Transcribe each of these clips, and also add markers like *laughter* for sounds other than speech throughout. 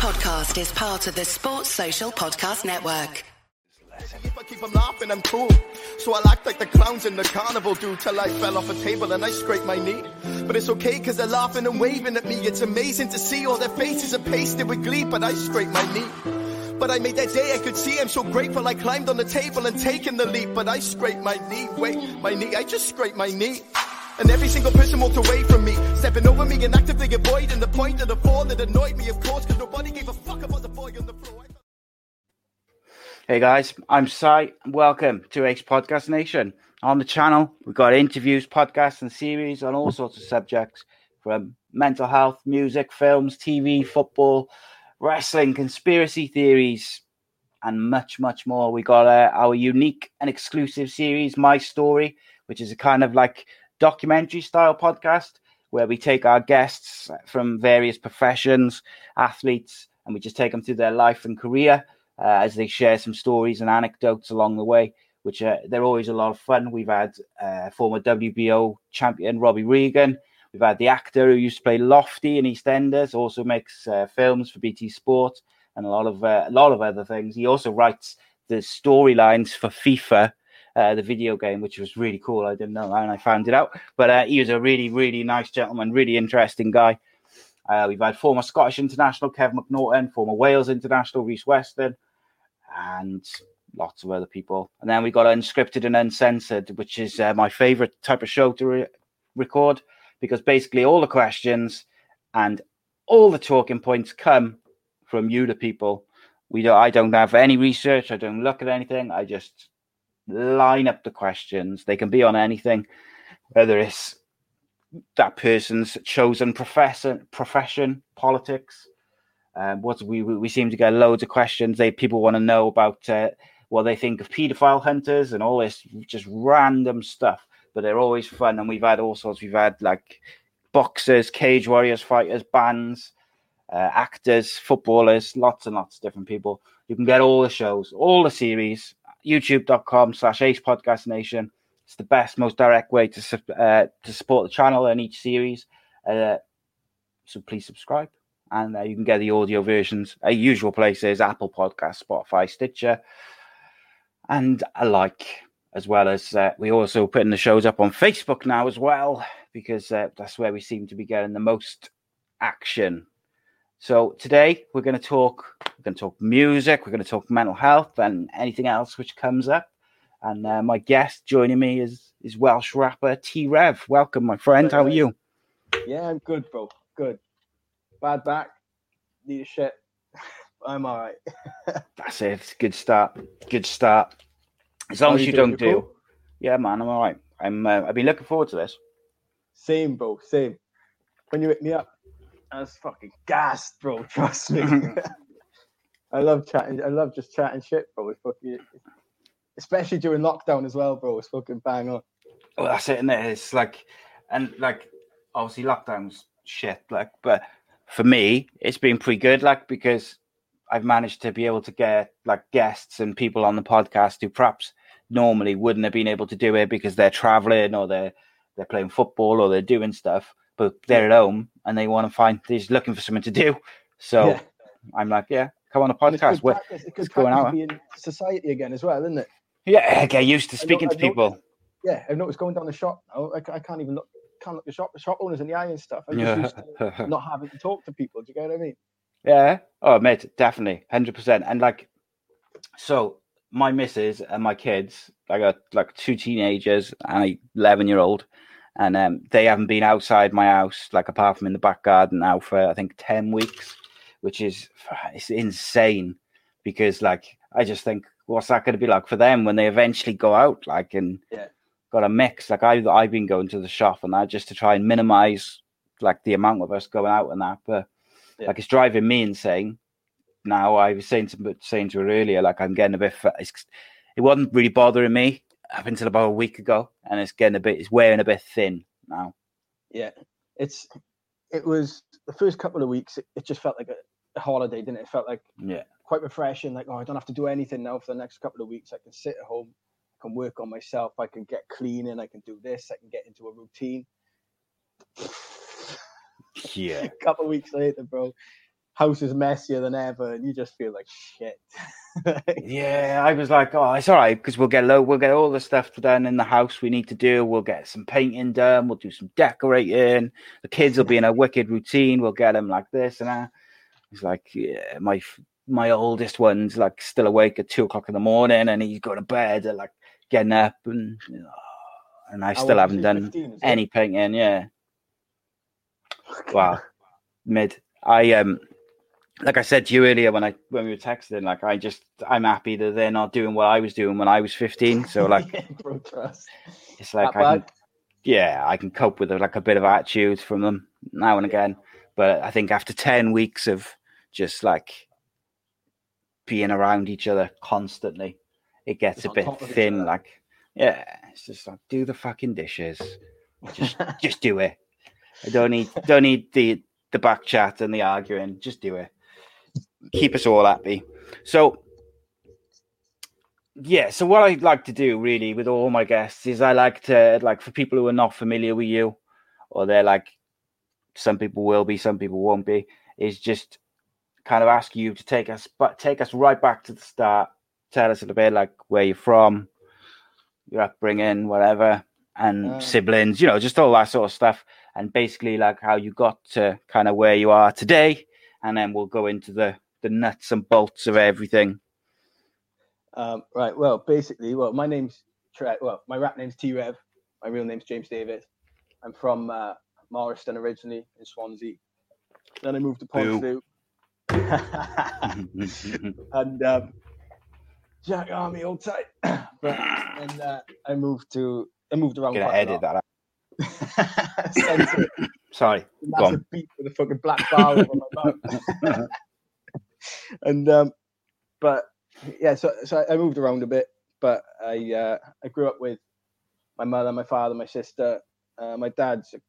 podcast is part of the Sports Social Podcast Network. If I keep 'em laughing, I'm cool. So I'll act like the clowns in the carnival do till I fell off a table and I scraped my knee. But it's okay cause they're laughing and waving at me. It's amazing to see all their faces are pasted with glee, but I scraped my knee. But I made that day I could see I'm so grateful I climbed on the table and taken the leap. But I scraped my knee, wait, my knee, I just scraped my knee. And every single person walked away from me, stepping over me and actively avoiding the point of the fall that annoyed me, of course, cause nobody gave a fuck about the boy on the floor. Hey guys, I'm Si. Welcome to Ace Podcast Nation. On the channel, we've got interviews, podcasts, and series on all sorts of subjects from mental health, music, films, TV, football, wrestling, conspiracy theories, and much, much more. We got uh, our unique and exclusive series, My Story, which is a kind of like documentary style podcast where we take our guests from various professions, athletes, and we just take them through their life and career uh, as they share some stories and anecdotes along the way, which uh, they're always a lot of fun. We've had uh, former WBO champion Robbie Regan. We've had the actor who used to play Lofty in EastEnders, also makes uh, films for BT Sport and a lot of uh, a lot of other things. He also writes the storylines for FIFA, uh, the video game, which was really cool. I didn't know that, and I found it out. But he was a really, really nice gentleman, really interesting guy. Uh, we've had former Scottish international Kev McNaughton, former Wales international Rhys Weston, and lots of other people. And then we got unscripted and uncensored, which is uh, my favorite type of show to re- record because basically all the questions and all the talking points come from you, the people. We don't. I don't have any research. I don't look at anything. I just line up the questions. They can be on anything, whether it's that person's chosen profession, profession, politics, um, what we we seem to get loads of questions. They people want to know about uh, what they think of paedophile hunters and all this just random stuff. But they're always fun, and we've had all sorts. We've had like boxers, cage warriors, fighters, bands, uh, actors, footballers, lots and lots of different people. You can get all the shows, all the series. YouTube.com slash Ace Podcast Nation. It's the best, most direct way to uh, to support the channel and each series. Uh, so please subscribe and uh, you can get the audio versions at usual places Apple Podcast, Spotify, Stitcher, and alike. As well as uh, we also putting the shows up on Facebook now as well, because uh, that's where we seem to be getting the most action. So today we're going to talk. We're going to talk music. We're going to talk mental health and anything else which comes up. And uh, my guest joining me is is Welsh rapper T-Rev. Welcome, my friend. How are you? Yeah, I'm good, bro. Good bad back, need a shit. *laughs* I'm all right. *laughs* That's it. Good start. Good start. As long How as you, you don't do. Cool? Yeah, man, I'm all right. I'm. Uh, I've been looking forward to this. Same, bro. Same. When you hit me up, I was fucking gassed, bro. *laughs* Trust me. *laughs* I love chatting. I love just chatting shit, bro. It's fucking, especially during lockdown as well, bro. It's fucking bang on. Well, that's it, and it? It's like, and like, obviously lockdown's shit, like, but for me, it's been pretty good, like because I've managed to be able to get like guests and people on the podcast who perhaps normally wouldn't have been able to do it because they're traveling or they're they're playing football or they're doing stuff, but they're at home and they want to find they're just looking for something to do. So yeah. I'm like, yeah, come on a podcast. Practice, it's going out. In society again as well, isn't it? Yeah, get used to speaking know, to people. yeah, I've noticed going down the shop now. I, I can't even look can't look the shop the shop owners in the eye and stuff. I'm just used to not having to talk to people. Do you get what I mean? Yeah. Oh, mate, definitely, hundred percent. And like, so my missus and my kids, I got like two teenagers and an eleven year old, and um, they haven't been outside my house like apart from in the back garden now for I think ten weeks, which is *sighs* it's insane because like I just think what's that going to be like for them when they eventually go out like and yeah got a mix. Like I, I've been going to the shop and that just to try and minimize like the amount of us going out and that. But yeah. like it's driving me insane. Now I was saying to saying to her earlier, like I'm getting a bit. it wasn't really bothering me up until about a week ago, and it's getting a bit. It's wearing a bit thin now. Yeah, it's. It was the first couple of weeks. It, it just felt like a, a, holiday, didn't it? It felt like yeah, quite refreshing. Like oh, I don't have to do anything now for the next couple of weeks. I can sit at home, I can work on myself. I can get cleaning. I can do this. I can get into a routine. Yeah. *laughs* a couple of weeks later, bro, house is messier than ever, and you just feel like shit. *laughs* Yeah, I was like, oh, it's all right because we'll get low, we'll get all the stuff done in the house we need to do. We'll get some painting done. We'll do some decorating. The kids will be in a wicked routine. We'll get them like this and that. It's like, yeah, my my oldest one's like still awake at two o'clock in the morning, and he's going to bed at like getting up, and you *sighs* know, and I still is haven't done 15, is it? any painting. Yeah, *laughs* wow, mid. I um, like I said to you earlier when I when we were texting, like I just I'm happy that they're not doing what I was doing when I was 15. So *laughs* like Yeah, it's like I can, yeah, I can cope with like a bit of attitude from them now and again. But I think after 10 weeks of just like being around each other constantly, it gets Just a bit thin. Like, yeah, it's just like do the fucking dishes. Just *laughs* just do it. I don't need don't need the the back chat and the arguing. Just do it. Keep us all happy. So yeah, so what I like to do really with all my guests is I like to like for people who are not familiar with you, or they're like some people will be, some people won't be, is just kind of ask you to take us but take us right back to the start. Tell us a little bit like where you're from, your upbringing, whatever, and siblings, you know, just all that sort of stuff. And basically like how you got to kind of where you are today. And then we'll go into the the nuts and bolts of everything. Um, right. Well, basically, well, my name's Tre- well, my rap name's T-Rev. My real name's James David. I'm from uh, Morriston originally in Swansea. Then I moved to Boo. *laughs* *laughs* And um, Jack Army old tight. *coughs* but and uh, I moved to I moved around. gonna edit that out. *laughs* Sorry. On. massive beat with a fucking black bar over my mouth. *laughs* and um, but yeah, so so I moved around a bit, but I uh, I grew up with my mother, my father, my sister. Uh, my dad's a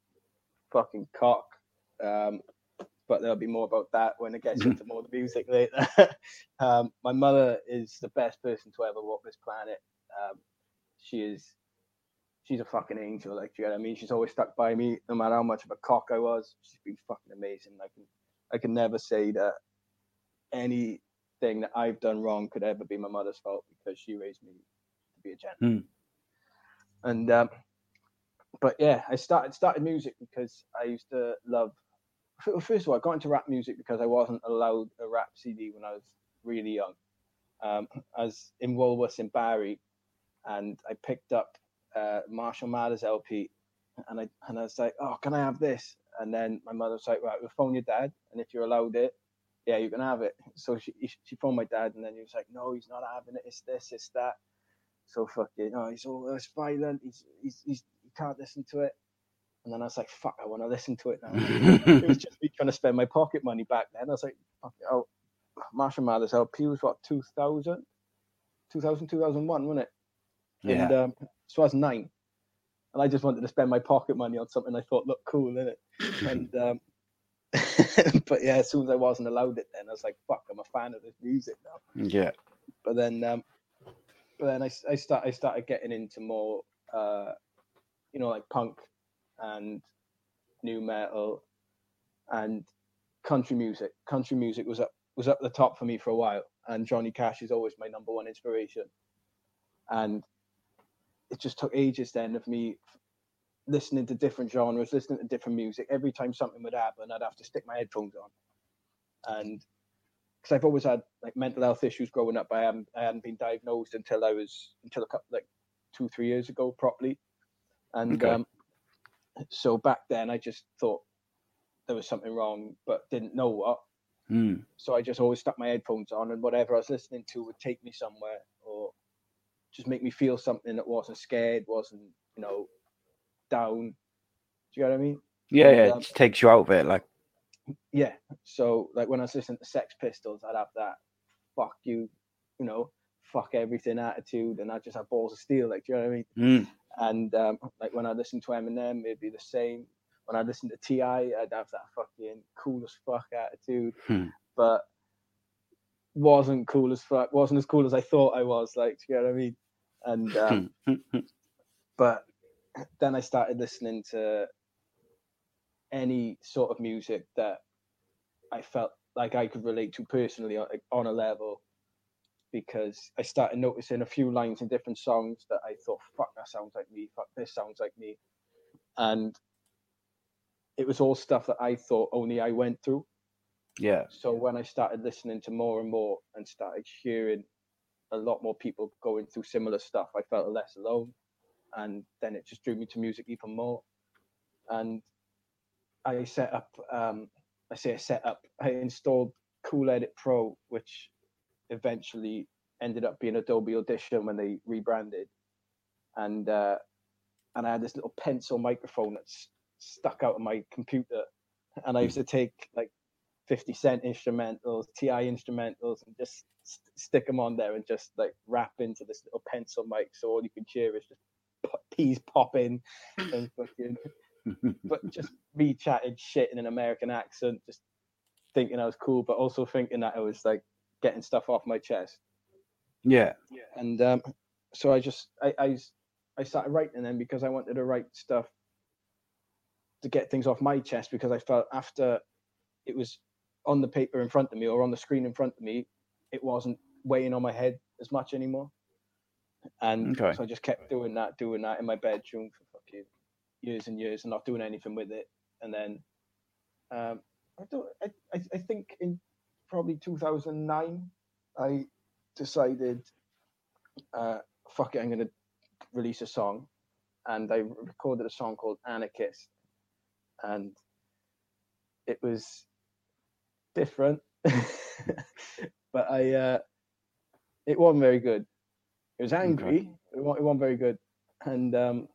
fucking cock. Um, but there'll be more about that when it gets into more of the music later. *laughs* um, my mother is the best person to ever walk this planet. Um, she is she's a fucking angel. Like, do you know what I mean? She's always stuck by me, no matter how much of a cock I was. She's been fucking amazing. I can, I can never say that anything that I've done wrong could ever be my mother's fault because she raised me to be a gentleman. And um, but yeah, I started started music because I used to love. First of all, I got into rap music because I wasn't allowed a rap CD when I was really young. Um, I was in Woolworths in Barry, and I picked up uh, Marshall Mathers LP, and I and I was like, oh, can I have this? And then my mother was like, right, we'll phone your dad, and if you're allowed it, yeah, you can have it. So she she phoned my dad, and then he was like, no, he's not having it. It's this, it's that. So fucking, oh, he's all it's violent. He's he's he's he can't listen to it. And then I was like, fuck, I want to listen to it now. it was just me trying to spend my pocket money back then. I was like, fuck it, oh, Marshall Mathers LP was what 2000, 2000, 2001, wasn't it? yeah. And um, so I was nine, and I just wanted to spend my pocket money on something I thought looked cool in it. *laughs* And um, *laughs* but yeah, as soon as I wasn't allowed it, then I was like, "Fuck, I'm a fan of this music now." yeah. But then, um, but then I, I start I started getting into more, uh, you know, like punk and nu metal and country music. Country music was up was up the top for me for a while, and Johnny Cash is always my number one inspiration. And it just took ages then of me listening to different genres, listening to different music. Every time something would happen, I'd have to stick my headphones on, and because I've always had like mental health issues growing up, I haven't I hadn't been diagnosed until I was until a couple like two three years ago properly, and Okay. um, so back then I just thought there was something wrong, but didn't know what. Mm. So I just always stuck my headphones on, and whatever I was listening to would take me somewhere or just make me feel something that wasn't scared, wasn't you know down. Do you know what I mean? Yeah, And, yeah. It um, just takes you out of it. Like, Yeah. So like when I was listening to Sex Pistols, I'd have that fuck you, you know, fuck everything attitude, and I just have balls of steel. Like, do you know what I mean? mm. And um, like when I listen to Eminem, it'd be the same. When I listen to T.I., I'd have that fucking cool as fuck attitude, Hmm. but wasn't cool as fuck. wasn't as cool as I thought I was. Like, do you know what I mean? And um, *laughs* but then I started listening to any sort of music that I felt like I could relate to personally on, a level because I started noticing a few lines in different songs that I thought, fuck, that sounds like me. Fuck, this sounds like me. And it was all stuff that I thought only I went through. Yeah. So when I started listening to more and more and started hearing a lot more people going through similar stuff, I felt less alone. And then it just drew me to music even more. And I set up, um, I say I set up, I installed Cool Edit Pro, which eventually ended up being Adobe Audition when they rebranded. And uh, and I had this little pencil microphone that's stuck out of my computer, and I used to take like 50 Cent instrumentals, T.I. instrumentals, and just st- stick them on there and just like rap into this little pencil mic. So all you can hear is just peas popping and fucking, *laughs* but just me chatting shit in an American accent, just thinking I was cool, but also thinking that I was like getting stuff off my chest. Yeah. yeah. And um, so I just I, I I started writing them because I wanted to write stuff to get things off my chest because I felt after it was on the paper in front of me or on the screen in front of me, it wasn't weighing on my head as much anymore. And Okay. so I just kept doing that, doing that in my bedroom for fucking years and years and not doing anything with it. And then um, I, don't, I, I, think in probably 2009, I decided, uh, fuck it, I'm going to release a song. And I recorded a song called Anarchist. And it was different, *laughs* but I, uh, it wasn't very good. It was angry. It, wasn't, it wasn't very good. And, um,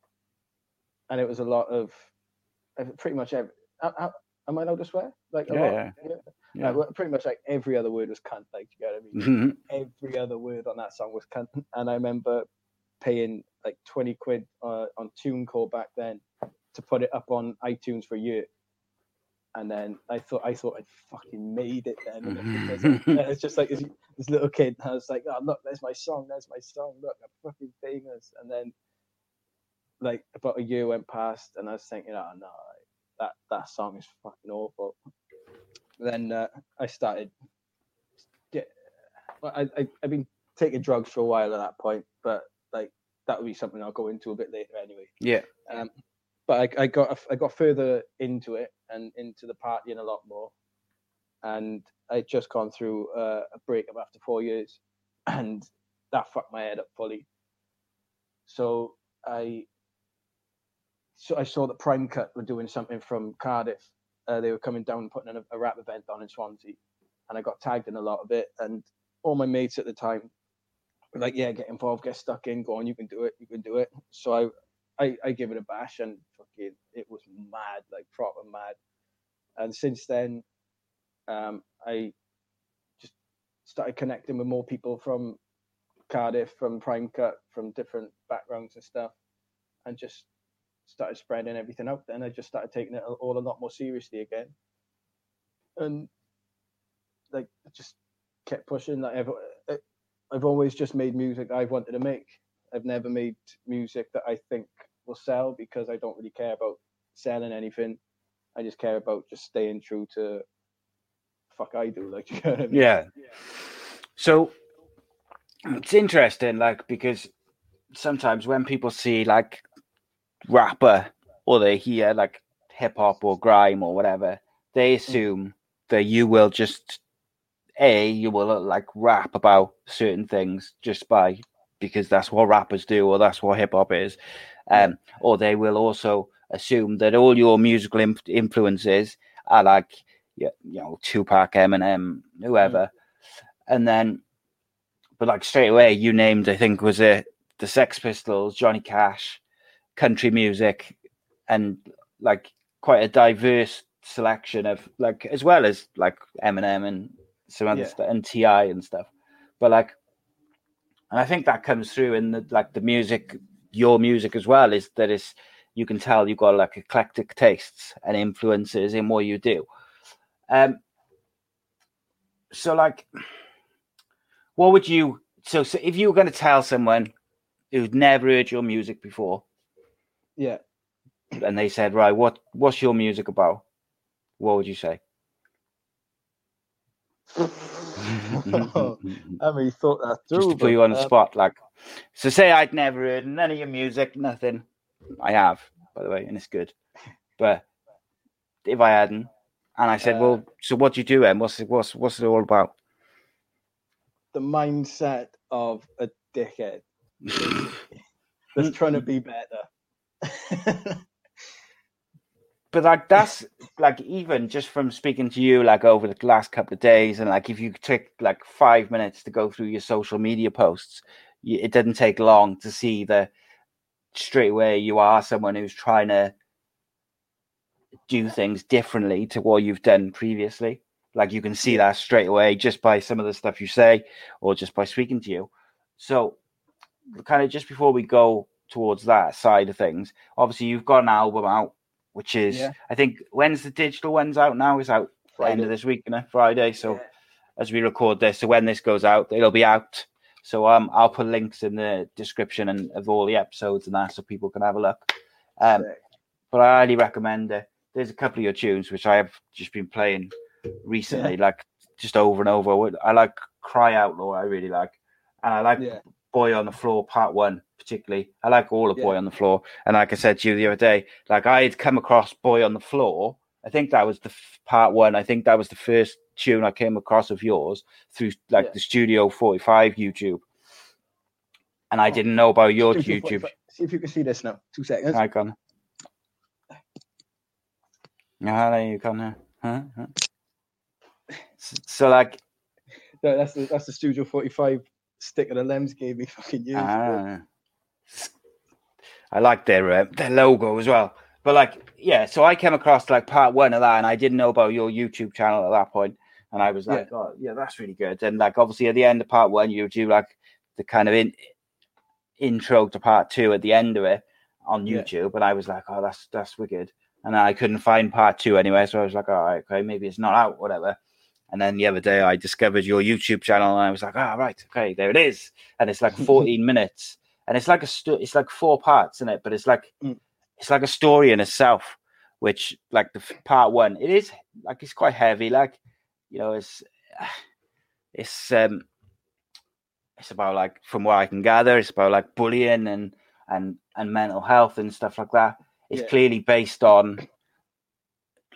and it was a lot of pretty much every, uh, uh, am I allowed to swear? Like, a Yeah, lot? yeah. yeah. Yeah. Well, pretty much like every other word was cunt. Like, you know what I mean? Mhm. every other word on that song was cunt. And I remember paying like 20 quid uh, on TuneCore back then to put it up on iTunes for a year. And then I thought I thought I'd fucking made it then. Because *laughs* it's just like this, this little kid. I was like, oh look, there's my song, there's my song. Look, I'm fucking famous. And then like about a year went past, and I was thinking, oh no, that that song is fucking awful. Then uh, I started get. I, I I've been taking drugs for a while at that point, but like that would be something I'll go into a bit later anyway. Yeah. Um, but I, I got I got further into it and into the partying a lot more, and I'd just gone through uh, a breakup after four years, *clears throat* and that fucked my head up fully. So I so I saw that Prime Cut were doing something from Cardiff. Uh, they were coming down and putting a, a rap event on in Swansea, and I got tagged in a lot of it. And all my mates at the time were like, "Yeah, get involved, get stuck in, go on, you can do it, you can do it." So I I, I give it a bash and fucking it was mad, like proper mad. And since then, um, I just started connecting with more people from Cardiff, from Prime Cut, from different backgrounds and stuff, and just started spreading everything out. Then I just started taking it all a lot more seriously again, and like just kept pushing. Like I've, I've always just made music I've wanted to make. I've never made music that I think will sell because I don't really care about selling anything. I just care about just staying true to fuck I do. Like, *laughs* you know what I mean? Yeah. So it's interesting, like, because sometimes when people see like rapper or they hear like hip hop or grime or whatever, they mm. assume that you will just a you will like rap about certain things just by because that's what rappers do or that's what hip hop is, um, or they will also assume that all your musical inf- influences are like you know Tupac, Eminem, whoever, and then but like straight away you named I think was it the Sex Pistols, Johnny Cash, country music, and like quite a diverse selection of like as well as like Eminem and some other Yeah. stuff and T.I. and stuff, but like, and I think that comes through in the like the music, your music as well is that is you can tell you've got like eclectic tastes and influences in what you do. Um, so like, what would you? So, so if you were going to tell someone who'd never heard your music before, Yeah. and they said, "Right, what what's your music about?" What would you say? *laughs* *laughs* I mean, you thought that through. just to put you on the uh, spot. Like, so say I'd never heard none of your music, nothing. I have, by the way, and it's good. But if I hadn't, and I said, Uh, "Well, so what do you do, then? What's it, what's what's it all about?" the mindset of a dickhead *laughs* that's trying to be *laughs* better. But like that's like even just from speaking to you like over the last couple of days, and like if you take like five minutes to go through your social media posts, you, it didn't take long to see the straight away you are someone who's trying to do things differently to what you've done previously. Like you can see that straight away just by some of the stuff you say or just by speaking to you. So, kind of just before we go towards that side of things, obviously you've got an album out, which is Yeah. I think when's the digital one's out now? Is out the end of this week, you know, Friday. So Yeah. as we record this, so when this goes out, it'll be out. So um, I'll put links in the description and of all the episodes and that, so people can have a look. Um, but I highly recommend it. There's a couple of your tunes which I have just been playing recently, like just over and over. I like Cry Outlaw, I really like, and I like Yeah. Boy on the Floor Part One particularly. I like all of Yeah. Boy on the Floor, and like I said to you the other day, like I had come across Boy on the Floor. I think that was the f- part one. I think that was the first tune I came across of yours through like Yeah. the Studio 45 YouTube. And I Oh, didn't know about your Studio YouTube 45. See if you can see this now. Two seconds. icon. Ah, there you now. Huh? So, like, No, that's the that's the Studio 45 sticker the Lems gave me *laughs* fucking years ah, I like their uh, their logo as well. But like, yeah, so I came across like part one of that, and I didn't know about your YouTube channel at that point, and I was like, oh, yeah, that's really good. And like, obviously, at the end of part one, you do like the kind of in, intro to part two at the end of it on Yeah. YouTube, and I was like, oh, that's that's wicked. And I couldn't find part two anywhere, so I was like, all right, okay, maybe it's not out, whatever. And then the other day, I discovered your YouTube channel, and I was like, ah, right, okay, there it is, and it's like *laughs* 14 minutes, and it's like a sto- it's like four parts in it, but it's like Mm. it's like a story in itself, which like the part one, it is like it's quite heavy, like you know, it's *sighs* it's um it's about like from what I can gather, it's about like bullying and and and mental health and stuff like that. It's Yeah. clearly based on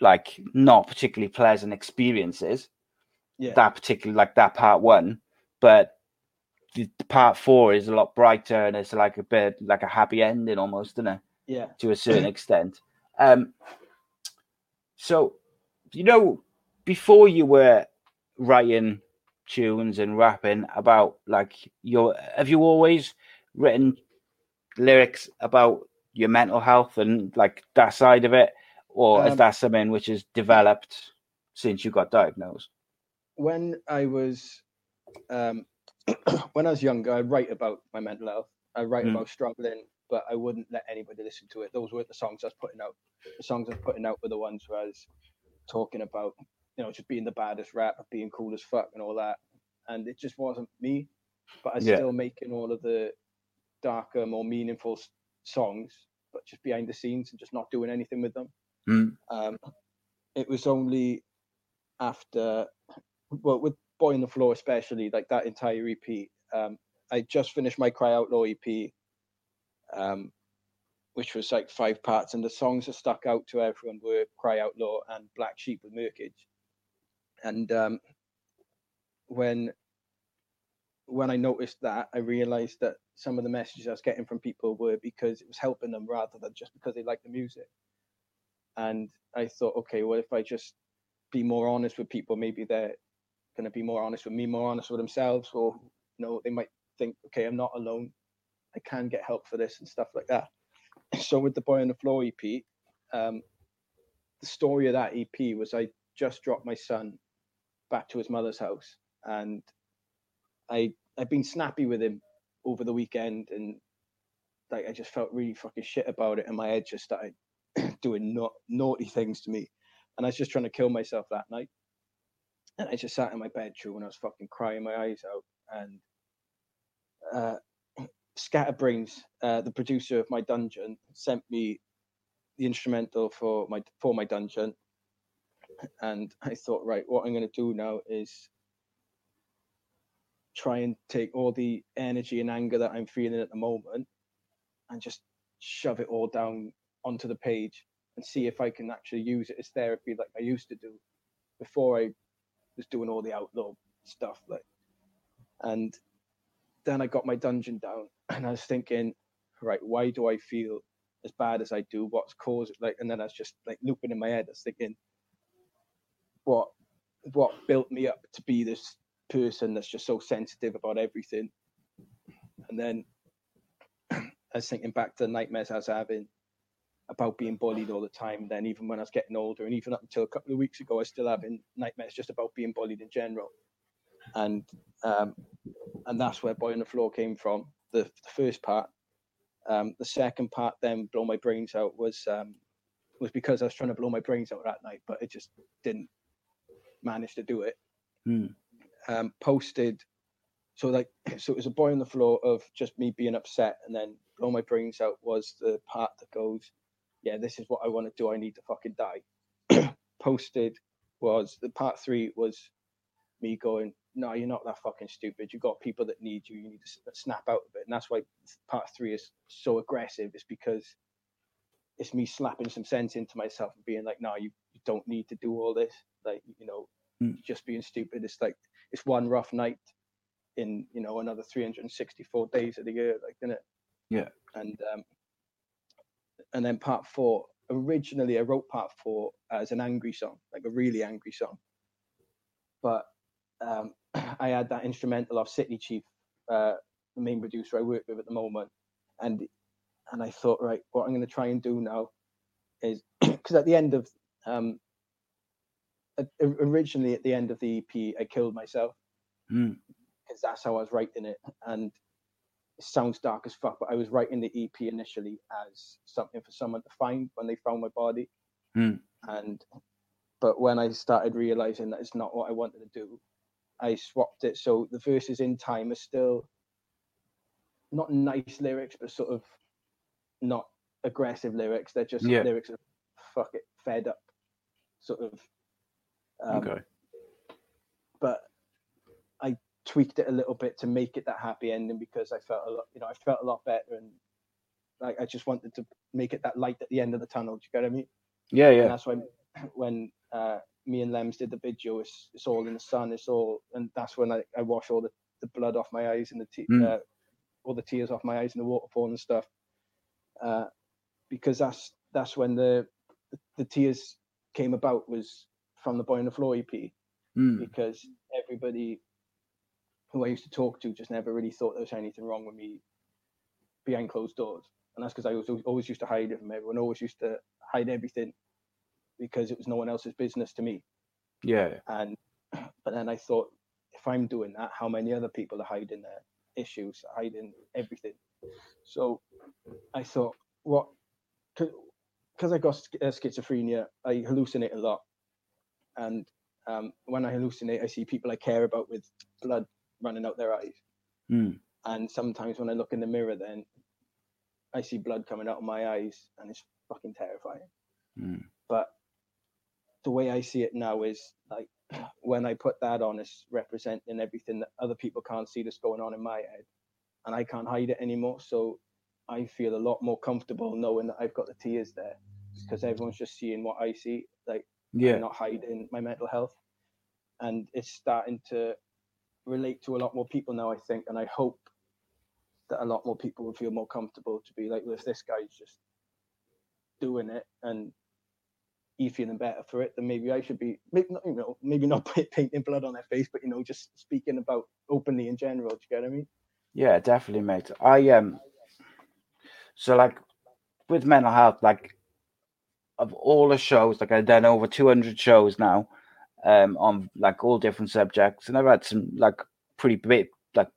like not particularly pleasant experiences. Yeah. That particular like that part one, but the, the part four is a lot brighter and it's like a bit like a happy ending almost, isn't it? Yeah. to a certain extent. Um, so, you know, before you were writing tunes and rapping about like your, have you always written lyrics about your mental health and like that side of it, or is Um, that something which has developed since you got diagnosed? When I was um *clears throat* when I was younger, I write about my mental health. I write Mm. about struggling, but I wouldn't let anybody listen to it. Those weren't the songs I was putting out. The songs I was putting out were the ones where I was talking about, you know, just being the baddest rapper, being cool as fuck and all that. And it just wasn't me. But I was Yeah. still making all of the darker, more meaningful songs, but just behind the scenes and just not doing anything with them. Mm. Um, it was only after, well, with Boy on the Floor especially, like that entire EP. Um, I just finished my Cry Outlaw EP, um, which was like five parts, and the songs that stuck out to everyone were Cry Outlaw and Black Sheep with Merkage. And um, when when I noticed that, I realized that some of the messages I was getting from people were because it was helping them rather than just because they liked the music. And I thought, okay, well, if I just be more honest with people, maybe they're going to be more honest with me, more honest with themselves, or you know, they might think, okay, I'm not alone. I can get help for this and stuff like that. *clears throat* So with the Boy on the Floor EP, um, the story of that EP was I just dropped my son back to his mother's house, and I I've been snappy with him over the weekend, and like I just felt really fucking shit about it, and my head just started *clears throat* doing na- naughty things to me, and I was just trying to kill myself that night. And I just sat in my bedroom and I was fucking crying my eyes out. And uh, *clears throat* Scatterbrains, uh, the producer of my dungeon, sent me the instrumental for my for my dungeon. And I thought, right, what I'm going to do now is try and take all the energy and anger that I'm feeling at the moment and just shove it all down onto the page and see if I can actually use it as therapy like I used to do before I was doing all the outlaw stuff like and then I got my dungeon down *clears throat* and I was thinking right why do I feel as bad as I do what's caused like and then I was just like looping in my head I was thinking what what built me up to be this person that's just so sensitive about everything. And then *clears throat* I was thinking back to the nightmares I was having about being bullied all the time. Then even when I was getting older, and even up until a couple of weeks ago, I was still having nightmares just about being bullied in general. And um, and that's where Boy on the Floor came from. The, the first part. Um, the second part, then blow my brains out, was um, was because I was trying to blow my brains out that night, but it just didn't manage to do it. Um, posted, so like, *clears throat* so it was a boy on the floor of just me being upset, and then blow my brains out was the part that goes, yeah, this is what I want to do. I need to fucking die. *clears throat* posted was the part three was me going, no, you're not that fucking stupid. You've got people that need you. You need to snap out of it. And that's why part three is so aggressive. It's because it's me slapping some sense into myself and being like, no, you, you don't need to do all this. Like, you know, Mm. just being stupid. It's like, it's one rough night in, you know, another 364 days of the year, like, isn't it? Yeah. And, um, and then part four, originally I wrote part four as an angry song, like a really angry song. But um, *clears throat* I had that instrumental of City Chief, uh, the main producer I work with at the moment, and and I thought, right, what I'm going to try and do now is *clears throat* because at the end of um, originally at the end of the EP, I killed myself Hmm. because that's how I was writing it, and sounds dark as fuck, but I was writing the EP initially as something for someone to find when they found my body, Hmm. and but when I started realizing that it's not what I wanted to do, I swapped it. So the verses in time are still not nice lyrics, but sort of not aggressive lyrics. They're just Yeah. lyrics of fuck it, fed up, sort of. Um, okay. But tweaked it a little bit to make it that happy ending because I felt a lot, you know, I felt a lot better and like I just wanted to make it that light at the end of the tunnel. Do you get what I mean? Yeah, And yeah. that's when *clears throat* when uh, me and Lems did the video. It's, it's all in the sun. It's all, and that's when I, I wash all the, the blood off my eyes and the te- Mm. uh, all the tears off my eyes and the waterfall and stuff. Uh, because that's that's when the, the the tears came about was from the Boy on the Floor EP Hmm. because everybody who I used to talk to just never really thought there was anything wrong with me behind closed doors. And that's because I was always, used to hide it from everyone, always used to hide everything because it was no one else's business to me. Yeah. And *clears throat* but then I thought, if I'm doing that, how many other people are hiding their issues, hiding everything? So I thought, what? Because I got uh, schizophrenia, I hallucinate a lot, and um, when I hallucinate, I see people I care about with blood running out their eyes. Hmm. And sometimes when I look in the mirror, then I see blood coming out of my eyes, and it's fucking terrifying. Hmm. But the way I see it now is like *clears throat* when I put that on, it's representing everything that other people can't see that's going on in my head, and I can't hide it anymore. So I feel a lot more comfortable knowing that I've got the tears there because everyone's just seeing what I see. Like Yeah. I'm not hiding my mental health, and it's starting to relate to a lot more people now. I think, and I hope that a lot more people will feel more comfortable to be like, well, if this guy's just doing it and he's feeling better for it, then maybe I should be, maybe not, you know, maybe not *laughs* painting blood on their face, but you know, just speaking about openly in general. Do you get what I mean? Yeah, definitely, mate. I um so like with mental health, like of all the shows, like I've done over two hundred shows now, um, on like all different subjects, and I've had some like pretty big like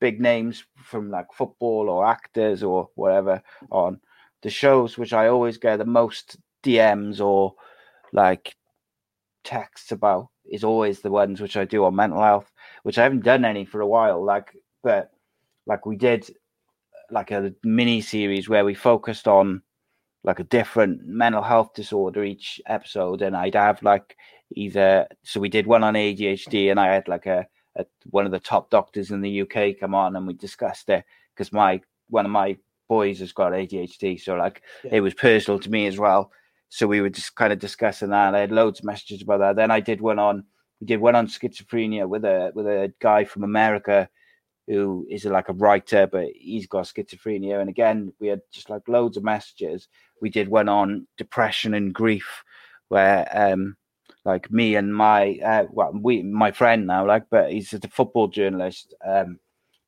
big names from like football or actors or whatever on the shows which I always get the most DMs or like texts about is always the ones which I do on mental health, which I haven't done any for a while. Like, but like we did like a mini series where we focused on like a different mental health disorder each episode and I'd have like either so we did one on ADHD and I had like a, uh, one of the top doctors in the UK come on and we discussed it because my one of my boys has got ADHD, so like Yeah. it was personal to me as well. So we were just kind of discussing that. I had loads of messages about that. Then I did one on we did one on schizophrenia with a with a guy from America who is like a writer, but he's got schizophrenia. And again, we had just like loads of messages. We did one on depression and grief, where um like me and my uh, well we my friend now like but he's a football journalist um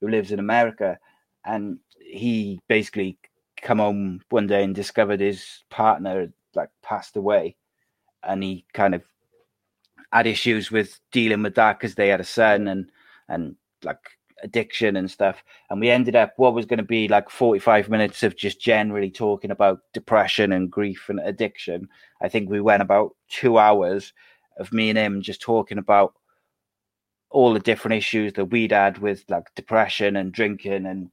who lives in America. And he basically come home one day and discovered his partner like passed away. And he kind of had issues with dealing with that because they had a son and and like addiction and stuff. And we ended up what was going to be like 45 minutes of just generally talking about depression and grief and addiction i think we went about two hours of me and him just talking about all the different issues that we'd had with like depression and drinking and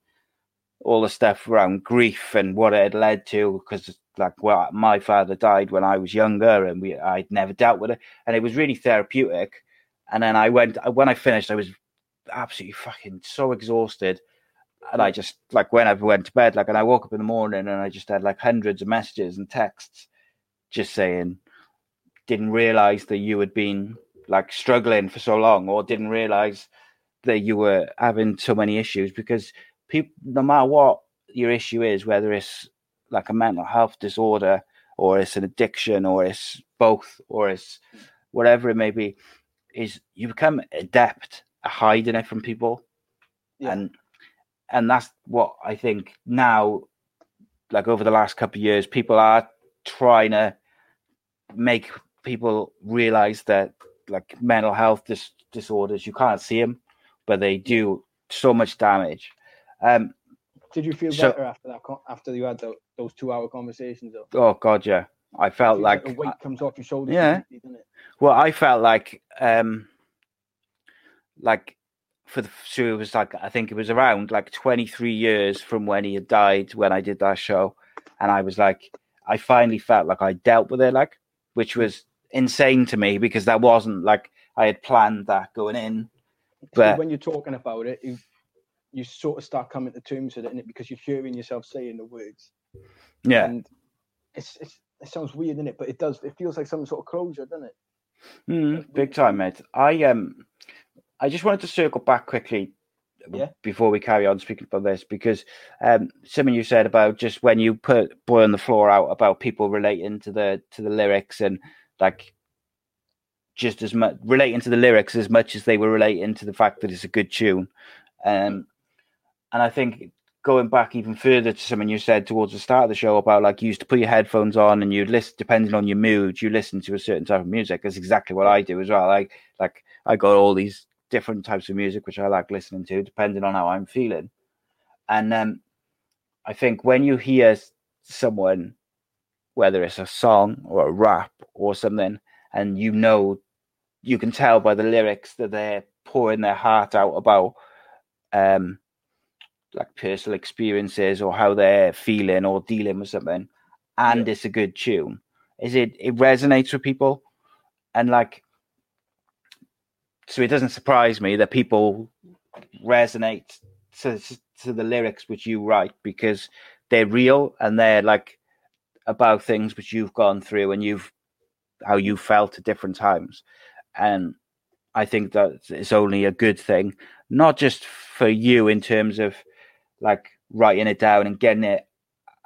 all the stuff around grief and what it had led to because like well my father died when i was younger and we i'd never dealt with it and it was really therapeutic. And then i went uh, when i finished i was absolutely fucking so exhausted and i just like when i went to bed like and i woke up in the morning and i just had like hundreds of messages and texts just saying didn't realize that you had been like struggling for so long or didn't realize that you were having so many issues because people no matter what your issue is whether it's like a mental health disorder or it's an addiction or it's both or it's whatever it may be is you become adept at hiding it from people Yeah. and and that's what i think now like over the last couple of years people are trying to make people realize that like mental health dis- disorders you can't see them but they do so much damage um Did you feel So- better after that? After you had tho- those two-hour conversations, though? oh god yeah i felt Feels like the weight comes off your shoulders. Yeah. Well, I felt like, um, like for the so it was like I think it was around like 23 years from when he had died when I did that show, and I was like, I finally felt like I dealt with it, like, which was insane to me because that wasn't like I had planned that going in. But when you're talking about it, you you sort of start coming to terms with it, because you're hearing yourself saying the words. yeah, And it's, it's it sounds weird, innit? But it does. It feels like some sort of closure, doesn't it? Mm, big time, mate. I um, I just wanted to circle back quickly Yeah. before we carry on speaking about this because um, something you said about just when you put "Boy on the Floor" out about people relating to the to the lyrics and like just as much relating to the lyrics as much as they were relating to the fact that it's a good tune. Um, and I think going back even further to something you said towards the start of the show about like you used to put your headphones on and you'd listen depending on your mood, you listen to a certain type of music. That's exactly what I do as well. Like like I got all these different types of music which I like listening to depending on how I'm feeling. And um I think when you hear someone, whether it's a song or a rap or something, and you know you can tell by the lyrics that they're pouring their heart out about um like personal experiences or how they're feeling or dealing with something and it's a good tune. Is it it resonates with people? And like so it doesn't surprise me that people resonate to, to the lyrics which you write because they're real and they're like about things which you've gone through and you've how you felt at different times. And i think that it's only a good thing not just for you in terms of like writing it down and getting it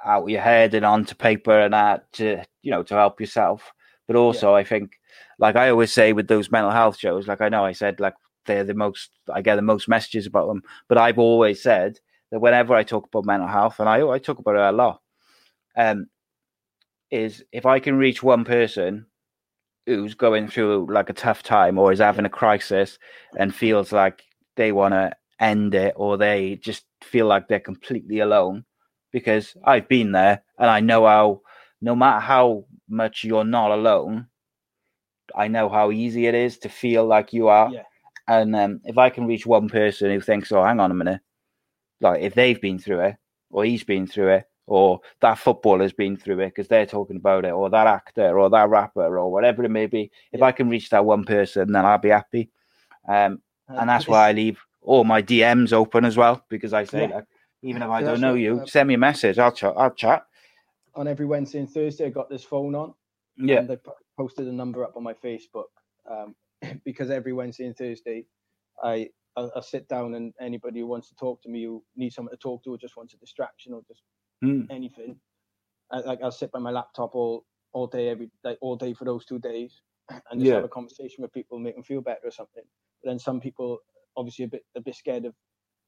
out of your head and onto paper and that to you know to help yourself but also i think like i always say with those mental health shows like i know i said like they're the most i get the most messages about them but i've always said that whenever i talk about mental health and i, I talk about it a lot um is if i can reach one person who's going through like a tough time or is having a crisis and feels like they want to end it or they just feel like they're completely alone because I've been there and I know how no matter how much you're not alone I know how easy it is to feel like you are Yeah. and um, if I can reach one person who thinks oh hang on a minute like if they've been through it or he's been through it or that footballer's been through it because they're talking about it or that actor or that rapper or whatever it may be if Yeah. I can reach that one person then I'll be happy um and that's why I leave all my DMs open as well because I say Yeah. like, even if I don't know you, uh, send me a message. I'll chat. I'll chat. on every Wednesday and Thursday, I got this phone on. Yeah, And po- posted a number up on my Facebook um, *clears throat* because every Wednesday and Thursday, I I'll, I'll sit down and anybody who wants to talk to me, who needs someone to talk to, or just wants a distraction, or just Mm. anything, I, like I'll sit by my laptop all all day every like all day for those two days, *clears throat* and just Yeah. have a conversation with people, make them feel better or something. But then some people obviously a bit a bit scared of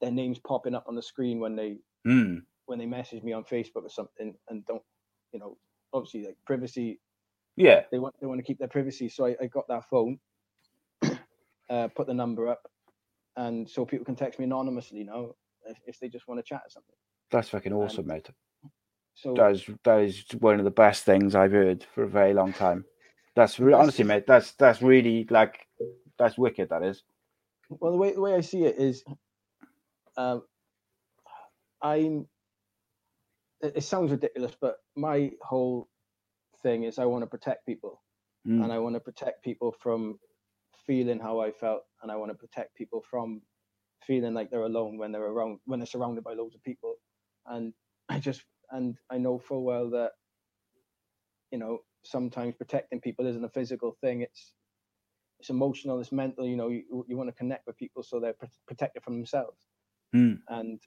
their names popping up on the screen when they Mm. when they message me on Facebook or something, and don't you know obviously like privacy yeah, they want they want to keep their privacy. So I, I got that phone, *coughs* uh, put the number up, and so people can text me anonymously now if, if they just want to chat or something. that's fucking awesome, mate. So That is that is one of the best things I've heard for a very long time. That's re- honestly, mate. That's that's really like that's wicked. That is. well, the way the way I see it is, um, I'm. It, it sounds ridiculous, but my whole thing is I want to protect people. Mm. and I want to protect people from feeling how I felt, and I want to protect people from feeling like they're alone when they're around when they're surrounded by loads of people. And I just and I know full well that you know sometimes protecting people isn't a physical thing; it's it's emotional, it's mental. You know, you you want to connect with people so they're pr- protected from themselves, Mm. and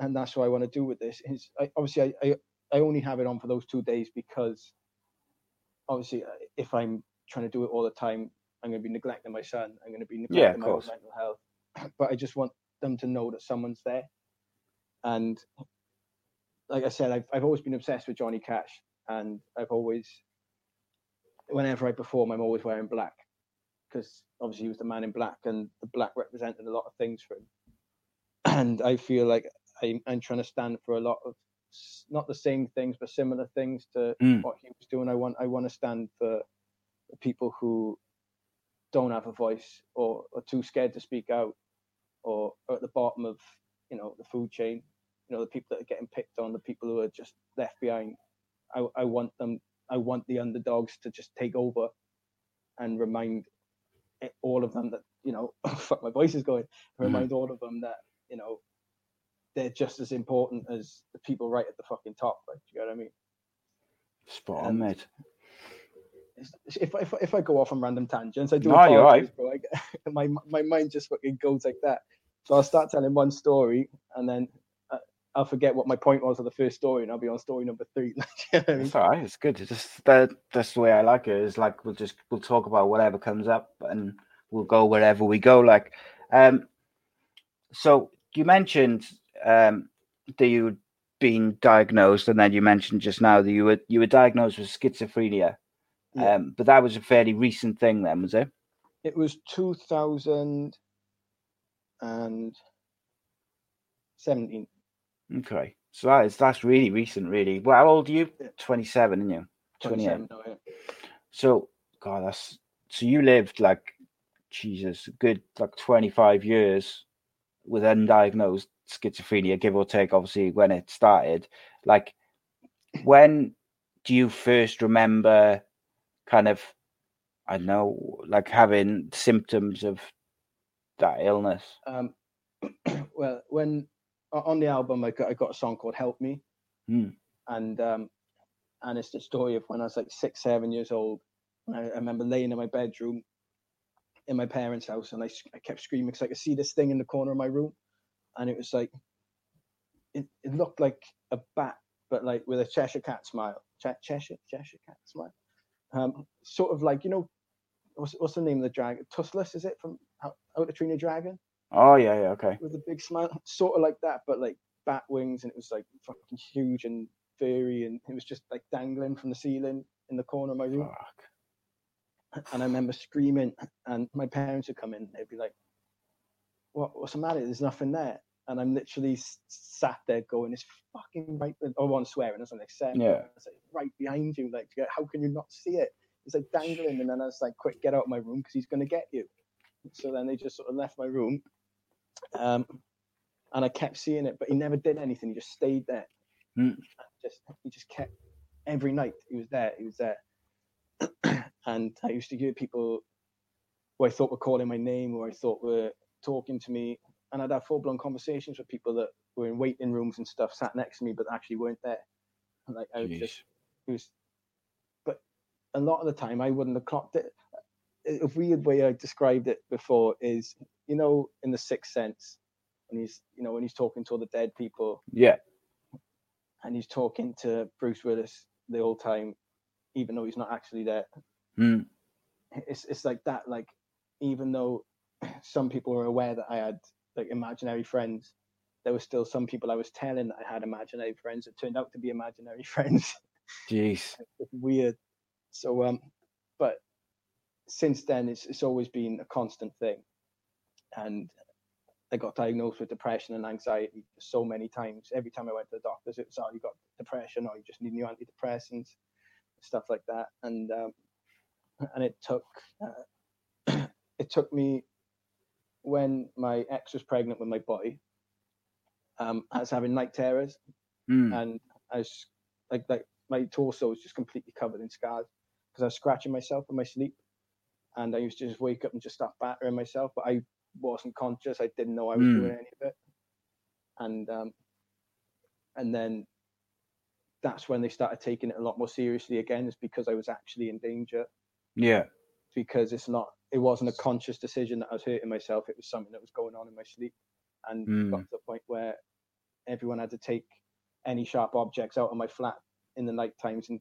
and that's what I want to do with this. Is I, obviously I, I I only have it on for those two days because obviously uh, if I'm trying to do it all the time, I'm going to be neglecting my son. I'm going to be neglecting Yeah, my course. mental health. *clears throat* But I just want them to know that someone's there. And like I said, I've I've always been obsessed with Johnny Cash, and I've always, whenever I perform, I'm always wearing black because obviously he was the man in black, and the black represented a lot of things for him. *clears throat* And I feel like I'm, I'm trying to stand for a lot of not the same things, but similar things to Mm. what he was doing. I want I want to stand for people who don't have a voice or are too scared to speak out or are at the bottom of you know the food chain. You know the people that are getting picked on, the people who are just left behind. I I want them. I want the underdogs to just take over and remind all of them that you know *laughs* fuck my voice is going. Remind all of them that you know they're just as important as the people right at the fucking top. Like, do you know what I mean? Spot on, mate. If, if if I go off on random tangents, I do. No, you're apologize, bro. I *laughs* my my mind just fucking goes like that. So I'll start telling one story, and then uh, I'll forget what my point was of the first story, and I'll be on story number three. *laughs* Do you know I mean? It's all right. It's good. It's just that that's the way I like it. Is like we'll just we'll talk about whatever comes up and we'll go wherever we go. Like, um, so you mentioned um that you'd been diagnosed, and then you mentioned just now that you were you were diagnosed with schizophrenia. Yeah. Um, but that was a fairly recent thing, then, was it? It was two thousand and seventeen. Okay, so that is that's really recent, really. Well, how old are you? Yeah. Twenty seven, aren't you? Twenty. 27, yeah. So, God, that's so you lived like Jesus, a good like twenty five years with undiagnosed schizophrenia, give or take. Obviously, when it started, like, when do you first remember, kind of, I don't know, like having symptoms of that illness? Um, *clears throat* well, when on the album, I got I got a song called "Help Me," Hmm. and um, and it's the story of when I was like six, seven years old. I, I remember laying in my bedroom in my parents' house, and I, I kept screaming because I could see this thing in the corner of my room, and it was like it, it looked like a bat, but like with a Cheshire cat smile. Che- Cheshire Cheshire cat smile. Um, sort of like you know, what's what's the name of the dragon? Toothless, is it from How to Train Your Dragon? Oh yeah, yeah, okay. with a big smile, sort of like that, but like bat wings, and it was like fucking huge and furry, and it was just like dangling from the ceiling in the corner of my room. Fuck. And I remember screaming, and my parents would come in, they'd be like, "What? What's the matter? There's nothing there." And I'm literally sat there going, "It's fucking right." Oh, I want swearing, what I said. Yeah. It's like right behind you. Like, how can you not see it? It's like dangling, and then I was like, "Quick, get out of my room because he's gonna get you." So then they just sort of left my room, um, and I kept seeing it, but he never did anything. He just stayed there. Hmm. Just he just kept every night. He was there. He was there, *clears throat* and I used to hear people who I thought were calling my name, or I thought were talking to me, and I'd have full blown conversations with people that were in waiting rooms and stuff, sat next to me, but actually weren't there. And like I would Jeez. just, it was, but a lot of the time I wouldn't have clocked it. A weird way I described it before is, you know, in the Sixth Sense, when he's, you know, when he's talking to all the dead people, Yeah. and he's talking to Bruce Willis the whole time, even though he's not actually there. Mm. It's it's like that. Like even though *clears throat* some people were aware that I had like imaginary friends, there were still some people I was telling that I had imaginary friends that turned out to be imaginary *laughs* friends. Jeez. weird. So um, but since then it's it's always been a constant thing, and I got diagnosed with depression and anxiety so many times. Every time I went to the doctors, it was oh you got depression or you just need new antidepressants, stuff like that. And um, and it took uh, *clears throat* it took me when my ex was pregnant with my boy. Um, I was having night terrors Mm. and I was like like my torso was just completely covered in scars because I was scratching myself in my sleep, and I used to just wake up and just start battering myself, but I wasn't conscious. I didn't know I was Mm. doing any of it, and um, and then that's when they started taking it a lot more seriously again. Is because I was actually in danger Yeah. because it's not it wasn't a conscious decision that I was hurting myself. It was something that was going on in my sleep, and it got Mm. to the point where everyone had to take any sharp objects out of my flat in the night times and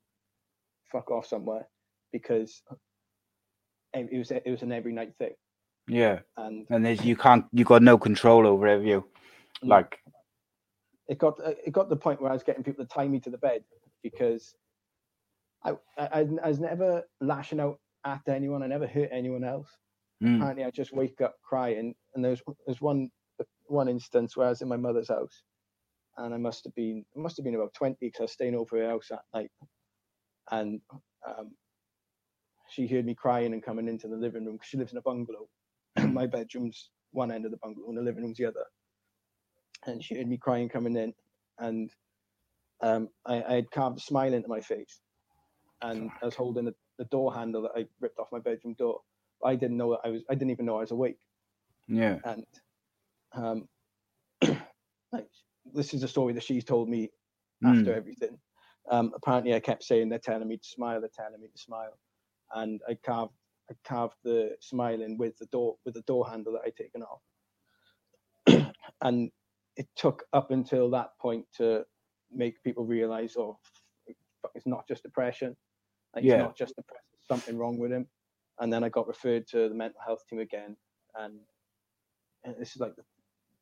fuck off somewhere because it was it was an every night thing, Yeah. and And there's you can't you got no control over it, you? Like it got it got to the point where I was getting people to tie me to the bed because I I, I was never lashing out at anyone. I never hurt anyone else. mm, apparently I just wake up crying. And there's there's one one instance where I was in my mother's house, and I must have been must have been about twenty because I was staying over her house at night, and um, she heard me crying and coming into the living room because she lives in a bungalow. *clears throat* my bedroom's one end of the bungalow and the living room's the other, and she heard me crying coming in, and um, I, I had carved a smile into my face, and I was holding the, the door handle that I ripped off my bedroom door. I didn't know that I was. I didn't even know I was awake. yeah. And um, *clears throat* like this is a story that she's told me after Mm. everything. Um, apparently, I kept saying they're telling me to smile. They're telling me to smile, and I carved. I carved the smile in with the door with the door handle that I'd taken off. *clears throat* and it took up until that point to make people realize, oh, it's not just depression. Like, Yeah. It's not just depression. there's Something wrong with him. And then I got referred to the mental health team again, and, and this is like the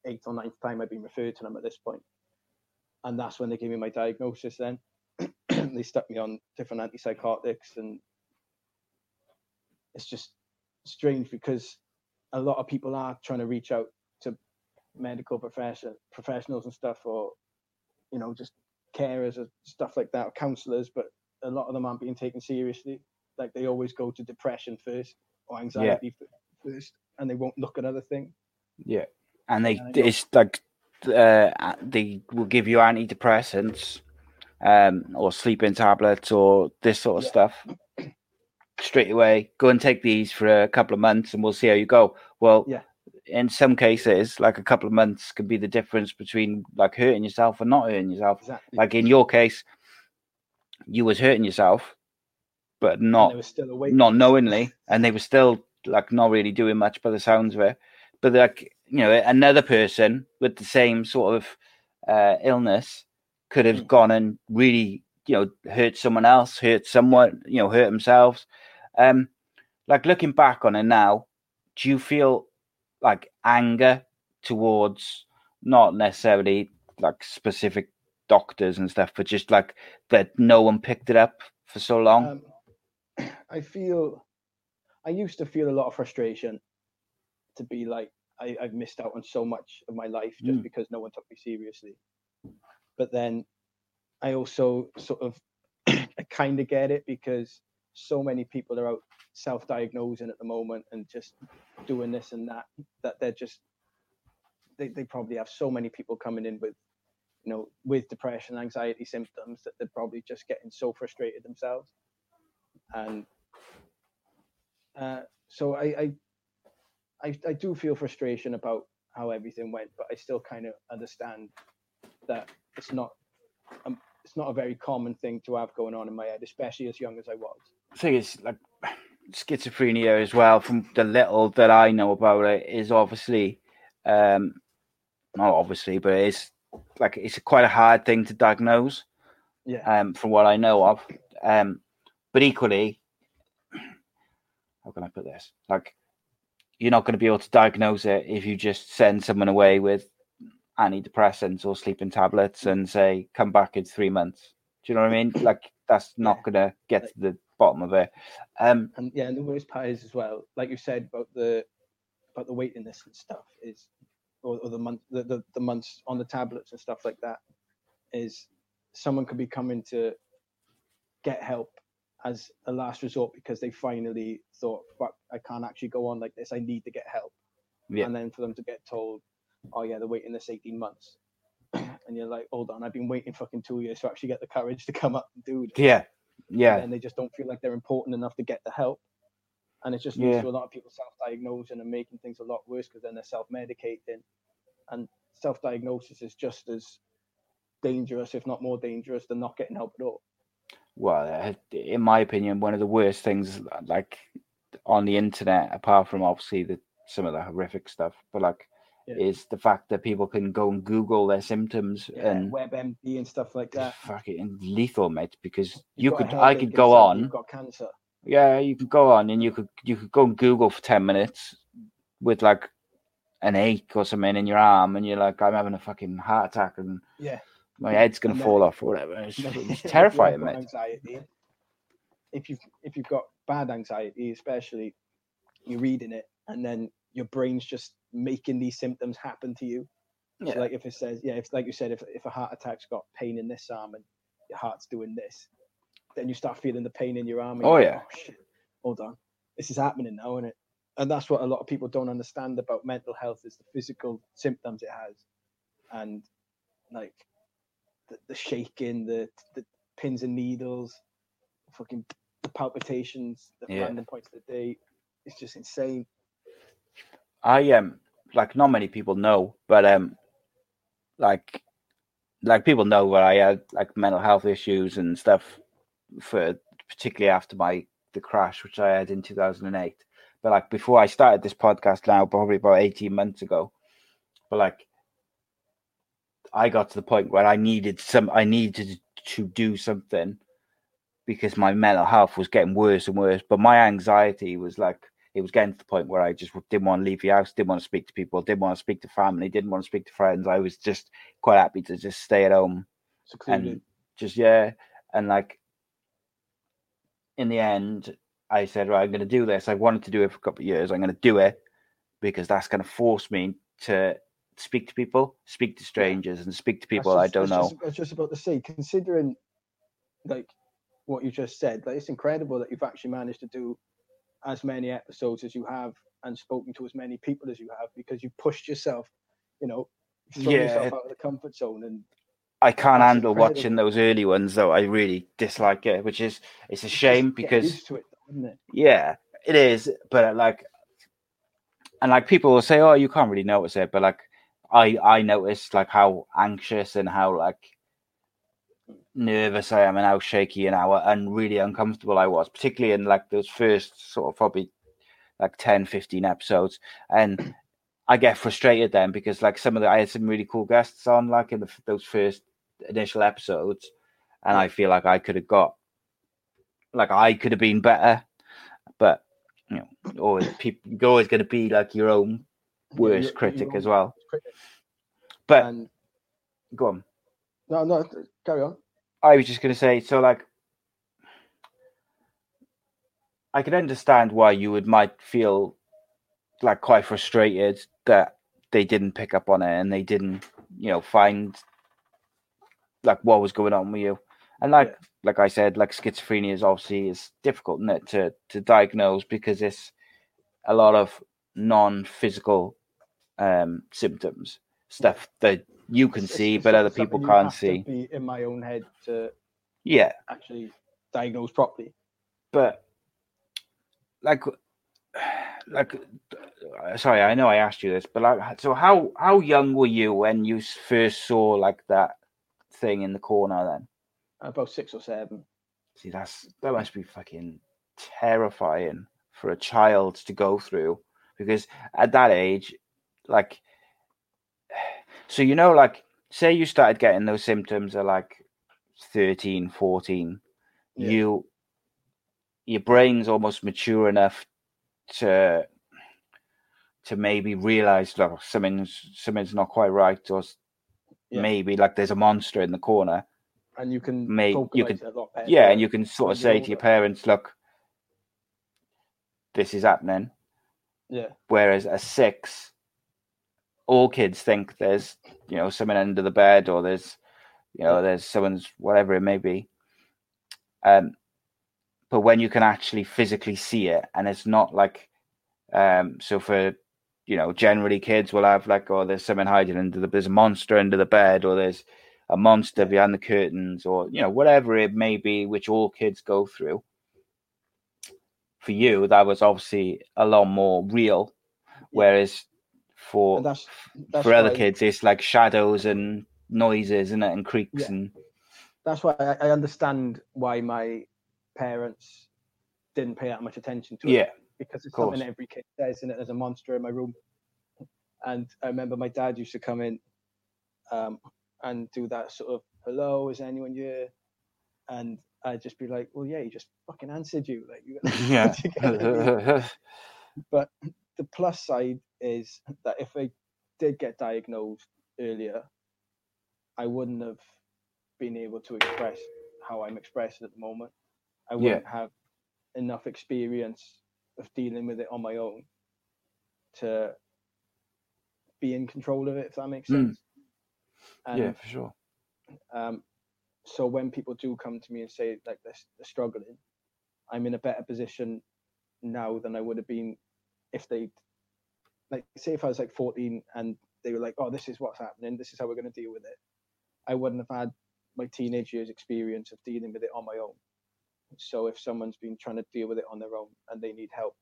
eighth or ninth time I've been referred to them at this point. And that's when they gave me my diagnosis. Then *clears throat* they stuck me on different antipsychotics, and it's just strange because a lot of people are trying to reach out to medical profession professionals and stuff, or you know, just carers or stuff like that, or counselors, but a lot of them aren't being taken seriously. Like they always go to depression first or anxiety f- first, and they won't look at other things. Yeah. And they And it's like uh they will give you antidepressants um or sleeping tablets or this sort of Yeah. stuff straight away go and take these for a couple of months and we'll see how you go well Yeah. in some cases like a couple of months can be the difference between like hurting yourself and not hurting yourself Exactly. like in your case you was hurting yourself but not they were still awake. not knowingly, and they were still like not really doing much by the sounds of it. But like you know, another person with the same sort of uh, illness could have Mm. gone and really you know hurt someone else, hurt someone, you know, hurt themselves. Um, like looking back on it now, do you feel like anger towards not necessarily like specific doctors and stuff, but just like that no one picked it up for so long? Um, *clears throat* I feel, I used to feel a lot of frustration to be like, I, I've missed out on so much of my life just Mm. because no one took me seriously. But then I also sort of, *clears throat* I kind of get it because so many people are out self diagnosing at the moment and just doing this and that, that they're just, they, they probably have so many people coming in with, you know, with depression, anxiety symptoms that they're probably just getting so frustrated themselves and uh, so I, I I, I do feel frustration about how everything went, but I still kind of understand that it's not um, it's not a very common thing to have going on in my head, especially as young as I was. thing is like schizophrenia as well from the little that i know about it is obviously um not obviously but it's like it's quite a hard thing to diagnose Yeah, um from what i know of. Um but equally how can i put this? Like you're not going to be able to diagnose it if you just send someone away with antidepressants or sleeping tablets and say come back in three months. Do you know what i mean? *clears throat* Like that's not going to get to the bottom of it. Um and yeah, and the worst part is as well, like you said about the about the waiting list and stuff is, or, or the month the, the the months on the tablets and stuff like that, is someone could be coming to get help as a last resort because they finally thought, fuck, I can't actually go on like this. I need to get help. Yeah. And then for them to get told, oh yeah, they're waiting this 18 months. *clears throat* and you're like, hold on, I've been waiting fucking two years to actually get the courage to come up and do this Yeah, yeah, and they just don't feel like they're important enough to get the help. And it just leads Yeah. to a lot of people self-diagnosing and making things a lot worse because then they're self-medicating. And self-diagnosis is just as dangerous, if not more dangerous, than not getting help at all. well, uh, in my opinion, one of the worst things like on the internet, apart from obviously the some of the horrific stuff, but like Yeah. is the fact that people can go and Google their symptoms and WebMD and stuff like that. fucking lethal, mate. Because You've you could, I could go on, You've got cancer. Yeah, you could go on and you could you could go and Google for ten minutes with like an ache or something in your arm, and you're like, I'm having a fucking heart attack and Yeah. my head's gonna fall off or whatever. It's, *laughs* it's terrifying, mate. Anxiety. If you've if you've got bad anxiety, especially, you're reading it, and then your brain's just making these symptoms happen to you. So Yeah. like if it says, yeah, if like you said, if if a heart attack's got pain in this arm and your heart's doing this, then you start feeling the pain in your arm. And Oh, yeah. like, shit, hold on, this is happening now, isn't it? And that's what a lot of people don't understand about mental health is the physical symptoms it has, and like the, the shaking, the the pins and needles, fucking the palpitations, the Yeah. random points of the day. It's just insane. I um like not many people know, but um like like people know that I had like mental health issues and stuff for particularly after my the crash which I had in 2008. But like before I started this podcast now, probably about 18 months ago. But like I got to the point where I needed some I needed to do something because my mental health was getting worse and worse. But my anxiety was like it was getting to the point where I just didn't want to leave the house, didn't want to speak to people, didn't want to speak to family, didn't want to speak to friends. I was just quite happy to just stay at home Secluded. and just yeah, and like in the end, I said, right, I'm going to do this. I wanted to do it for a couple of years. I'm going to do it because that's going to force me to speak to people, speak to strangers, and speak to people I don't know. Just, I was just about to say, considering like what you just said, like it's incredible that you've actually managed to do as many episodes as you have and spoken to as many people as you have because you pushed yourself, you know, thrown Yeah, yourself out of the comfort zone and I can't That's handle watching those early ones though. I really dislike it, which is it's a shame because it? Yeah, it is. But uh, like, and like people will say, "Oh, you can't really notice it," but like, I I noticed like how anxious and how like nervous I am and how shaky and how and really uncomfortable I was, particularly in like those first sort of probably like 10, 15 episodes, and I get frustrated then because like some of the I had some really cool guests on like in the, those first initial episodes, and I feel like I could have got like I could have been better, but you know, always people you're always going to be like your own worst your- critic your as well. critic. But And go on. no, no, carry on. I was just going to say, so like, I can understand why you would might feel like quite frustrated that they didn't pick up on it and they didn't, you know, find like what was going on with you. And like, Yeah. like I said, like schizophrenia is obviously is difficult isn't it, to to diagnose because it's a lot of non-physical um symptoms, stuff that you can It's- see it's but other people can't see. Be in my own head to Yeah, actually diagnose properly. but like like uh, sorry, I know I asked you this, but like, so how how young were you when you first saw like that thing in the corner? Then uh, About six or seven. see, that's that must be fucking terrifying for a child to go through because at that age, like, *sighs* so you know, like, say you started getting those symptoms at like 13, 14, Yeah. you your brain's almost mature enough to to maybe realize look something's something's not quite right or Yeah. maybe like there's a monster in the corner. And you can make you can a lot yeah and you can sort of say to your parents look this is happening. Yeah. whereas a six all kids think there's you know someone under the bed or there's you know there's someone's whatever it may be. Um but when you can actually physically see it and it's not like um so for you know generally kids will have like oh there's something hiding under the there's a monster under the bed or there's a monster behind the curtains or you know whatever it may be which all kids go through. For you that was obviously a lot more real. Whereas for that's, that's for other kids it's like shadows and noises and and creaks Yeah. and That's why I, I understand why my parents didn't pay that much attention to it. yeah because it's something every kid says, and there's a monster in my room. And I remember my dad used to come in um, and do that sort of, hello, is anyone here? And I'd just be like, well, yeah, he just fucking answered you. Like, you *laughs* yeah you *laughs* get what I mean? but the plus side is that if I did get diagnosed earlier, I wouldn't have been able to express how I'm expressing at the moment. I wouldn't have enough experience of dealing with it on my own to be in control of it, if that makes Mm. sense. And yeah for sure um, so when people do come to me and say like they're, they're struggling, I'm in a better position now than I would have been if they, like, say if I was like 14 and they were like, "Oh, this is what's happening. This is how we're going to deal with it." I wouldn't have had my teenage years experience of dealing with it on my own. So if someone's been trying to deal with it on their own and they need help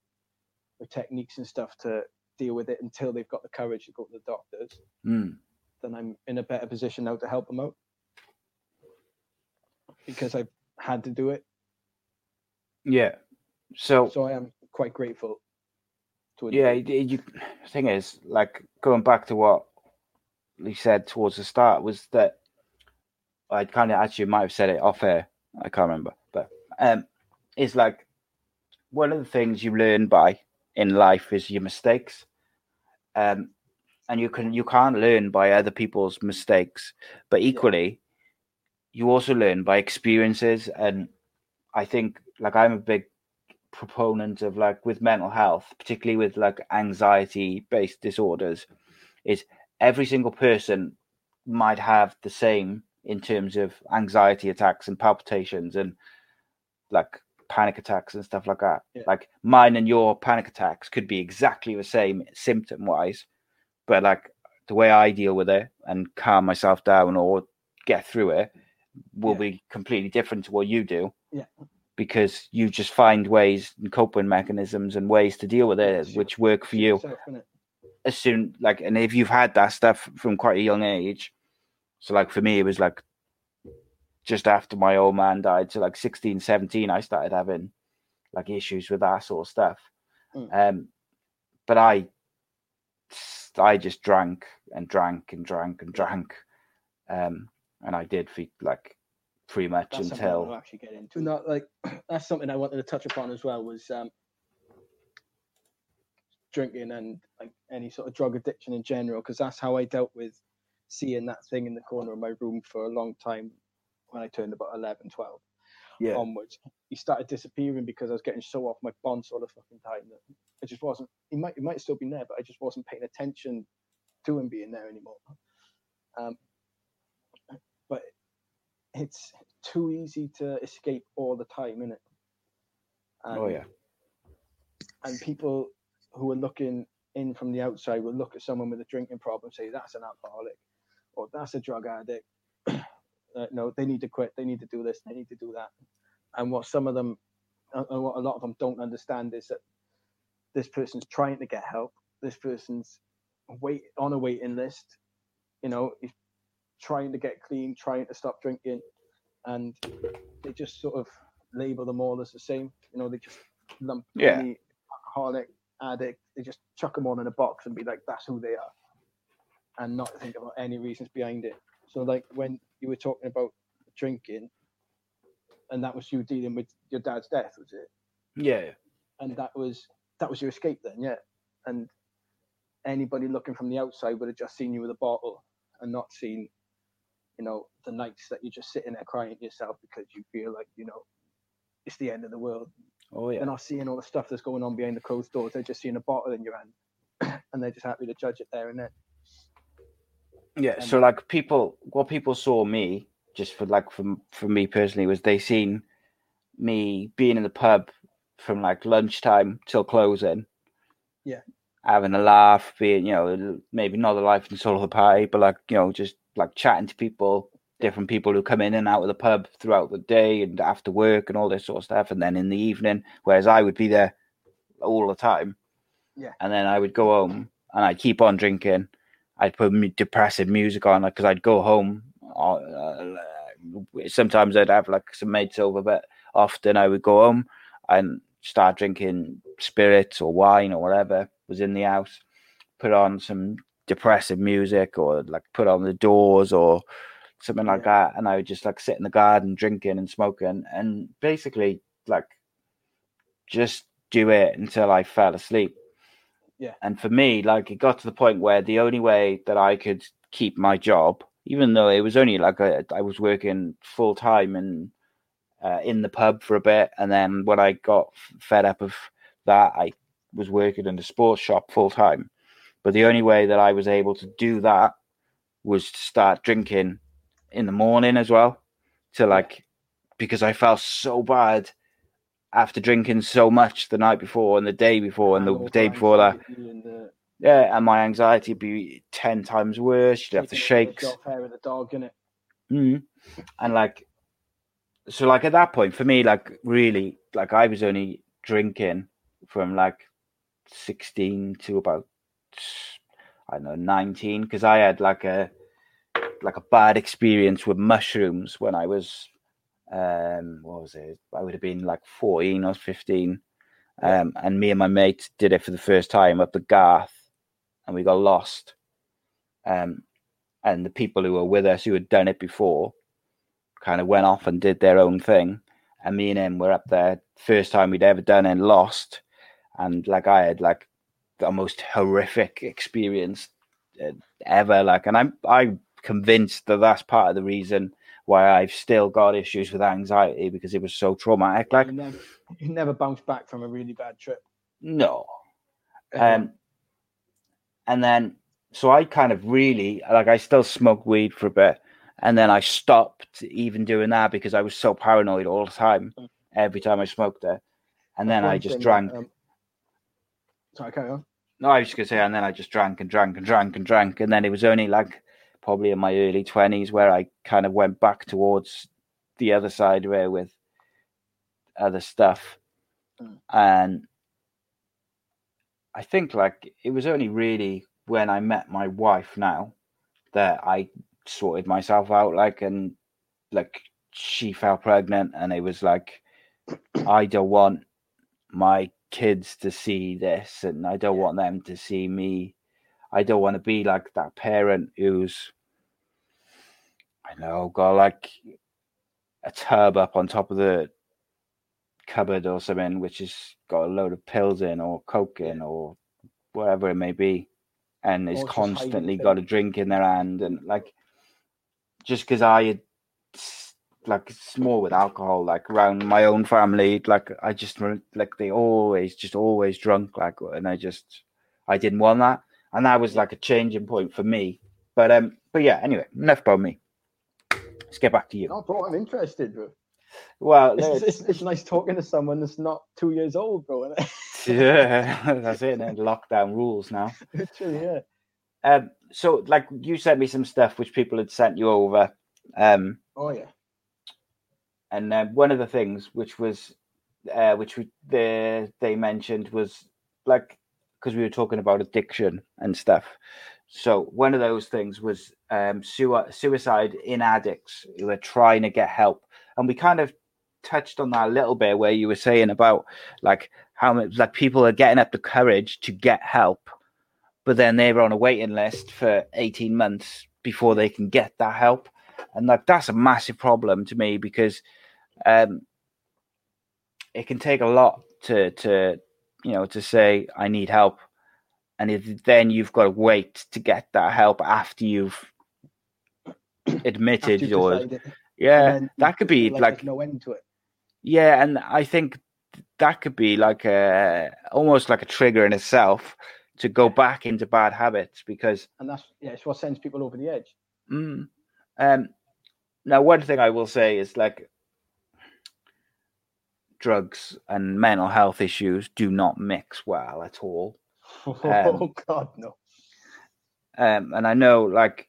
with techniques and stuff to deal with it until they've got the courage to go to the doctors, Mm. then I'm in a better position now to help them out because I've had to do it. yeah so So I am quite grateful. To yeah you, thing is like going back to what you said towards the start was that i kind of actually might have said it off air i can't remember but um is like one of the things you learn by in life is your mistakes. Um and you can you can't learn by other people's mistakes but equally you also learn by experiences. And i think like i'm a big proponent of like with mental health particularly with like anxiety based disorders is every single person might have the same in terms of anxiety attacks and palpitations and like panic attacks and stuff like that Yeah. like mine and your panic attacks could be exactly the same symptom wise but like the way i deal with it and calm myself down or get through it will Yeah. be completely different to what you do Yeah. because you just find ways and coping mechanisms and ways to deal with it Suit- which work for you yourself, as soon like and if you've had that stuff from quite a young age so like for me it was like just after my old man died so like 16 17 i started having like issues with that sort of stuff Mm. um but i i just drank and drank and drank and drank um and i did for like pretty much That's something I want until actually get into. Not like *clears throat* that's something I wanted to touch upon as well was um, drinking and like any sort of drug addiction in general, because that's how I dealt with seeing that thing in the corner of my room for a long time when I turned about 11, 12 yeah onwards. He started disappearing because I was getting so off my bonds all the fucking time that I just wasn't. He might, he might still be there, but I just wasn't paying attention to him being there anymore. Um, but it's too easy to escape all the time, isn't it? oh yeah And people who are looking in from the outside will look at someone with a drinking problem, say that's an alcoholic, or that's a drug addict. Uh, no, they need to quit. They need to do this. They need to do that. And what some of them, uh, and what a lot of them don't understand is that this person's trying to get help, this person's wait on a waiting list. You know, he's trying to get clean, trying to stop drinking, and they just sort of label them all as the same. You know, they just lump Yeah. any alcoholic, addict, they just chuck them all in a box and be like, that's who they are, and not think about any reasons behind it. So, like when you were talking about drinking, and that was you dealing with your dad's death, was it? Yeah. and that was that was your escape then, yeah. And anybody looking from the outside would have just seen you with a bottle and not seen, you know, the nights that you're just sitting there crying to yourself because you feel like, you know, it's the end of the world. Oh yeah. They're not seeing all the stuff that's going on behind the closed doors. They're just seeing a bottle in your hand *clears throat* and they're just happy to judge it there and then. Yeah, And- so like people, what people saw me just for like from for me personally was they seen me being in the pub from like lunchtime till closing. Yeah. having a laugh, being you know maybe not the life and soul of the party, but like you know just like chatting to people, different people who come in and out of the pub throughout the day and after work and all this sort of stuff, and then in the evening, whereas I would be there all the time. Yeah. and then I would go home and I'd keep on drinking. I'd put depressive music on, because I'd go home. Uh, uh, sometimes I'd have like some mates over, but often I would go home and start drinking spirits or wine or whatever was in the house. Put on some depressive music or like put on the doors or something like that, and I would just like sit in the garden drinking and smoking, and basically like just do it until I fell asleep. Yeah. And for me, like it got to the point where the only way that I could keep my job, even though it was only like a, I was working full time and uh, in the pub for a bit, and then when I got fed up of that, I was working in the sports shop full time. But the only way that I was able to do that was to start drinking in the morning as well, to like because I felt so bad after drinking so much the night before and the day before and the all day before that. the Yeah, and my anxiety would be ten times worse. You'd have the shakes. hair of the dog, innit? Mm. And like, so like at that point for me, like really, like I was only drinking from like sixteen to about I don't know nineteen because I had like a like a bad experience with mushrooms when I was um what was it? I would have been like fourteen or fifteen. Um, and me and my mate did it for the first time up the Garth, and we got lost. Um, and the people who were with us who had done it before kind of went off and did their own thing. And me and him were up there, first time we'd ever done it, and lost. And like I had like the most horrific experience uh, ever. Like, and I'm I'm convinced that that's part of the reason why I've still got issues with anxiety because it was so traumatic. Like, you never, you never bounce back from a really bad trip. no, um, and then so I kind of really like I still smoked weed for a bit, and then I stopped even doing that because I was so paranoid all the time. Every time I smoked it, and then I just thing, drank. um, sorry, carry on. No, I was just gonna say, and then I just drank and drank and drank and drank, and then it was only like probably in my early twenties where I kind of went back towards the other side of it with other stuff, Mm. and I think like it was only really when I met my wife now that I sorted myself out, like and like she fell pregnant, and it was like I don't want my kids to see this and I don't want them to see me. I don't want to be like that parent who's I know, got like a tub up on top of the cupboard or something which has got a load of pills in or coke in or whatever it may be and is Or hiding constantly got a drink in their hand and like just because I like it's more with alcohol like around my own family like I just like they always just always drunk like and I just I didn't want that and that was like a changing point for me but um but yeah anyway enough about me let's get back to you No, bro, I'm interested, bro. well It's, it's, it's nice talking to someone that's not two years old, bro. *laughs* yeah *laughs* that's it then lockdown rules now Literally, yeah. um so like you sent me some stuff which people had sent you over um Oh yeah. and uh, one of the things which was uh, which we, they they mentioned was like because we were talking about addiction and stuff. So one of those things was um, suicide in addicts. Who are trying to get help, and we kind of touched on that a little bit where you were saying about like how like people are getting up the courage to get help, but then they're on a waiting list for eighteen months before they can get that help, and like that's a massive problem to me because um, it can take a lot to to you know to say I need help, and if then you've got to wait to get that help after you've admitted After you've or yeah that could be like, like no end to it. yeah and i think that could be like a almost like a trigger in itself to go back into bad habits because And that's yeah, it's what sends people over the edge. mm, um now one thing i will say is like drugs and mental health issues do not mix well at all *laughs* oh God, no. um and i know like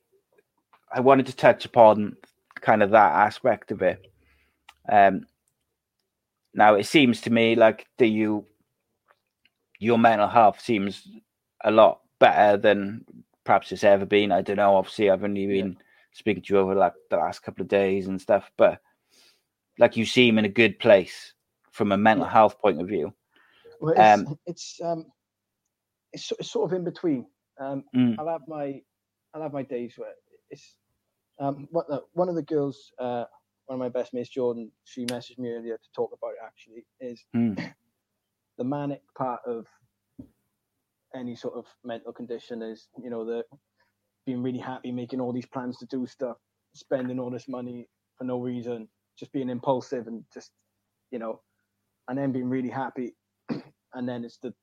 i wanted to touch upon kind of that aspect of it um now it seems to me like that you your mental health seems a lot better than perhaps it's ever been i don't know obviously i've only Yeah. been speaking to you over like the last couple of days and stuff but like you seem in a good place from a mental health point of view Well, it's, Um, it's um, it's, it's sort of in between. Um, Mm. I'll have my I'll have my days where it's um, what the, one of the girls, uh, one of my best mates, Jordan, she messaged me earlier to talk about it. Actually, is Mm. *coughs* the manic part of any sort of mental condition is you know the being really happy, making all these plans to do stuff, spending all this money for no reason, just being impulsive and just you know, and then being really happy, *clears throat* and then it's the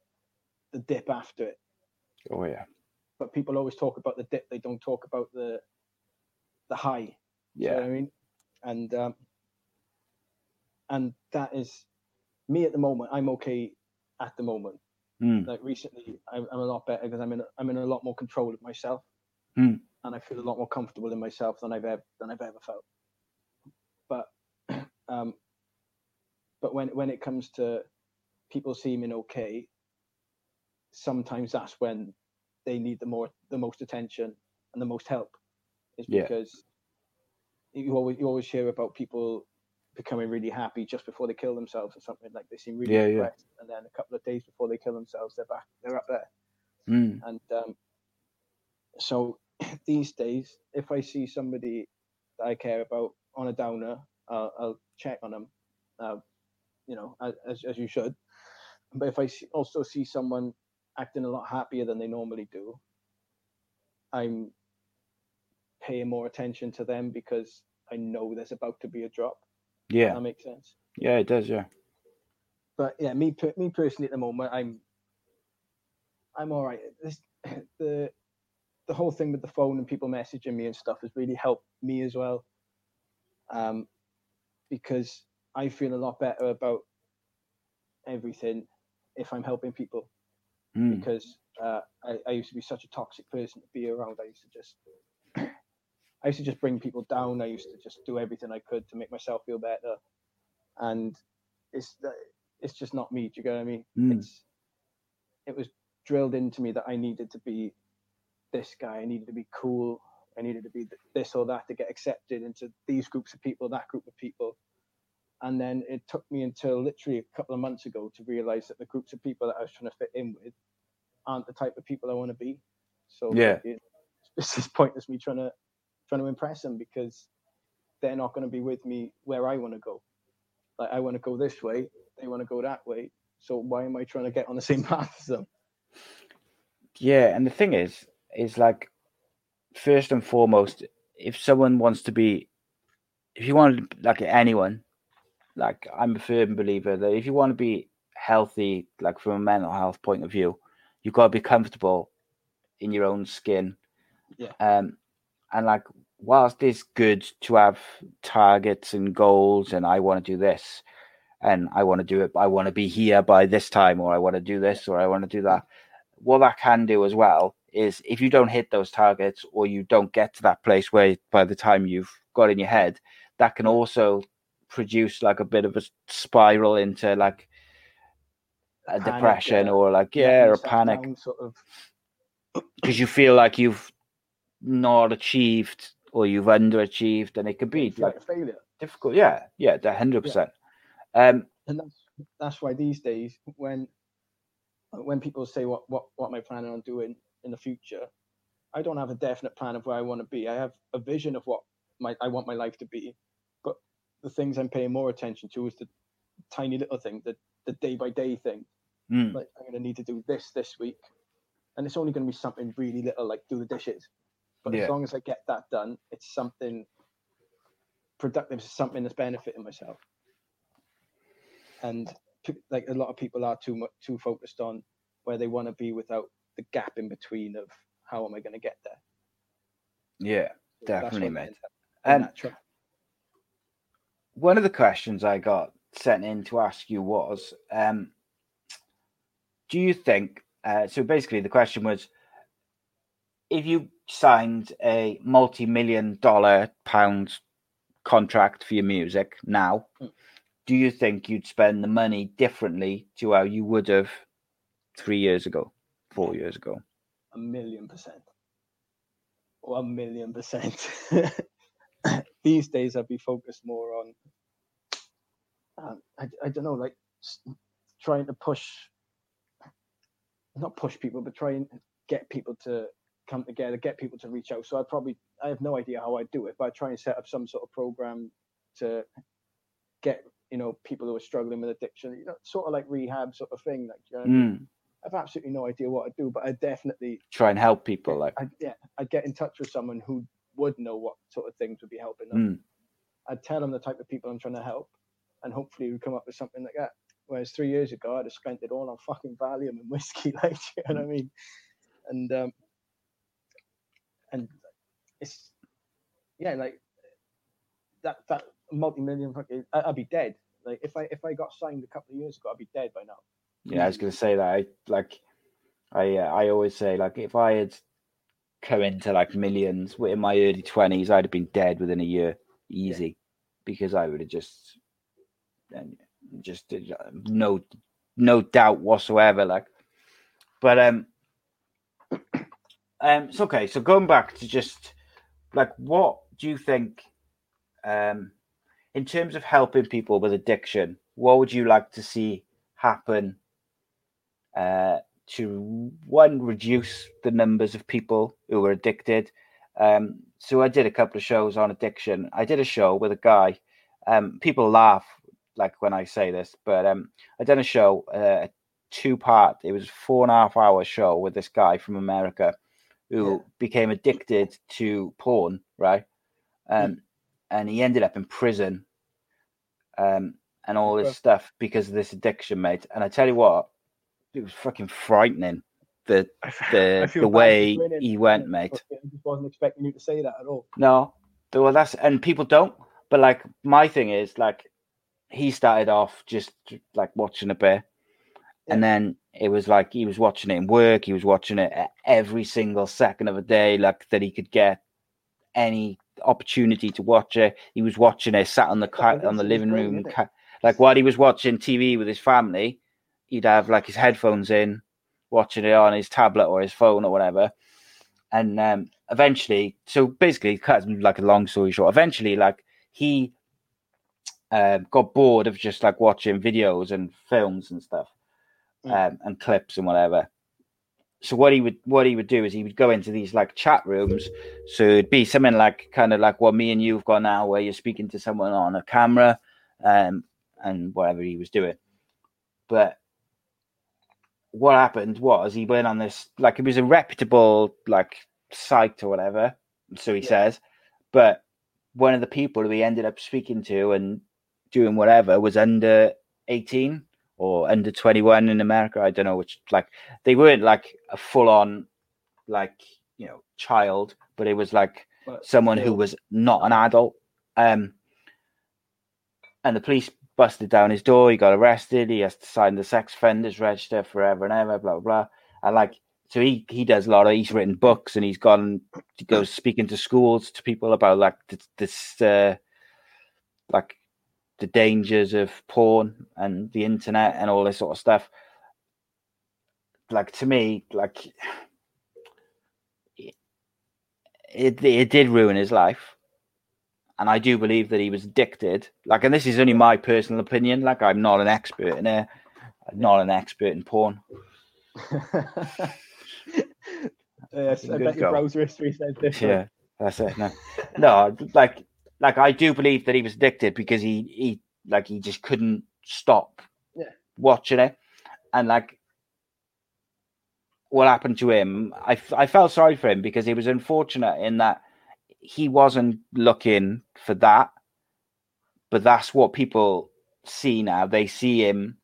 the dip after it. oh yeah But people always talk about the dip; they don't talk about the the high. You know yeah what I mean? And um, and that is me at the moment. I'm okay at the moment. Mm. Like recently, I'm, I'm a lot better because I'm in a, I'm in a lot more control of myself, Hmm. and I feel a lot more comfortable in myself than I've ever than I've ever felt. But *clears throat* um, but when when it comes to people seeming okay, sometimes that's when they need the more the most attention and the most help. Is Yeah. because you always you always hear about people becoming really happy just before they kill themselves or something like they seem really Yeah, yeah. depressed and then a couple of days before they kill themselves they're back they're up there Mm. and um, so *clears throat* these days if i see somebody that i care about on a downer i'll, I'll check on them uh, you know as, as- you should. But if i also see someone acting a lot happier than they normally do i'm paying more attention to them because i know there's about to be a drop. Yeah. That makes sense. Yeah it does yeah. But yeah, me me personally at the moment, I'm I'm all right. This *clears throat* the the whole thing with the phone and people messaging me and stuff has really helped me as well. Um, because I feel a lot better about everything if I'm helping people. Mm. Because uh, I, I used to be such a toxic person to be around. I used to just *clears throat* I used to just bring people down. I used to just do everything I could to make myself feel better, and it's it's just not me. Do you get what I mean? Mm. It's it was drilled into me that I needed to be this guy. I needed to be cool. I needed to be this or that to get accepted into these groups of people, that group of people. And then it took me until literally a couple of months ago to realize that the groups of people that I was trying to fit in with aren't the type of people I want to be. So Yeah. it, it's just pointless me trying to trying to impress them because they're not going to be with me where I want to go. Like I want to go this way, they want to go that way. So why am I trying to get on the same *laughs* path as them? Yeah, and the thing is, is like first and foremost, if someone wants to be, if you want like anyone, like I'm a firm believer that if you want to be healthy, like from a mental health point of view, you've got to be comfortable in your own skin. Yeah. Um, and like whilst it's good to have targets and goals, and I want to do this, and I want to do it, I want to be here by this time, or I want to do this, or I want to do that what that can do as well is if you don't hit those targets or you don't get to that place where by the time you've got in your head, that can also produce like a bit of a spiral into like a panic, depression uh, or like yeah, or yourself panic sort of. *clears throat* because you feel like you've not achieved or you've underachieved, and it could be like like a failure. difficult. Yeah, yeah, hundred percent. Um, and that's that's why these days when when people say what what what am I planning on doing in the future, I don't have a definite plan of where I want to be. I have a vision of what my I want my life to be, the things I'm paying more attention to is the tiny little thing, the the day by day thing. mm, Like I'm gonna need to do this this week, and it's only gonna be something really little, like do the dishes. But Yeah. as long as I get that done, it's something productive, it's something that's benefiting myself. And like a lot of people are too much too focused on where they want to be without the gap in between of how am I going to get there. yeah. So Definitely, mate. I end up in Um, that track. One of the questions I got sent in to ask you was, um, do you think? Uh, so basically, the question was, if you signed a multi-million dollar pound contract for your music now, Mm. do you think you'd spend the money differently to how you would have three years ago, four years ago? a million percent. One million percent. *laughs* *coughs* These days, I'd be focused more on, um, I, I don't know, like trying to push, not push people, but try and get people to come together, get people to reach out. So I probably, I have no idea how I do it, but I try and set up some sort of program to get, you know, people who are struggling with addiction, you know, sort of like rehab sort of thing. Like, you know, I? Mm. I've absolutely no idea what I do, but I definitely Try and help people, like, I, yeah, I'd get in touch with someone who would know what sort of things would be helping them. mm, I'd tell them the type of people I'm trying to help, and hopefully we come up with something like that. Whereas three years ago, I'd have spent it all on fucking Valium and whiskey, *laughs* like you know what I mean. And um, and it's yeah, like that that multi-million fucking, I'd be dead. Like if I if I got signed a couple of years ago, I'd be dead by now. Yeah, I was gonna say that. I like, I uh, I always say like if I had come into like millions in my early twenties, I'd have been dead within a year, easy, because I would have just, just uh, no no doubt whatsoever. Like, but um, um, it's okay. So going back to just like, what do you think, um, in terms of helping people with addiction? What would you like to see happen? uh, to one reduce the numbers of people who are addicted. Um, so I did a couple of shows on addiction. I did a show with a guy. Um, people laugh like when I say this, but um, I done a show, uh, two part. It was a four and a half hour show with this guy from America who Yeah. became addicted to porn, right? Um, and he ended up in prison. Um, and all this stuff because of this addiction, mate. And I tell you what, it was fucking frightening *laughs* the the the way he went, mate. I just wasn't expecting you to say that at all. No, well, that's and people don't. But like my thing is like he started off just like watching a bit, and then it was like he was watching it in work. He was watching it every single second of the day, like that he could get any opportunity to watch it. He was watching it sat on the on the living room, ca- like while he was watching TV with his family. He'd have like his headphones in, watching it on his tablet or his phone or whatever. And um, eventually, so basically, cut like a long story short. Eventually, like he um, got bored of just like watching videos and films and stuff, Mm. um, and clips and whatever. So what he would what he would do is he would go into these like chat rooms. So it'd be something like kind of like what me and you've got now, where you're speaking to someone on a camera, um, and whatever he was doing. But what happened was he went on this like it was a reputable like site or whatever, so he Yeah. says. But one of the people who he ended up speaking to and doing whatever was under 18 or under 21 in America. I don't know which like they weren't like a full on like you know child, but it was like But someone who was not an adult. Um, and the police busted down his door. He got arrested. He has to sign the sex offenders register forever and ever. Blah blah. blah. And like, so he he does a lot of. He's written books and he's gone. He goes speaking to schools to people about like this, this uh, like the dangers of porn and the internet and all this sort of stuff. like to me, like *sighs* it, it did ruin his life. And I do believe that he was addicted. Like, and this is only my personal opinion. Like, I'm not an expert in it. I'm not an expert in porn. *laughs* yes, I bet your go. browser history says this. Yeah, that's it. No, no, *laughs* like, like I do believe that he was addicted because he, he, like, he just couldn't stop Yeah. watching it, and like, what happened to him? I, I felt sorry for him because he was unfortunate in that he wasn't looking for that, but that's what people see now. They see him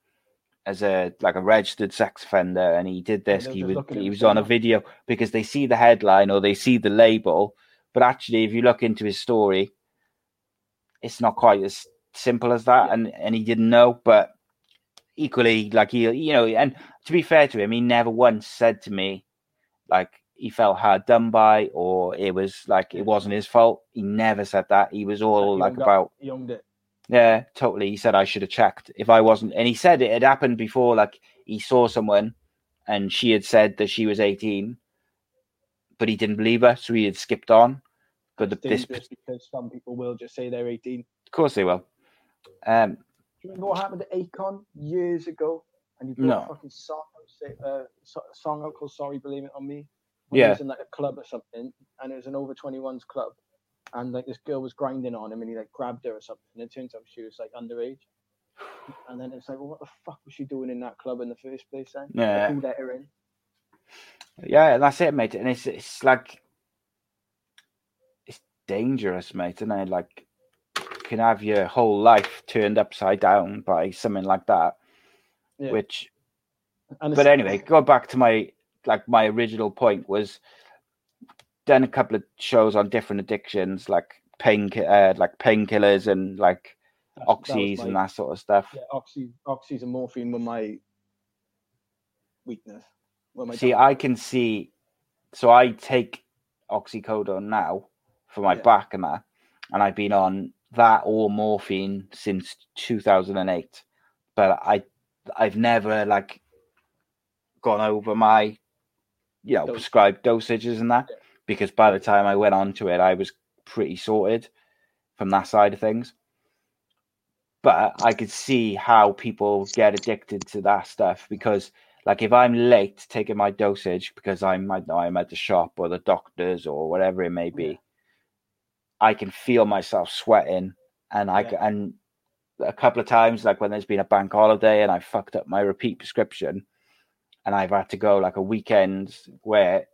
as a like a registered sex offender, and he did this. he was he was on a video because they see the headline or they see the label, but actually, if you look into his story, it's not quite as simple as that, Yeah. and and he didn't know, but equally, like he, you know, and to be fair to him, he never once said to me, like he felt hard done by, or it was like it wasn't his fault. He never said that. He was all He like about owned it. yeah, totally. He said I should have checked if I wasn't, and he said it had happened before. Like he saw someone, and she had said that she was eighteen, but he didn't believe her, so he had skipped on. But the, this, because some people will just say they're 18. Of course, they will. Um, you remember what happened to Akon years ago? And you put No. a fucking song, uh, song out called "Sorry, Blame It on Me." When Yeah. He was in like a club or something, and it was an over 21s club, and like this girl was grinding on him, and he like grabbed her or something. And it turns out she was like underage. And then it's like, well, what the fuck was she doing in that club in the first place? Then Like, Yeah. who let her in? yeah, that's it, mate. And it's it's like it's dangerous, mate. And I like you can have your whole life turned upside down by something like that, Yeah. which And but anyway, go back to my like my original point was done a couple of shows on different addictions, like pain, uh, like painkillers and like that oxys my- and that sort of stuff. Yeah, oxy, oxys and morphine were my weakness. Were my see, down- I can see. So I take oxycodone now for my Yeah. back and that, and I've been on that or morphine since 2008. But I, I've never like gone over my, you know, Dose. prescribed dosages and that Yeah. because by the time I went on to it, I was pretty sorted from that side of things. But I could see how people get addicted to that stuff because like if I'm late taking my dosage because I'm I know I'm at the shop or the doctor's or whatever it may be. I can feel myself sweating and I Yeah. and a couple of times like when there's been a bank holiday and I fucked up my repeat prescription and I've had to go like a weekend where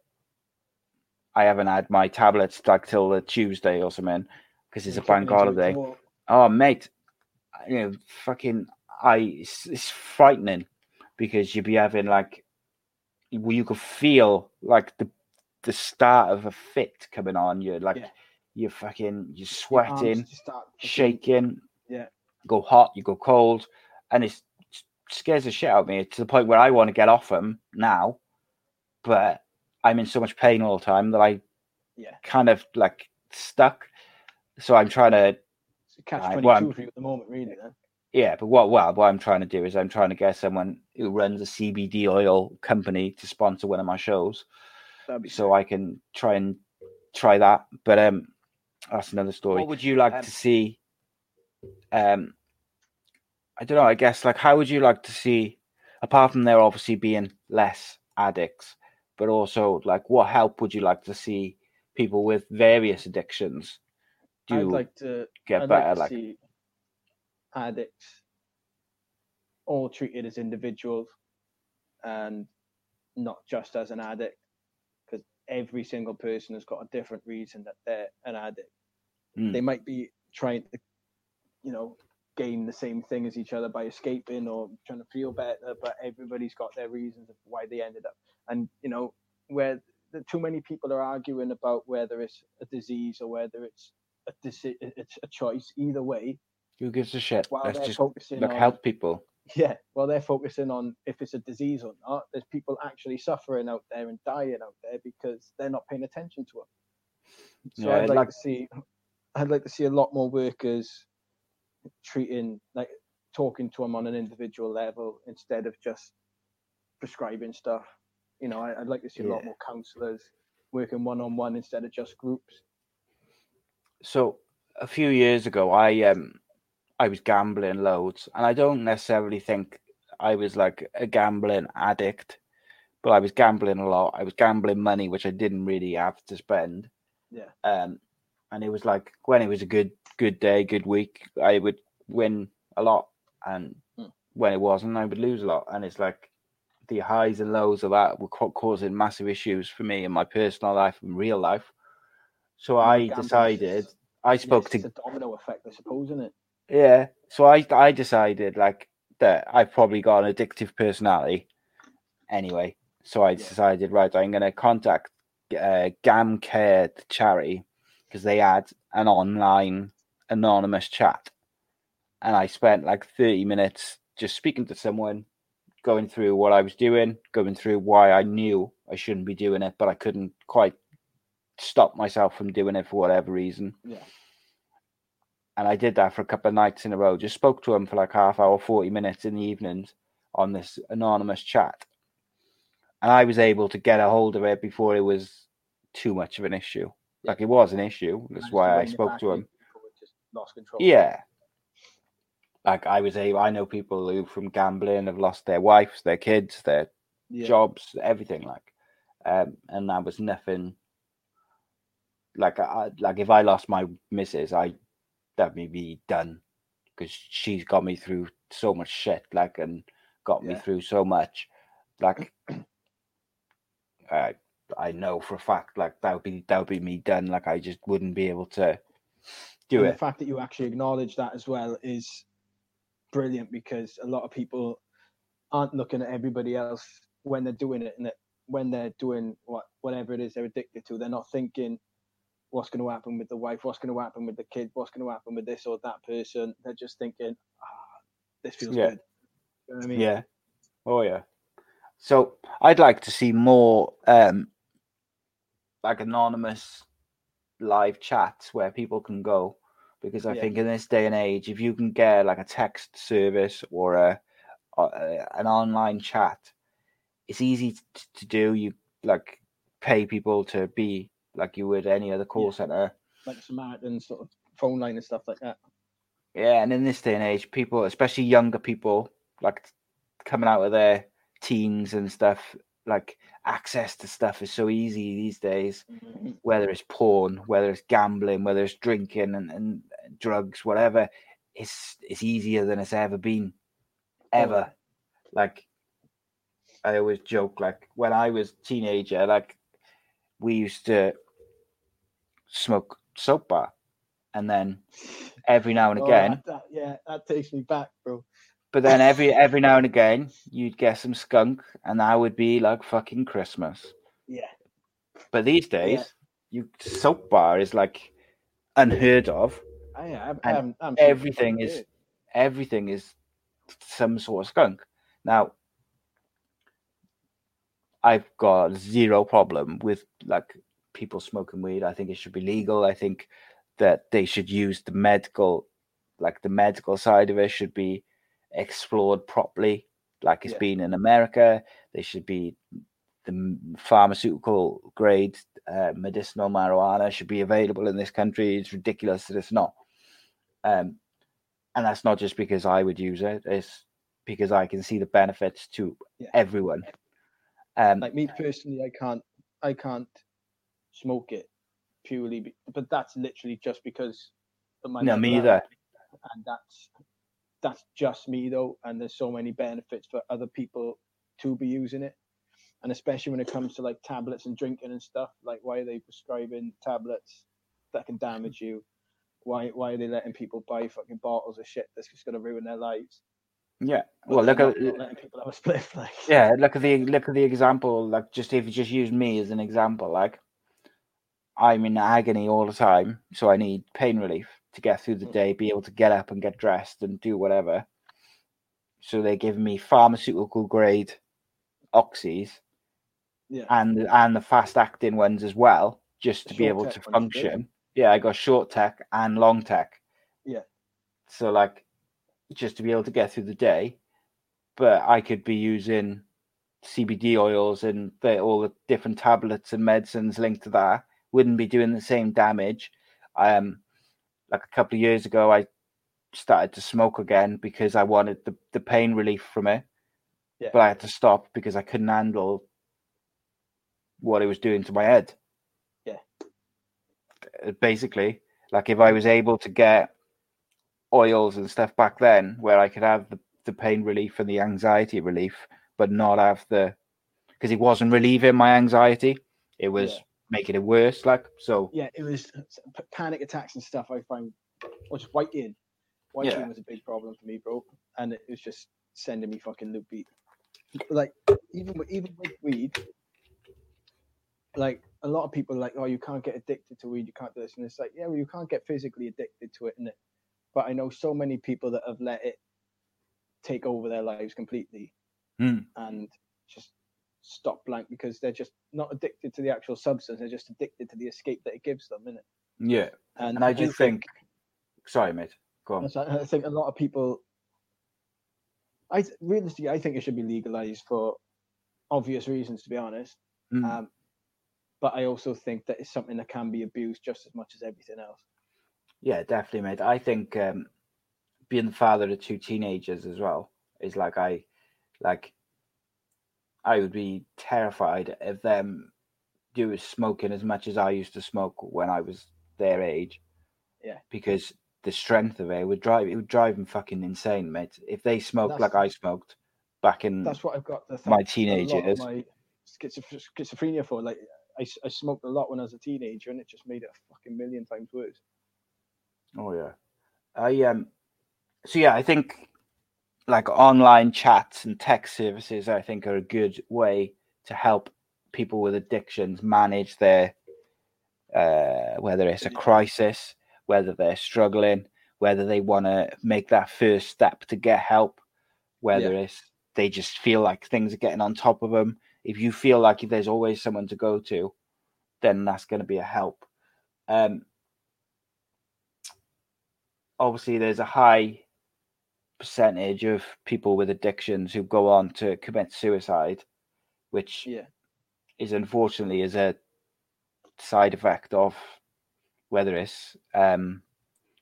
I haven't had my tablets like till the Tuesday or something because it's a You're kicking bank holiday. Oh, mate, you know, fucking, I, it's, it's frightening because you'd be having like, well, you could feel like the the start of a fit coming on. You're like, Yeah. you're fucking, you're sweating, shaking. Yeah. Go hot, you go cold, and it's, it scares the shit out of me to the point where I want to get off them now, but I'm in so much pain all the time that I Yeah. kind of like stuck. So I'm trying to catch 22 well, for you at the moment, really. Then. Yeah, but what well, what I'm trying to do is I'm trying to get someone who runs a CBD oil company to sponsor one of my shows, so I can try and try that. But um, that's another story. What would you like Um, to see? Um, I don't know. I guess like how would you like to see, apart from there obviously being less addicts, but also like what help would you like to see people with various addictions do? I'd like to get I'd better? like to Like, addicts all treated as individuals and not just as an addict, because every single person has got a different reason that they're an addict. Mm. They might be trying to, you know, gain the same thing as each other by escaping or trying to feel better, but everybody's got their reasons of why they ended up. And you know, where the, too many people are arguing about whether it's a disease or whether it's a deci- it's a choice. Either way, who gives a shit? while Let's they're just focusing like on help people. yeah, while they're focusing on if it's a disease or not, there's people actually suffering out there and dying out there because they're not paying attention to it. So Yeah, I'd like, like- to see, I'd like to see a lot more workers treating like talking to them on an individual level instead of just prescribing stuff You know, I, I'd like to see a lot more counsellors working one on one instead of just groups. So a few years ago, I um I was gambling loads, and I don't necessarily think I was like a gambling addict, but I was gambling a lot. I was gambling money which I didn't really have to spend. Yeah. Um, and it was like when it was a good good day, good week, I would win a lot, and Hmm. when it wasn't, I would lose a lot. And it's like the highs and lows of that were causing massive issues for me in my personal life and real life. So Yeah, I decided. just- I spoke it's to a domino effect, I suppose, isn't it? yeah. So I I decided like that I've probably got an addictive personality. Anyway, so I Yeah. decided right, I'm gonna contact uh, GamCare the charity because they had an online anonymous chat, and I spent like 30 minutes just speaking to someone, going through what I was doing, going through why I knew I shouldn't be doing it, but I couldn't quite stop myself from doing it for whatever reason Yeah. and I did that for a couple of nights in a row. Just spoke to him for like half hour, forty minutes in the evenings on this anonymous chat, and I was able to get a hold of it before it was too much of an issue. Like it was an issue. That's why I spoke to him. Before it just lost control. Yeah. Like I was able, I know people who from gambling have lost their wives, their kids, their Yeah. jobs, everything like, um, and that was nothing. Like I like if I lost my missus, I that may be done because she's got me through so much shit, like and got me through so much, like. *clears throat* I I know for a fact, like that would be that would be me done. Like I just wouldn't be able to do and it. the fact that you actually acknowledge that as well is brilliant because a lot of people aren't looking at everybody else when they're doing it and that when they're doing what whatever it is they're addicted to they're not thinking what's going to happen with the wife what's going to happen with the kid what's going to happen with this or that person they're just thinking ah, this feels Yeah. good you know i mean Yeah. Oh yeah. So I'd like to see more um like anonymous live chats where people can go because I Yeah. think in this day and age if you can get like a text service or a, a an online chat it's easy t- to do you like pay people to be like you would any other call Yeah. center like samaritan sort of phone line and stuff like that Yeah, and in this day and age, people, especially younger people, like coming out of their teens and stuff, like access to stuff is so easy these days. Mm-hmm. Whether it's porn, whether it's gambling, whether it's drinking and, and drugs, whatever, it's it's easier than it's ever been, ever. Like I always joke, like when I was teenager, like we used to smoke soap bar, and then every now and Oh, again. that- that- yeah that takes me back bro But then every every now and again, you'd get some skunk, and that would be like fucking Christmas. yeah But these days, you soap bar is like unheard of. I, I, I And haven't, I haven't seen it for Everything is everything is some sort of skunk. Now, I've got zero problem with like people smoking weed. I think it should be legal. I think that they should use the medical, like the medical side of it, should be explored properly, like it's Yeah. been in America. They should be the pharmaceutical grade uh, medicinal marijuana should be available in this country. It's ridiculous that it's not. Um, and that's not just because I would use it; it's because I can see the benefits to Yeah. everyone. Um, like me personally i can't i can't smoke it purely be, but that's literally just because of my no, me either. and that's that's just me though and there's so many benefits for other people to be using it and especially when it comes to like tablets and drinking and stuff like why are they prescribing tablets that can damage you why why are they letting people buy fucking bottles of shit that's just going to ruin their lives Yeah. But Well, look at letting people have a spliff like *laughs* yeah, look at the look at the example. Like, just if you just use me as an example, like I'm in agony all the time, so I need pain relief to get through the Mm. day, be able to get up and get dressed and do whatever. So they give me pharmaceutical grade oxys yeah and and the fast acting ones as well, just to be able to function. Yeah, I got Shortec and Longtec. Yeah. So like, just to be able to get through the day, but I could be using CBD oils and the, all the different tablets and medicines linked to that wouldn't be doing the same damage. Um, like a couple of years ago, I started to smoke again because I wanted the, the pain relief from it, Yeah. but I had to stop because I couldn't handle what it was doing to my head. Basically, like if I was able to get oils and stuff back then where I could have the, the pain relief and the anxiety relief, but not have the because it wasn't relieving my anxiety, it was Yeah. making it worse. Like so, yeah, it was p- panic attacks and stuff. I find, or just whiting. Whiting Yeah. was a big problem for me, bro, and it was just sending me fucking loopy. Like even with, even with weed, like a lot of people are like, oh, you can't get addicted to weed, you can't do this, and it's like, yeah, well, you can't get physically addicted to it, innit? But I know so many people that have let it take over their lives completely, Hmm. and just stop blank because they're just not addicted to the actual substance; they're just addicted to the escape that it gives them, innit? yeah. And I do think, sorry, mate, go on. I think a lot of people. I realistically, I think it should be legalized for obvious reasons, to be honest. Mm. Um, but I also think that it's something that can be abused just as much as everything else. Yeah, definitely, mate. I think um, being the father of two teenagers as well is like I, like, I would be terrified of them doing smoking as much as I used to smoke when I was their age. Yeah. because the strength of it would drive it would drive them fucking insane, mate. If they smoked That's- like I smoked back in That's what I've got. The my teenage years. my schizophrenia for. Like, I, I smoked a lot when I was a teenager, and it just made it a fucking million times worse. Oh yeah. I um so yeah, I think like online chats and text services I think are a good way to help people with addictions manage their uh whether it's a crisis, whether they're struggling, whether they want to make that first step to get help, whether it's they just feel like things are getting on top of them. If you feel like there's always someone to go to, then that's going to be a help. Um, obviously there's a high percentage of people with addictions who go on to commit suicide, which Yeah. is unfortunately is a side effect of whether it's um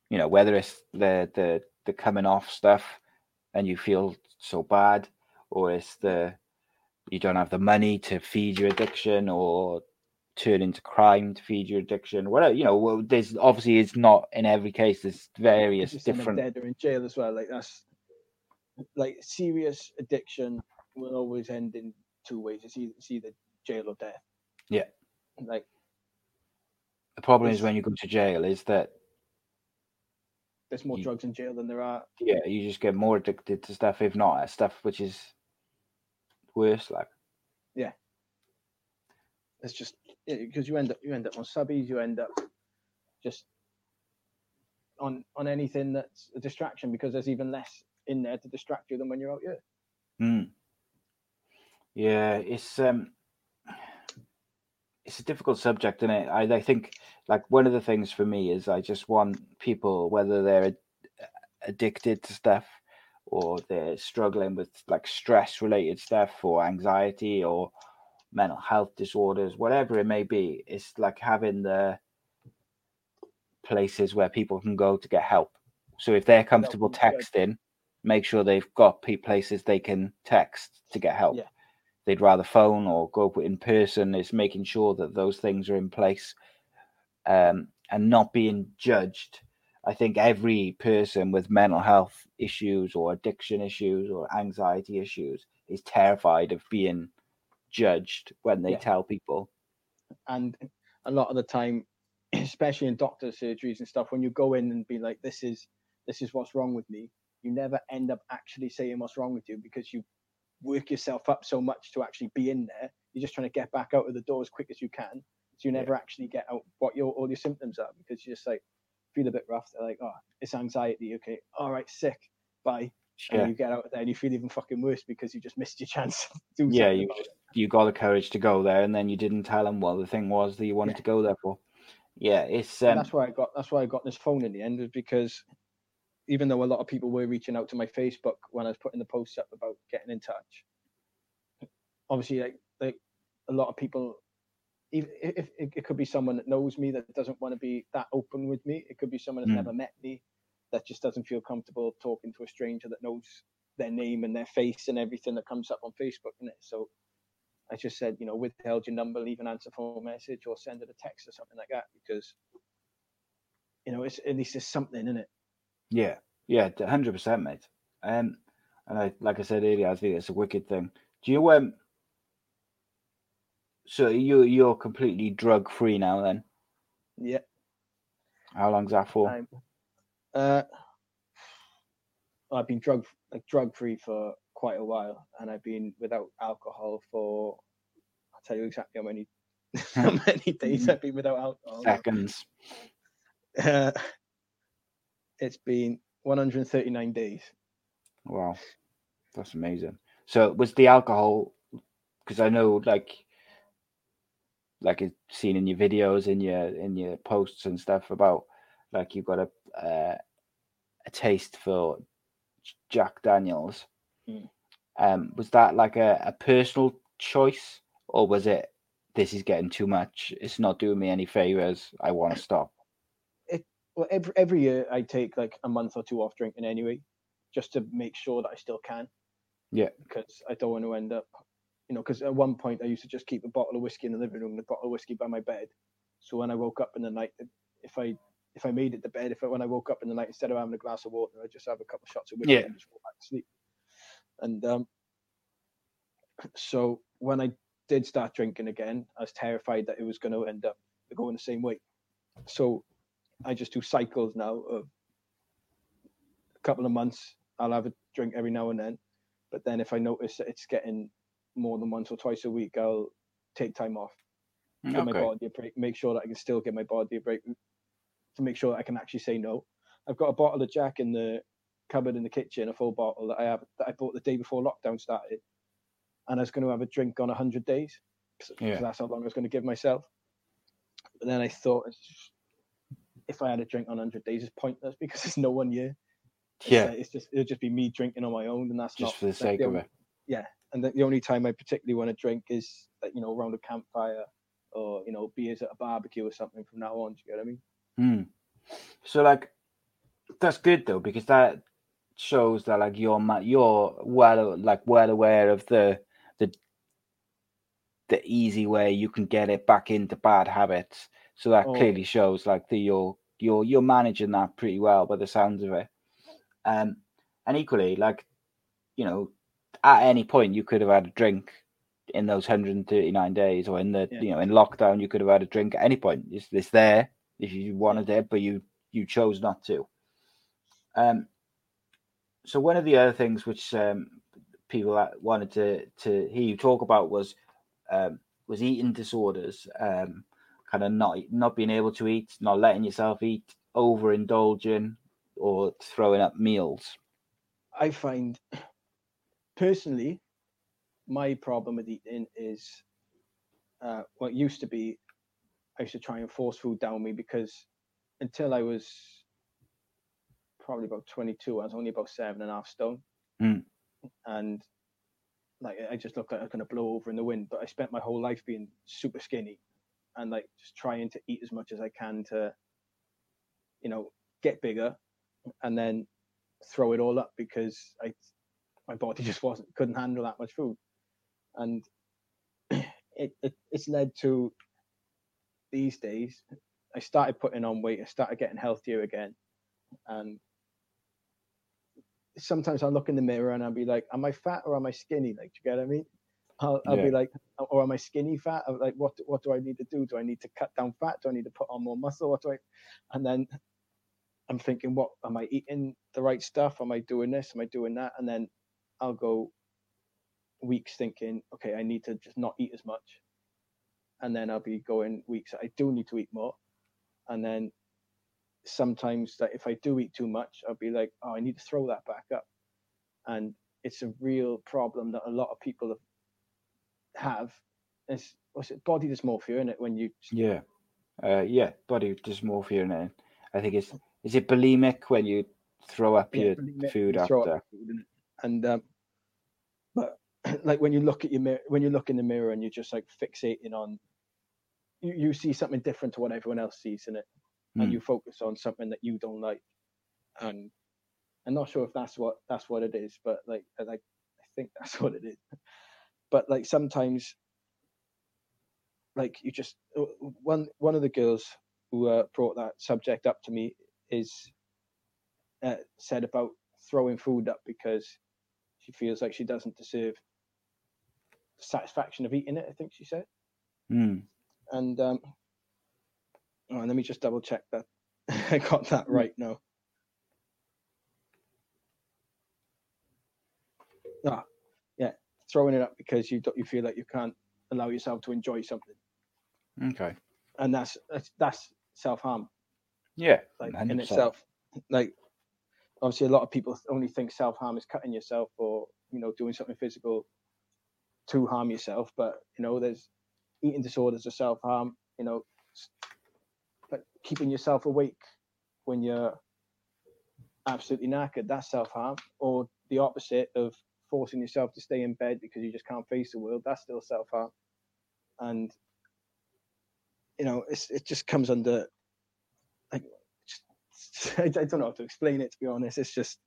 you know whether it's the the the coming off stuff and you feel so bad or it's the you don't have the money to feed your addiction or turn into crime to feed your addiction whatever you know well, there's obviously it's not in every case there's various different dead or in jail as well. Like that's like serious addiction will always end in two ways. It's either, it's either jail or death. Yeah. Like the problem is when you go to jail is that there's more You- drugs in jail than there are. yeah you just get more addicted to stuff if not uh, stuff which is worse like Yeah. It's just because you end up you end up on subbies, you end up just on on anything that's a distraction because there's even less in there to distract you than when you're out here. Mm. Yeah, it's um, it's a difficult subject, isn't it? I I think like one of the things for me is I just want people, whether they're addicted to stuff or they're struggling with like stress related stuff or anxiety or mental health disorders, whatever it may be, it's like having the places where people can go to get help. So if they're comfortable would be good. texting, make sure they've got places they can text to get help. Yeah. They'd rather phone or go in person. It's making sure that those things are in place um, and not being judged. I think every person with mental health issues or addiction issues or anxiety issues is terrified of being judged when they Yeah. tell people. and a lot of the time *clears throat* especially in doctor surgeries and stuff when you go in and be like this is this is what's wrong with me you never end up actually saying what's wrong with you because you work yourself up so much to actually be in there you're just trying to get back out of the door as quick as you can so you Yeah. never actually get out what your all your symptoms are because you're just like feel a bit rough they're like oh it's anxiety okay all right sick bye and Yeah, you get out there and you feel even fucking worse because you just missed your chance *laughs* to do yeah, you you got the courage to go there, and then you didn't tell them what the thing was that you wanted Yeah. to go there for. Yeah, it's um, that's why I got that's why I got this phone in the end is because even though a lot of people were reaching out to my Facebook when I was putting the posts up about getting in touch, obviously, like like a lot of people, if, if, if it could be someone that knows me that doesn't want to be that open with me. It could be someone that's Mm. never met me that just doesn't feel comfortable talking to a stranger that knows their name and their face and everything that comes up on Facebook. And so I just said, you know, withheld your number, leave an answer phone message, or send it a text or something like that because you know it's at least it's something in it. Yeah, yeah, hundred percent, mate. Um, and I, like I said earlier, I think it's a wicked thing. Do you um? So you you're completely drug free now. Then Yeah. how long's that for? I'm, uh, I've been drug like drug free for quite a while, and I've been without alcohol for. I'll tell you exactly how many *laughs* how *laughs* many days I've been without alcohol. Seconds. Uh, it's been 139 days. Wow, that's amazing. So was the alcohol? Because I know, like, like it's seen in your videos, in your in your posts and stuff about, like you've got a uh, a taste for Jack Daniels. Mm. Um, was that like a, a personal choice, or was it this is getting too much? It's not doing me any favors. I want to stop. It well, every every year I take like a month or two off drinking anyway, just to make sure that I still can. Yeah. Because I don't want to end up, you know, because at one point I used to just keep a bottle of whiskey in the living room and a bottle of whiskey by my bed. So when I woke up in the night, if I if I made it to bed, if I, when I woke up in the night instead of having a glass of water, I just have a couple of shots of whiskey Yeah. and just go back to sleep. And um, so when I did start drinking again, I was terrified that it was going to end up going the same way. So I just do cycles now of a couple of months. I'll have a drink every now and then, but then if I notice that it's getting more than once or twice a week, I'll take time off, mm, give my body a break, make sure that I can still give my body a break to make sure that I can actually say no. I've got a bottle of Jack in the cupboard in the kitchen, a full bottle that I have that I bought the day before lockdown started, and I was going to have a drink on hundred days. Yeah. that's how long I was going to give myself. But then I thought, it's if I had a drink on hundred days, it's pointless *laughs* because there's no one here. It's, Yeah, it's just it'll just be me drinking on my own, and that's just not for the sake of it. Yeah, and the, the only time I particularly want to drink is like you know around a campfire or you know beers at a barbecue or something. From now on, do you get what I mean? Hmm. So like, that's good though because that shows that like you're you're well like well aware of the the the easy way you can get it back into bad habits. So that Oh. clearly shows like that you're you're you're managing that pretty well by the sounds of it. Um, and equally like, you know, at any point you could have had a drink in those 139 days or in the Yeah. you know in lockdown you could have had a drink at any point. It's, it's there if you wanted it, but you you chose not to. Um, so one of the other things which um, people wanted to to hear you talk about was um, was eating disorders, um, kind of not not being able to eat, not letting yourself eat, overindulging, or throwing up meals. I find personally, my problem with eating is uh, what used to be. I used to try and force food down me because until I was probably about 22, I was only about seven and a half stone, Mm. and like I just looked like I was going to blow over in the wind. But I spent my whole life being super skinny, and like just trying to eat as much as I can to, you know, get bigger, and then throw it all up because I my body *laughs* just wasn't couldn't handle that much food, and *clears throat* it, it it's led to these days. I started putting on weight. I started getting healthier again, and sometimes I look in the mirror and I'll be like, "Am I fat or am I skinny?" Like, do you get what I mean? I'll, I'll Yeah. be like, "Or am I skinny fat?" I'm like, "What what do I need to do? Do I need to cut down fat? Do I need to put on more muscle? What do I?" And then I'm thinking, what am I eating the right stuff? Am I doing this? Am I doing that? And then I'll go weeks thinking, okay, I need to just not eat as much. And then I'll be going weeks that I do need to eat more. And then sometimes that if I do eat too much, I'll be like, oh, I need to throw that back up. And it's a real problem that a lot of people have. It's what's it, body dysmorphia, in it? When you Yeah, uh, yeah, body dysmorphia, and then I think it's is it bulimic when you throw up Yeah, your food after. food? And um, but *clears throat* like when you look at your mirror, when you look in the mirror and you're just like fixating on, you, you see something different to what everyone else sees in it, and Mm. you focus on something that you don't like, and I'm not sure if that's what that's what it is, but like I like I think that's *laughs* what it is. But like sometimes, like you just uh, one one of the girls who uh, brought that subject up to me is uh, said about throwing food up because she feels like she doesn't deserve the satisfaction of eating it. I think she said, Mm. and um, oh, let me just double check that *laughs* I got that right now. Ah, yeah, throwing it up because you don't, you feel like you can't allow yourself to enjoy something, Okay. and that's that's, that's self harm. Yeah. like 100%. in itself. Like obviously a lot of people only think self harm is cutting yourself or you know doing something physical to harm yourself, but you know there's eating disorders are self harm. You know, but keeping yourself awake when you're absolutely knackered that's self harm, or the opposite of forcing yourself to stay in bed because you just can't face the world that's still self harm, and you know it's, it just comes under *laughs* I don't know how to explain it to be honest. It's just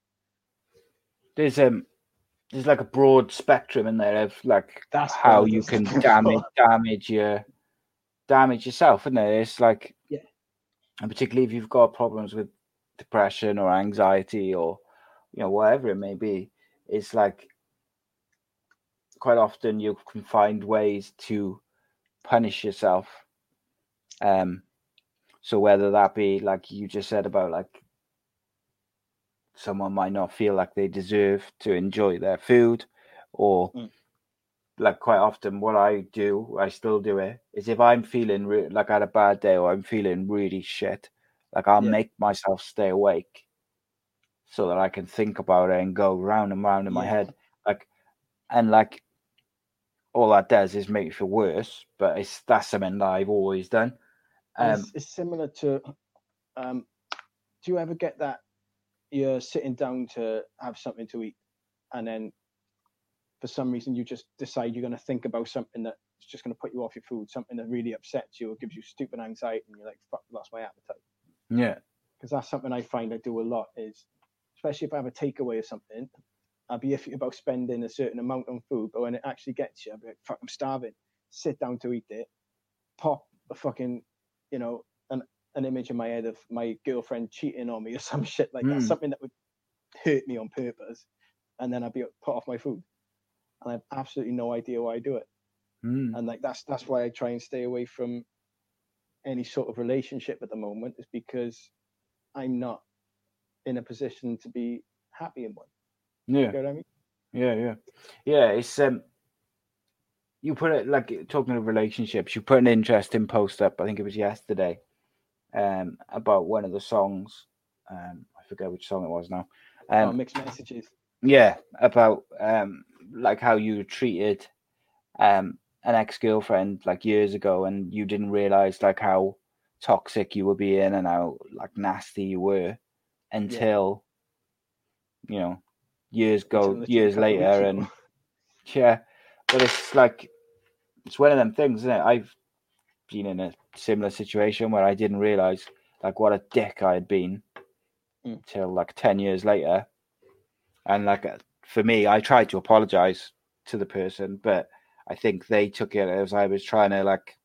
There's um there's like a broad spectrum in there of like That's how you can damage damage your damage yourself, isn't it? It's like Yeah. and particularly if you've got problems with depression or anxiety or you know whatever it may be, it's like quite often you can find ways to punish yourself. Um so whether that be like you just said about like someone might not feel like they deserve to enjoy their food or Mm. like quite often what i do i still do it is if i'm feeling re- like i had a bad day or i'm feeling really shit like i'll Yeah. make myself stay awake so that i can think about it and go round and round in my head like and like all that does is make me feel worse but it's that's something that i've always done um it's, it's similar to um do you ever get that you're sitting down to have something to eat and then for some reason you just decide you're going to think about something that's just going to put you off your food something that really upsets you or gives you stupid anxiety and you're like fuck lost my appetite. Yeah. Because that's something i find i do a lot is especially if i have a takeaway or something i'll be iffy about spending a certain amount on food but when it actually gets you i'll be like fuck i'm starving. Sit down to eat it pop a fucking you know an, an image in my head of my girlfriend cheating on me or *laughs* some shit like that Mm. something that would hurt me on purpose and then i'd be put off my food and i have absolutely no idea why i do it Mm. and like that's that's why i try and stay away from any sort of relationship at the moment is because i'm not in a position to be happy in one yeah you know what i mean Yeah, yeah, yeah. It's um, you put it like talking of relationships. You put an interesting post up. I think it was yesterday, um, about one of the songs. Um, I forget which song it was now. oh, Um, mixed messages yeah, about um, like how you treated um an ex girlfriend like years ago, and you didn't realize like how toxic you were being and how like nasty you were until you know years go years couple of weeks later and yeah, but it's like it's one of them things, isn't it? I've been in a similar situation where I didn't realize like what a dick I had been Mm. till like ten years later, and like uh, for me, I tried to apologize to the person, but I think they took it as I was trying to like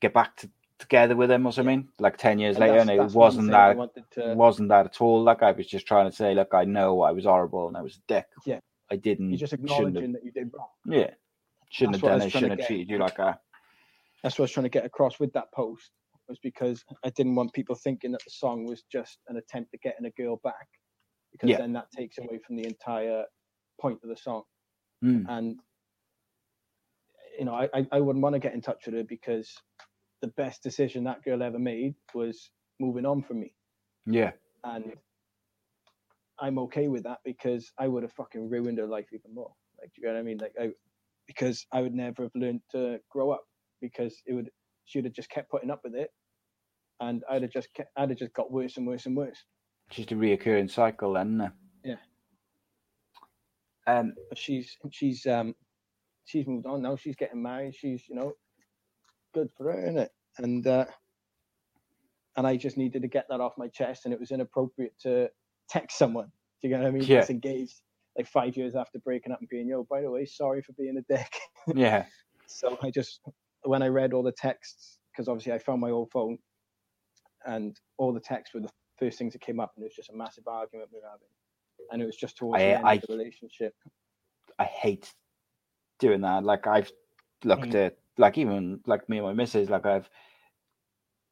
get back to, together with them or something. Like ten years And later, and it wasn't that to wasn't that at all. Like I was just trying to say, look, I know I was horrible and I was a dick. Yeah. I didn't. you're just acknowledging that you did wrong yeah, shouldn't That's have done it. Shouldn't have treated you like that. that's what I was trying to get across with that post was because I didn't want people thinking that the song was just an attempt at getting a girl back because Yeah. then that takes away from the entire point of the song Mm. and you know I, I, I wouldn't want to get in touch with her because the best decision that girl ever made was moving on from me Yeah, and I'm okay with that because I would have fucking ruined her life even more. Like, do you know what I mean? Like, I, because I would never have learned to grow up because it would, she would have just kept putting up with it, and I'd have just, kept, I'd have just got worse and worse and worse. just a reoccurring cycle, then. Yeah. Um, she's she's um she's moved on now. She's getting married. She's you know good for her, isn't it? And uh, and I just needed to get that off my chest, and it was inappropriate to text someone. Do you get what I mean? Yeah. That's engaged like five years after breaking up and being yo. By the way, sorry for being a dick. *laughs* yeah, So I just, when I read all the texts, because obviously I found my old phone, and all the texts were the first things that came up, and it was just a massive argument we were having, and it was just towards I- the end I- of the relationship. I hate doing that. Like I've looked Mm. at, like even like me and my missus, like I've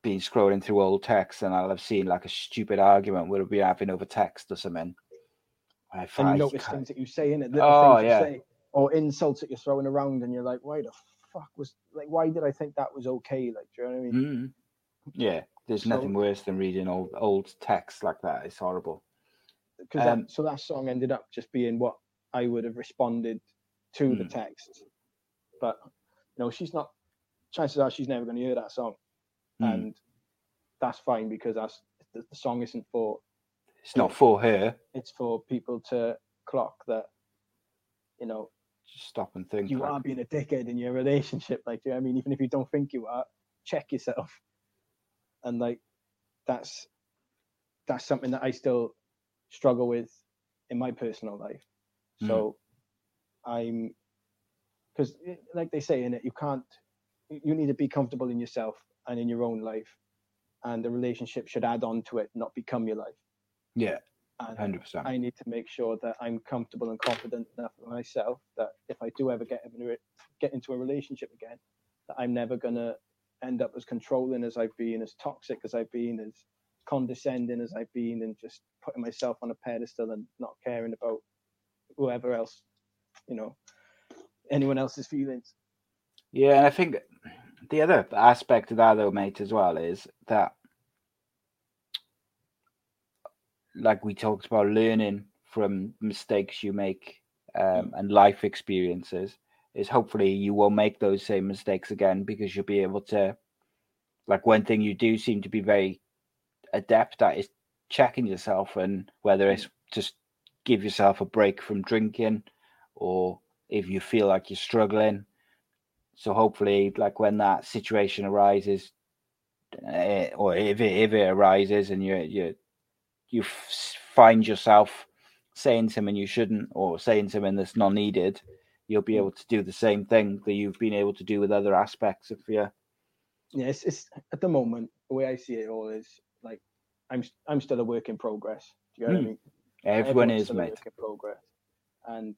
been scrolling through old texts and I'll have seen like a stupid argument we'll be having over text or something. I And find you notice can't- things that you say in it, little Oh, things you yeah. say, or insults that you're throwing around, and you're like, why the fuck was like, why did I think that was okay? Like, do you know what I mean? Mm. Yeah, there's So- nothing worse than reading old old texts like that. It's horrible. Because Um, that, so that song ended up just being what I would have responded to the Mm. text, but you know, she's not. Chances are she's never going to hear that song, Mm. and that's fine because that's the, the song isn't for It's not for her. it's for people to clock that you know Just stop and think. you like, are being a dickhead in your relationship like do you know what i mean even if you don't think you are check yourself and like that's that's something that i still struggle with in my personal life Mm. so i'm because like they say in it you can't you need to be comfortable in yourself and in your own life and the relationship should add on to it not become your life yeah, and hundred percent. I need to make sure that I'm comfortable and confident enough in myself that if I do ever get into a, get into a relationship again, that I'm never gonna end up as controlling as I've been, as toxic as I've been, as condescending as I've been, and just putting myself on a pedestal and not caring about whoever else, you know, anyone else's feelings. Yeah, and I think the other aspect of that, though, mate, as well, is that, like we talked about, learning from mistakes you make um, and life experiences, is hopefully you won't make those same mistakes again because you'll be able to. Like one thing you do seem to be very adept at is checking yourself, and whether it's just give yourself a break from drinking, or if you feel like you're struggling, so hopefully, like when that situation arises, uh, or if it if it arises, and you you you find yourself saying something you shouldn't, or saying something that's not needed, you'll be able to do the same thing that you've been able to do with other aspects of your. Yeah, it's, it's at the moment the way I see it all is like I'm I'm still a work in progress. Do you know what I Mm. mean? Everyone Everyone's is, mate. progress, and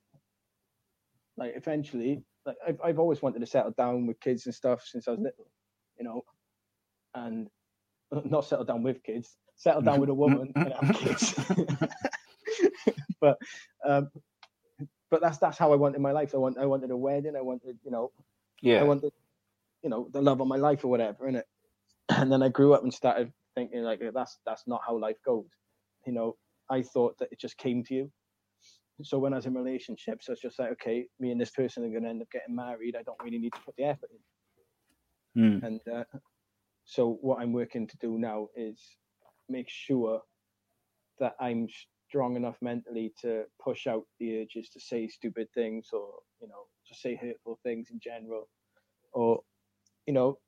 like eventually, like I've I've always wanted to settle down with kids and stuff since I was little, you know, and *laughs* not settle down with kids, settle down with a woman and have kids. *laughs* but um, but that's that's how I wanted my life. I want I wanted a wedding. I wanted you know yeah. I wanted, you know, the love of my life or whatever, innit? *clears throat* And then I grew up and started thinking like that's that's not how life goes. You know, I thought that it just came to you. So when I was in relationships, I was just like, okay, me and this person are gonna end up getting married. I don't really need to put the effort in. Mm. And uh, so what I'm working to do now is make sure that I'm strong enough mentally to push out the urges to say stupid things or you know just say hurtful things in general or you know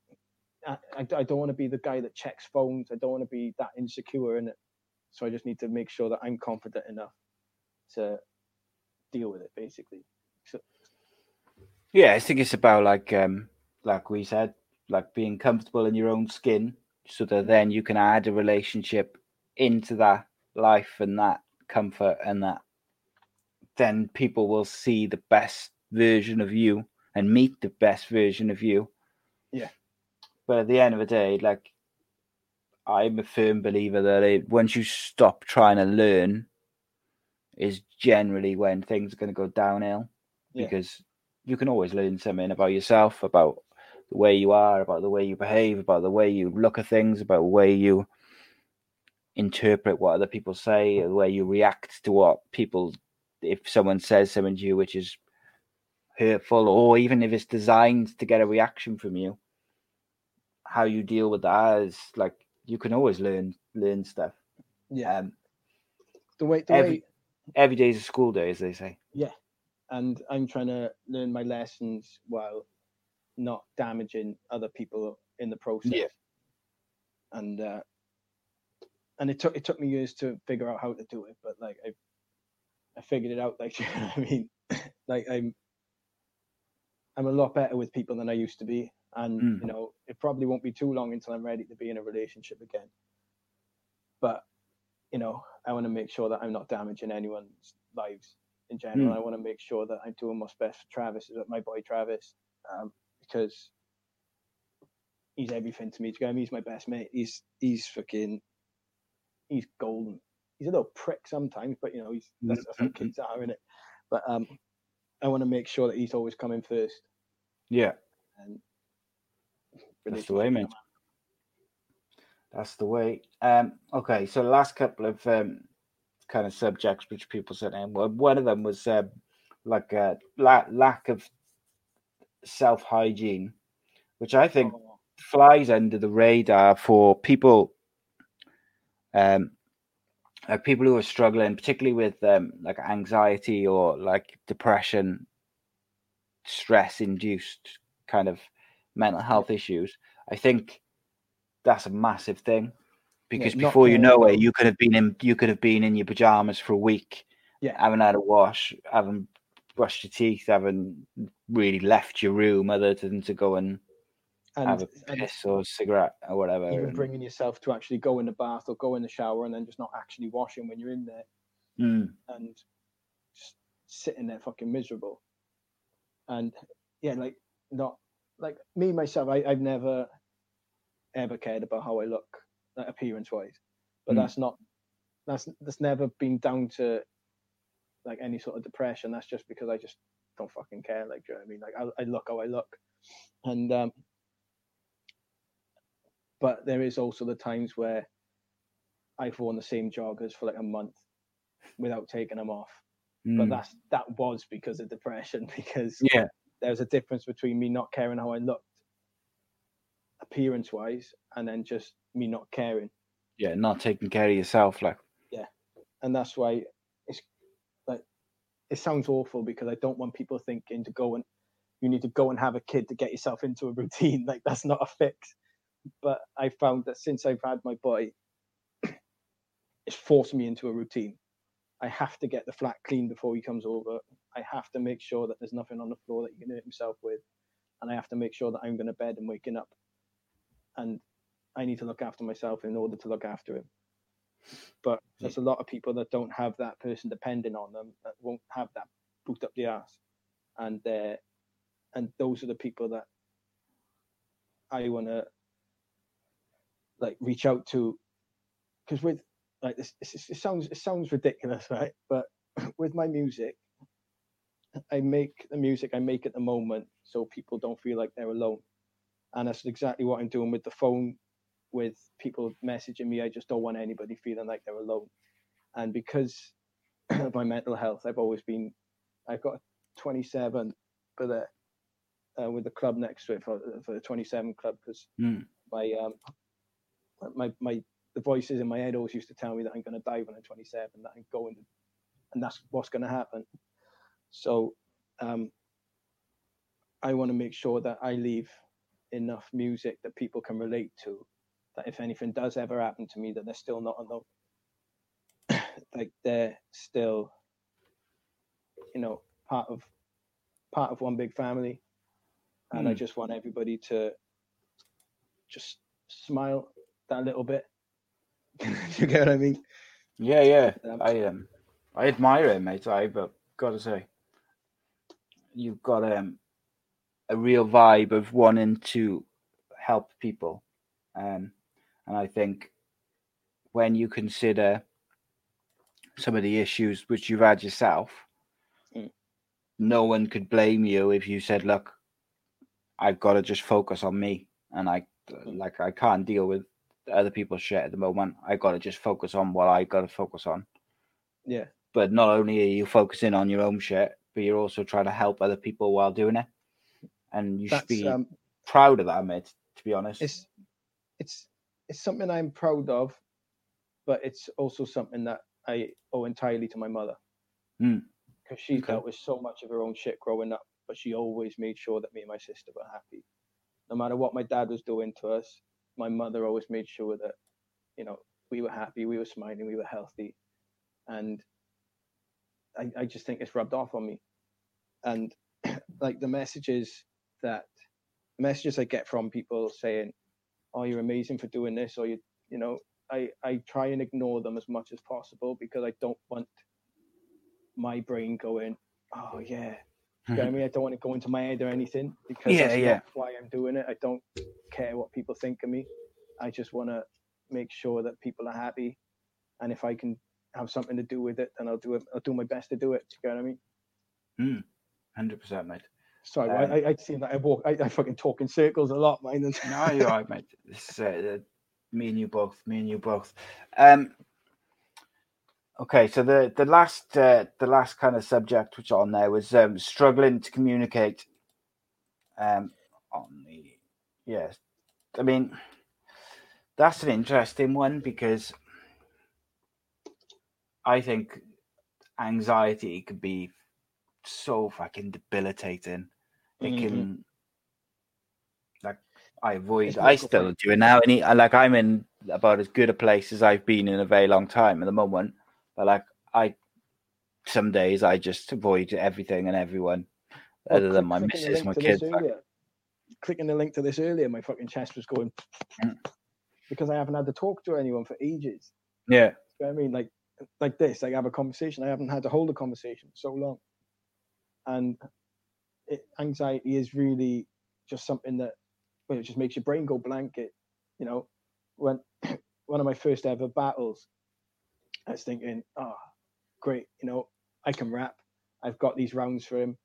I, I, I don't want to be the guy that checks phones i don't want to be that insecure in it so i just need to make sure that i'm confident enough to deal with it basically so yeah. I think it's about like um like we said, like being comfortable in your own skin, so that then you can add a relationship into that life and that comfort and that then people will see the best version of you and meet the best version of you. Yeah. But at the end of the day, like I'm a firm believer that it, once you stop trying to learn, is generally when things are going to go downhill. Yeah. Because you can always learn something about yourself, about the way you are, about the way you behave, about the way you look at things, about the way you interpret what other people say, the way you react to what people, if someone says something to you which is hurtful, or even if it's designed to get a reaction from you, how you deal with that is like you can always learn learn stuff. yeah Um, the way the every- way every day is a school day, as they say. Yeah, and I'm trying to learn my lessons while not damaging other people in the process. Yeah. And uh, and it took it took me years to figure out how to do it, but like I I figured it out. Like *laughs* you know I mean, like I'm I'm a lot better with people than I used to be, and Mm. you know it probably won't be too long until I'm ready to be in a relationship again. But you know I want to make sure that I'm not damaging anyone's lives in general. Mm. I want to make sure that I'm doing what's best for Travis, my boy Travis, um, because he's everything to me. You? He's my best mate. He's he's fucking he's golden. He's a little prick sometimes, but you know he's that's, that's what kids are, in it. But um, I want to make sure that he's always coming first. Yeah, And That's the way, mate. That's the way. Um, okay, so the last couple of um, kind of subjects which people sent in. One of them was um, like a la- lack of self hygiene, which I think Oh, flies under the radar for people um like people who are struggling particularly with um like anxiety or like depression stress induced kind of mental health issues i think that's a massive thing because not before you know it you could have been in you could have been in your pajamas for a week Yeah. haven't had a wash haven't brushed your teeth haven't really left your room other than to go and have and, a and piss or cigarette or whatever. even bringing yourself to actually go in the bath or go in the shower and then just not actually washing when you're in there Mm, and just sitting there fucking miserable. And yeah, like not like me myself, I, I've never ever cared about how I look like, appearance wise. But Mm. that's not that's that's never been down to like any sort of depression. That's just because I just don't fucking care. Like, do you know what I mean? Like, I, I look how I look, and um, but there is also the times where I've worn the same joggers for like a month without taking them off. But mm, that's that was because of depression. *laughs* Because yeah, there's a difference between me not caring how I looked appearance wise and then just me not caring. yeah, not taking care of yourself. Like, Yeah, And that's why it's like it sounds awful because I don't want people thinking to go and you need to go and have a kid to get yourself into a *laughs* routine. Like that's not a fix. But I found that since I've had my boy, *clears throat* it's forced me into a routine. I have to get the flat clean before he comes over. I have to make sure that there's nothing on the floor that he can hurt himself with. And I have to make sure that I'm going to bed and waking up. And I need to look after myself in order to look after him. But there's a lot of people that don't have that person depending on them, that won't have that boot up the ass. And uh, and those are the people that I want to like reach out to because with like this, this, it sounds it sounds ridiculous right but *clears throat* with my music i make the music i make at the moment so people don't feel like they're alone and that's exactly what i'm doing with the phone with people messaging me. I just don't want anybody feeling like they're alone. And because *clears throat* of my mental health i've always been i've got 27 for the uh, with the club next to it for, for the 27 club because mm, my um my my the voices in my head always used to tell me that I'm going to die when I'm 27, that I'm going to, and that's what's going to happen. So, um, I want to make sure that I leave enough music that people can relate to, that if anything does ever happen to me, that they're still not alone. *clears throat* like they're still, you know, part of part of one big family, and I Mm. just want everybody to just smile that little bit. *laughs* you get what I mean? yeah, yeah. Um, I um, I admire it, mate. I but gotta say, you've got um, a real vibe of wanting to help people, um, and I think when you consider some of the issues which you've had yourself, Mm. no one could blame you if you said, "Look, I've got to just focus on me," and I Mm. like I can't deal with other people's shit at the moment. I got to just focus on what I got to focus on. Yeah, But not only are you focusing on your own shit, but you're also trying to help other people while doing it, and you should be um, proud of that, mate. To be honest, it's it's it's something I'm proud of, but it's also something that I owe entirely to my mother. Mm. because she Okay. dealt with so much of her own shit growing up, but she always made sure that me and my sister were happy. No matter what my dad was doing to us, my mother always made sure that, you know, we were happy, we were smiling, we were healthy. And I, I just think it's rubbed off on me. And *clears throat* like the messages that messages I get from people saying, Oh, you're amazing for doing this, or you you know, I, I try and ignore them as much as possible because I don't want my brain going, oh yeah. You know what I mm-hmm. mean? I don't want to go into my head or anything because Yeah, that's yeah. not why I'm doing it. I don't care what people think of me. I just want to make sure that people are happy, and if I can have something to do with it, then I'll do it. I'll do my best to do it. You know what I mean? Hmm. Hundred percent, mate. Sorry, Um, I, I, I seem like I walk. I, I fucking talk in circles a lot, man. and- *laughs* No, you're right, mate. This is, uh, uh, me and you both. Me and you both. Um. Okay, so the the last uh, the last kind of subject which on there was um, struggling to communicate. Um, on the yes, I mean that's an interesting one because I think anxiety could be so fucking debilitating. It Mhm. can like I avoid. I still do it now, and he- like I'm in about as good a place as I've been in a very long time at the moment. But like I, some days I just avoid everything and everyone, Well, other than my missus, my kids. Clicking the link to this earlier, my fucking chest was going Mm. because I haven't had to talk to anyone for ages. Yeah, You know I mean? Like like this, like have a conversation. I haven't had to hold a conversation for so long. And it, anxiety is really just something that well, it just makes your brain go blank. It, you know, when *clears throat* one of my first ever battles, I was thinking, oh, great, you know, I can rap. I've got these rounds for him.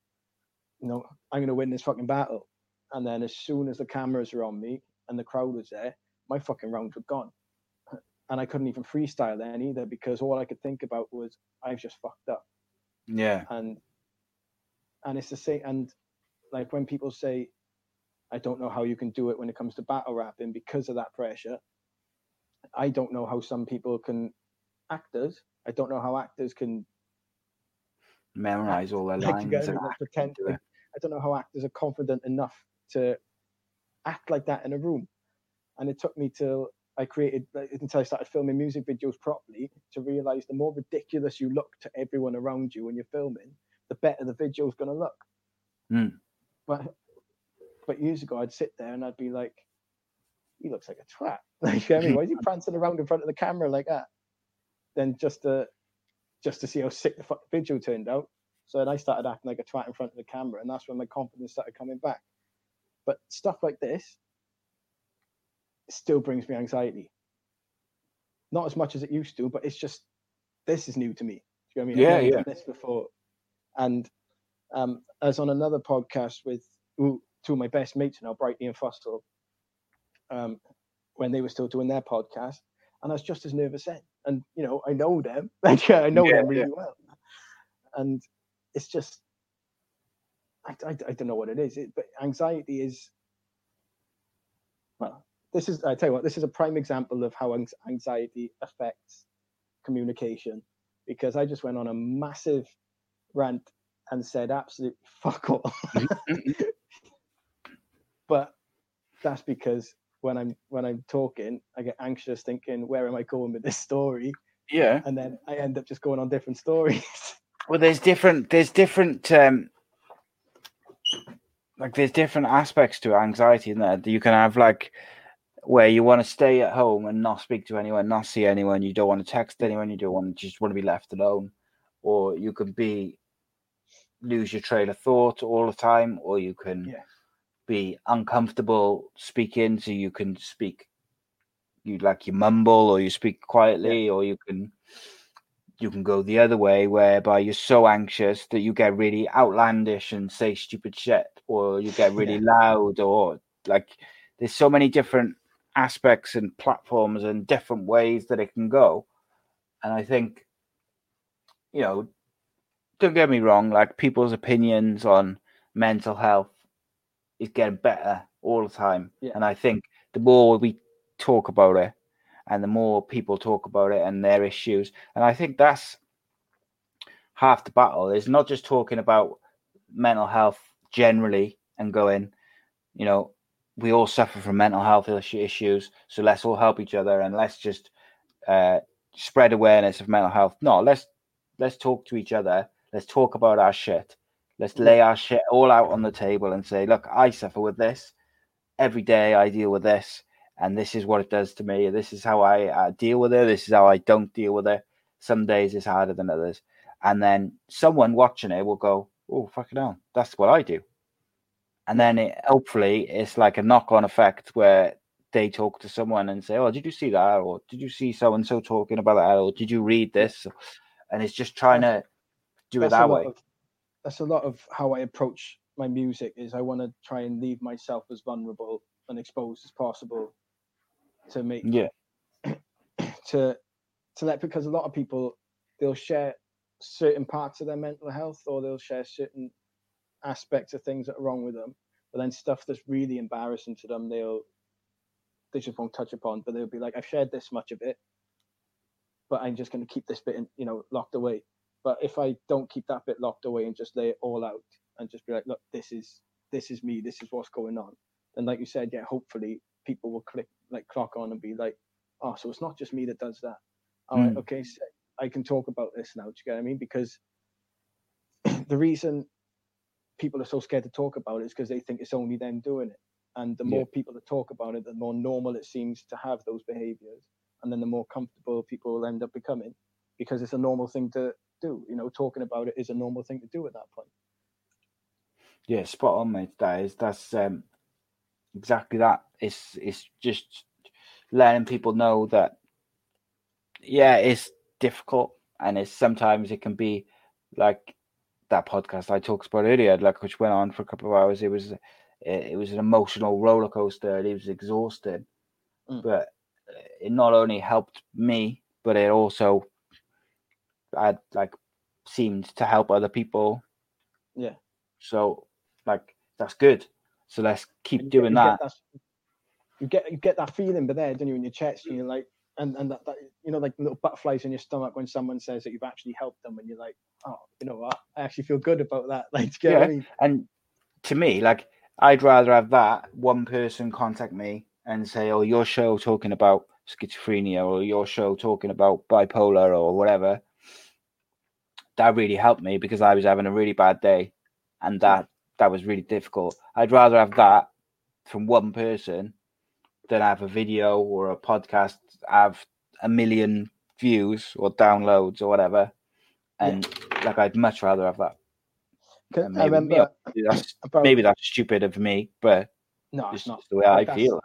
You know, I'm gonna win this fucking battle. And then as soon as the cameras were on me and the crowd was there, my fucking rounds were gone *clears throat* and I couldn't even freestyle then either because all I could think about was I've just fucked up yeah, and and it's the same and like when people say I don't know how you can do it when it comes to battle rapping because of that pressure I don't know how some people can actors I don't know how actors can memorize all their *laughs* lines. get and like, act pretend it. I don't know how actors are confident enough to act like that in a room. And it took me till I created like, until I started filming music videos properly to realize the more ridiculous you look to everyone around you when you're filming, the better the video is going to look. Mm. But but years ago, I'd sit there and I'd be like, "He looks like a twat." *laughs* Like, you know I mean, why is he *laughs* prancing around in front of the camera like that? Then just to just to see how sick the fucking video turned out. So then I started acting like a twat in front of the camera, and that's when my confidence started coming back. But stuff like this still brings me anxiety. Not as much as it used to, but it's just this is new to me. Do you know what I mean? Yeah, I've yeah. done this before. And um, I was on another podcast with two of my best mates now, Brighty and Fossil, um, when they were still doing their podcast, and I was just as nervous then. And you know, I know them, *laughs* like I know Yeah, them really yeah. well, and it's just I, I, I don't know what it is, it, but anxiety is well. This is I tell you what, this is a prime example of how anxiety affects communication because I just went on a massive rant and said absolutely *laughs* fuck all. *laughs* but that's because when I'm when I'm talking, I get anxious thinking, where am I going with this story? Yeah. And then I end up just going on different stories. *laughs* Well, there's different. There's different. Um, like there's different aspects to anxiety in there. You can have like where you want to stay at home and not speak to anyone, not see anyone. You don't want to text anyone. You don't want to just want to be left alone. Or you can be lose your trail of thought all the time, or you can Yeah. be uncomfortable speaking, so you can speak. You like you mumble, or you speak quietly, or you can you can go the other way whereby you're so anxious that you get really outlandish and say stupid shit or you get *laughs* really loud or like there's so many different aspects and platforms and different ways that it can go and i think you know don't get me wrong like people's opinions on mental health is getting better all the time Yeah. and i think the more we talk about it and the more people talk about it and their issues and i think that's half the battle is not just talking about mental health generally and going, you know, we all suffer from mental health issues, so let's all help each other and let's just uh, spread awareness of mental health. No, let's let's talk to each other. Let's talk about our shit. Let's lay our shit all out on the table and say, look, I suffer with this every day. I deal with this, and this is what it does to me. This is how I uh, deal with it. This is how I don't deal with it. Some days it's harder than others, and then someone watching it will go, "Oh, fucking hell, that's what I do." And then it, hopefully it's like a knock-on effect where they talk to someone and say, "Oh, did you see that?" or "Did you see so and so talking about that?" or "Did you read this?" And it's just trying to do it that way. Of, that's a lot of how I approach my music. Is I want to try and leave myself as vulnerable and exposed as possible to make yeah *clears throat* to to let because a lot of people they'll share certain parts of their mental health or they'll share certain aspects of things that are wrong with them but then stuff that's really embarrassing to them they'll they just won't touch upon but they'll be like i've shared this much of it but i'm just going to keep this bit in, you know locked away but if i don't keep that bit locked away and just lay it all out and just be like look this is this is me this is what's going on then like you said yeah hopefully people will click like clock on and be like oh so it's not just me that does that all mm. right okay so i can talk about this now do you get what i mean because *clears throat* the reason people are so scared to talk about it is because they think it's only them doing it and the more yeah. people that talk about it the more normal it seems to have those behaviors and then the more comfortable people will end up becoming because it's a normal thing to do you know talking about it is a normal thing to do at that point yeah spot on mate that is that's um exactly that it's it's just letting people know that yeah it's difficult and it's sometimes it can be like that podcast I talked about earlier, like which went on for a couple of hours. It was it, was an emotional roller coaster. It was exhausting, mm. but it not only helped me, but it also had like seemed to help other people. Yeah. So like that's good. So let's keep you doing get, you that. That. You get you get that feeling, but there, don't you, in your chest, and you're like, and and that, that you know, like little butterflies in your stomach when someone says that you've actually helped them, and you're like, oh, you know what, I actually feel good about that. *laughs* Like, yeah. I mean? And to me, like, I'd rather have that one person contact me and say, oh, your show talking about schizophrenia or your show talking about bipolar or whatever. That really helped me because I was having a really bad day, and that that was really difficult. I'd rather have that from one person than have a video or a podcast have a million views or downloads or whatever. And yeah. like, I'd much rather have that. Maybe, I remember you know, maybe, that's, about, maybe that's stupid of me, but no, it's not the way I feel.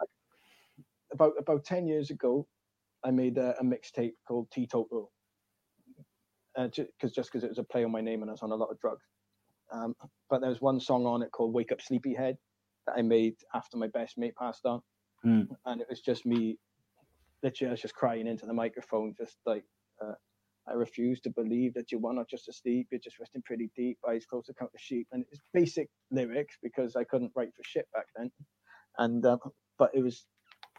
About about ten years ago, I made a, a mixtape called Teetotal, because uh, just because it was a play on my name and I was on a lot of drugs. Um, but there was one song on it called "Wake Up Sleepyhead" that I made after my best mate passed on, mm. and it was just me. Literally, I was just crying into the microphone, just like uh, I refuse to believe that you are not just asleep, you're just resting pretty deep, eyes closed to count the sheep. And it's basic lyrics because I couldn't write for shit back then. And um, but it was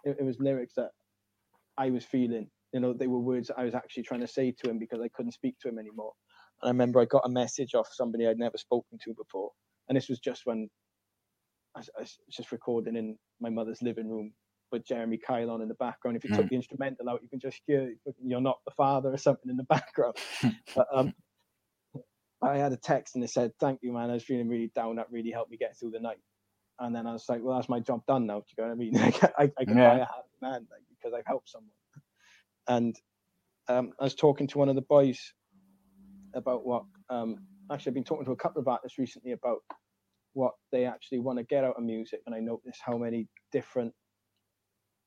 it, it was lyrics that I was feeling. You know, they were words that I was actually trying to say to him because I couldn't speak to him anymore. And I remember I got a message off somebody I'd never spoken to before. And this was just when I, I was just recording in my mother's living room with Jeremy Kyle on in the background. If you mm. took the instrumental out, you can just hear "You're Not the Father" or something in the background. *laughs* but um, I had a text and it said, "Thank you, man. I was feeling really down. That really helped me get through the night." And then I was like, "Well, that's my job done now." Do you know what I mean? *laughs* I, I, can yeah. buy a happy man like, because I've helped someone. And um, I was talking to one of the boys about what. Um, actually, I've been talking to a couple of artists recently about what they actually want to get out of music, and I noticed how many different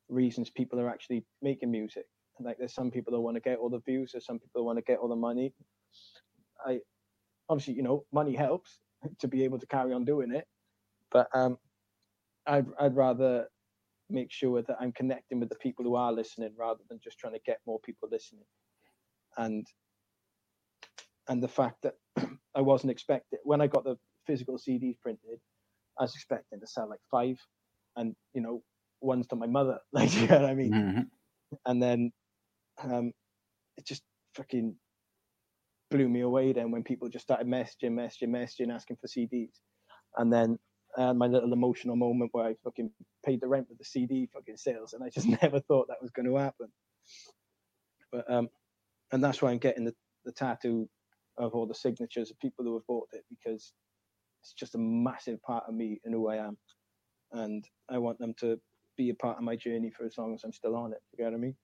reasons people are actually making music. Like there's some people that want to get all the views, there's some people that want to get all the money. I obviously, you know, money helps *laughs* to be able to carry on doing it, but um, I'd I'd rather make sure that I'm connecting with the people who are listening rather than just trying to get more people listening. And and the fact that *clears throat* I wasn't expecting when I got the physical CDs printed, I was expecting to sell like five, and you know ones to my mother. *laughs* Like, you know what I mean? Mm-hmm. And then um, it just fucking blew me away then when people just started messaging, messaging, messaging, asking for CDs. And then uh, my little emotional moment where I fucking paid the rent with the CD fucking sales, and I just *laughs* never thought that was going to happen. But um, and that's why I'm getting the, the tattoo of all the signatures of people who have bought it because it's just a massive part of me and who I am, and I want them to be a part of my journey for as long as I'm still on it. You get what I mean?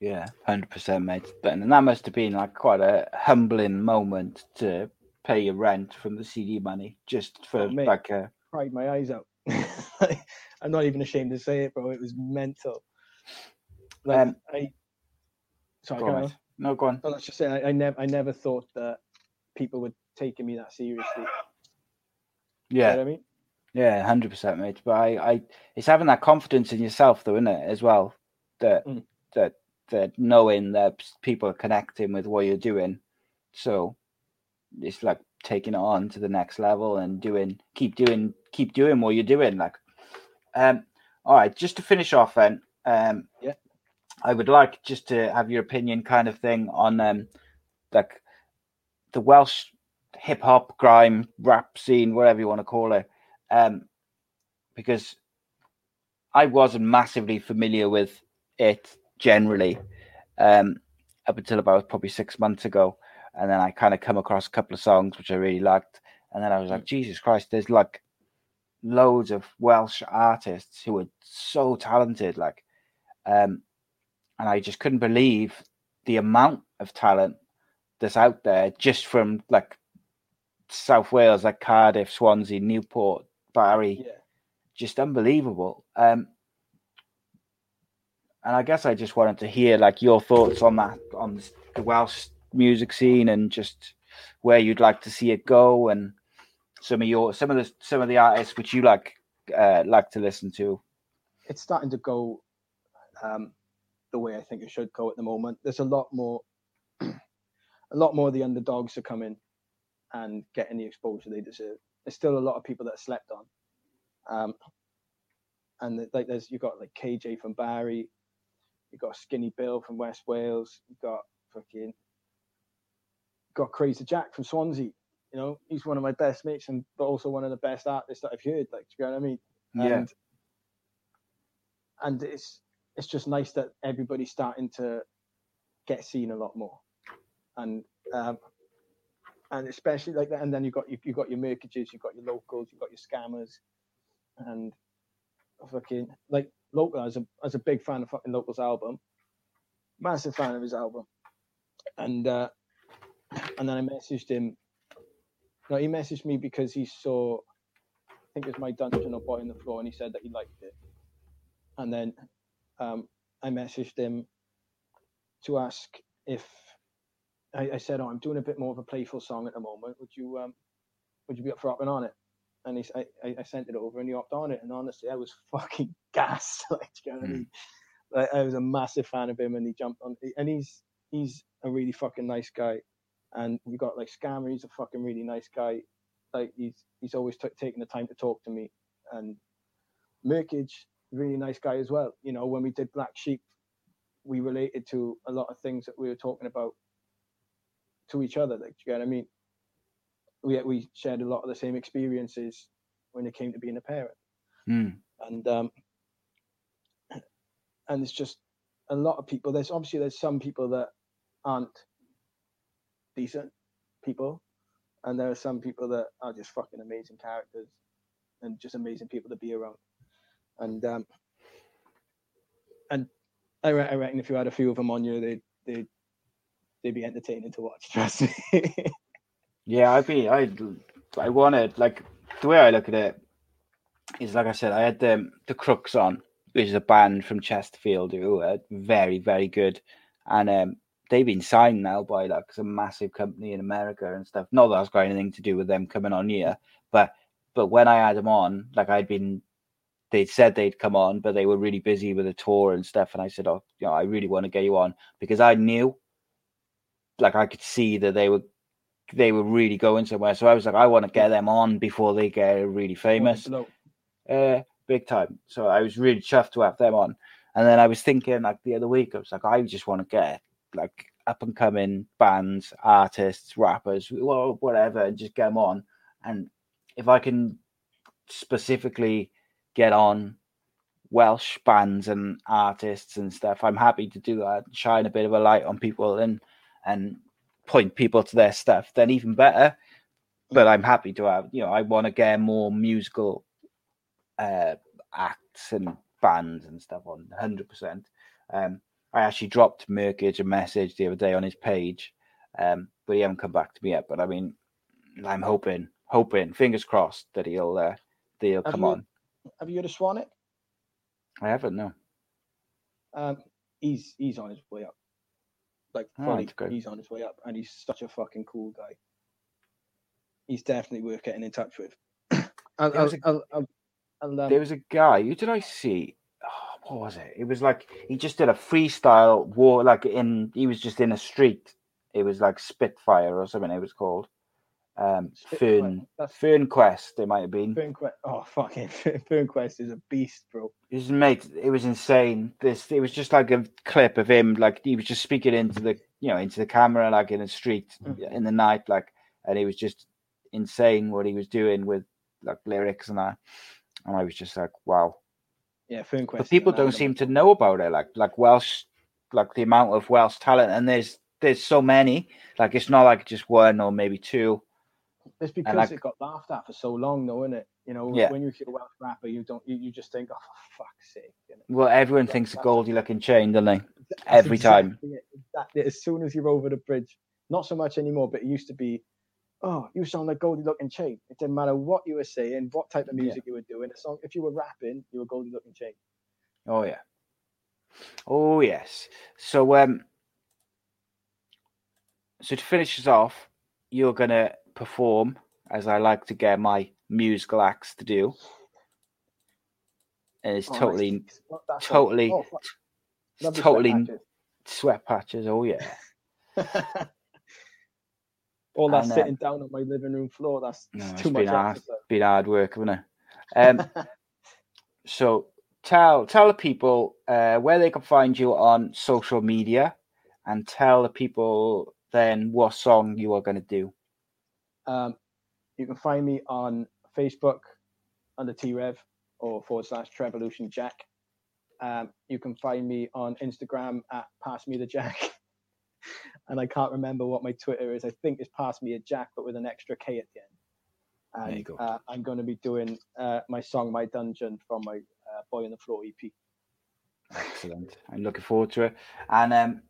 Yeah, hundred percent, mate. And that must have been like quite a humbling moment to pay your rent from the CD money, just for Oh, like a cried my eyes out. *laughs* I'm not even ashamed to say it, bro. It was mental. Like Um, I, sorry, go on. No, go on. No, let's just say I, I never, I never thought that people were taking me that seriously. You know Yeah, what I mean? yeah, hundred percent, mate. But I, I, it's having that confidence in yourself, though, isn't it? As well, that Mm. that that knowing that people are connecting with what you're doing, so it's like taking it on to the next level and doing, keep doing, keep doing what you're doing. Like, um, all right, just to finish off, then, um, Yeah. I would like just to have your opinion, kind of thing, on um, like the Welsh hip hop, grime, rap scene, whatever you want to call it, um, because I wasn't massively familiar with it generally um, up until about probably six months ago, and then I kind of come across a couple of songs which I really liked, and then I was like, Jesus Christ, there's like loads of Welsh artists who are so talented, like, um, and I just couldn't believe the amount of talent that's out there just from like South Wales, like Cardiff, Swansea, Newport, Barry, Yeah. just unbelievable. Um, and I guess I just wanted to hear like your thoughts on that, on the Welsh music scene, and just where you'd like to see it go, and some of your some of the some of the artists which you like uh, like to listen to. It's starting to go um, the way I think it should go at the moment. There's a lot more, *clears throat* a lot more of the underdogs are coming and getting the exposure they deserve. There's still a lot of people that are slept on. Um, and like there's you got like KJ from Barry, you got Skinny Bill from West Wales, you got fucking got Crazy Jack from Swansea. You know, he's one of my best mates and but also one of the best artists that I've heard. Like, do you know what I mean? Yeah. And, and it's it's just nice that everybody's starting to get seen a lot more, and um, and especially like that. And then you've got you you got your Merkages, you've got your locals, you've got your scammers, and fucking like local as a as a big fan of fucking locals album, massive fan of his album, and uh, and then I messaged him. No, he messaged me because he saw, I think it was my dungeon or boy on the floor, and he said that he liked it. And then um, I messaged him to ask if I, I said, "Oh, I'm doing a bit more of a playful song at the moment. Would you um, would you be up for hopping on it?" And he, I, I- sent it over, and he opted on it. And honestly, I was *laughs* fucking gassed. *laughs* like, you know what I Mm. mean? Like, I was a massive fan of him, and he jumped on. And he's he's a really fucking nice guy. And we got like Scammer, he's a fucking really nice guy. Like he's he's always t- taking the time to talk to me. And Merkage, really nice guy as well. You know, when we did Black Sheep, we related to a lot of things that we were talking about to each other. Like, do you get what I mean? We we shared a lot of the same experiences when it came to being a parent, Hmm. and um, and it's just a lot of people. There's obviously there's some people that aren't decent people, and there are some people that are just fucking amazing characters and just amazing people to be around. And um, and I, re- I reckon if you had a few of them on you, they'd they'd they'd be entertaining to watch. *laughs* Trust me. Yeah, I'd be. I I wanted like the way I look at it is like I said. I had the the Crooks on, which is a band from Chesterfield who are very very good, and um, they've been signed now by like some massive company in America and stuff. Not that that's got anything to do with them coming on here, but but when I had them on, like I'd been. they'd said they'd come on, but they were really busy with a tour and stuff. And I said, "Oh, you know, I really want to get you on because I knew, like, I could see that they were they were really going somewhere. So I was like, I want to get them on before they get really famous, uh, big time. So I was really chuffed to have them on. And then I was thinking, like the other week, I was like, I just want to get like up and coming bands, artists, rappers, whatever, and just get them on. And if I can specifically get on Welsh bands and artists and stuff, I'm happy to do that, shine a bit of a light on people and and point people to their stuff. Then even better. But I'm happy to have, you know, I want to get more musical uh, acts and bands and stuff on 100%. Um, I actually dropped Merkage a message the other day on his page, um, but he hasn't come back to me yet. But I mean, I'm hoping, hoping, fingers crossed that he'll uh, that he'll Have come you- on. Have you heard of Swanwick? I haven't no. Um, he's he's on his way up. Like Oh, fully, good. he's on his way up, and he's such a fucking cool guy. He's definitely worth getting in touch with. I'll, There was a- I'll, I'll, I'll, um, There was a guy. Who did I see? What was it? It was like he just did a freestyle war, like in he was just in a street. It was like Spitfire or something. It was called um, Spitfire, Fern that's- Fern Quest. It might have been. Fernquest. Oh *laughs* fucking Fernquest is a beast, bro. It was mate. It was insane. This it was just like a clip of him, like he was just speaking into the you know into the camera, like in the street Mhm. in the night, like, and he was just insane what he was doing with like lyrics and that. And I was just like, wow. Yeah, Fernquest. but people don't seem to know about it like like welsh like the amount of welsh talent and there's there's so many like it's not like just one or maybe two It's because like- it got laughed at for so long, though, isn't it? You know, Yeah. when you hear a Welsh rapper, you don't, you, you just think, oh, for fuck's sake. You know? well everyone thinks a goldie looking chain don't they That's Every time. exactly it, Exactly. As soon as you're over the bridge, not so much anymore, but it used to be, oh, you sound like Goldie Looking Chain. It didn't matter what you were saying, what type of Yeah. music you were doing. A song, if you were rapping, you were Goldie Looking Chain. oh yeah oh yes so um so to finish us off you're gonna perform as i like to get my musical acts to do and it's Oh, totally that's totally oh, totally sweat sweat patches oh yeah patches. *laughs* All that And, uh, sitting down on my living room floor, that's No, too much been hard. been hard work, haven't it? Um, *laughs* so tell tell the people uh, where they can find you on social media, and tell the people then what song you are going to do. Um, you can find me on Facebook under T-Rev or forward slash Trevolution Jack. Um, you can find me on Instagram at Pass Me the Jack. *laughs* and I can't remember what my Twitter is. I think it's Pass Me a Jack, but with an extra K at the end. And There you go. Uh, I'm going to be doing uh, my song My Dungeon from my uh, Boy on the Floor EP. Excellent. I'm looking forward to it. And um,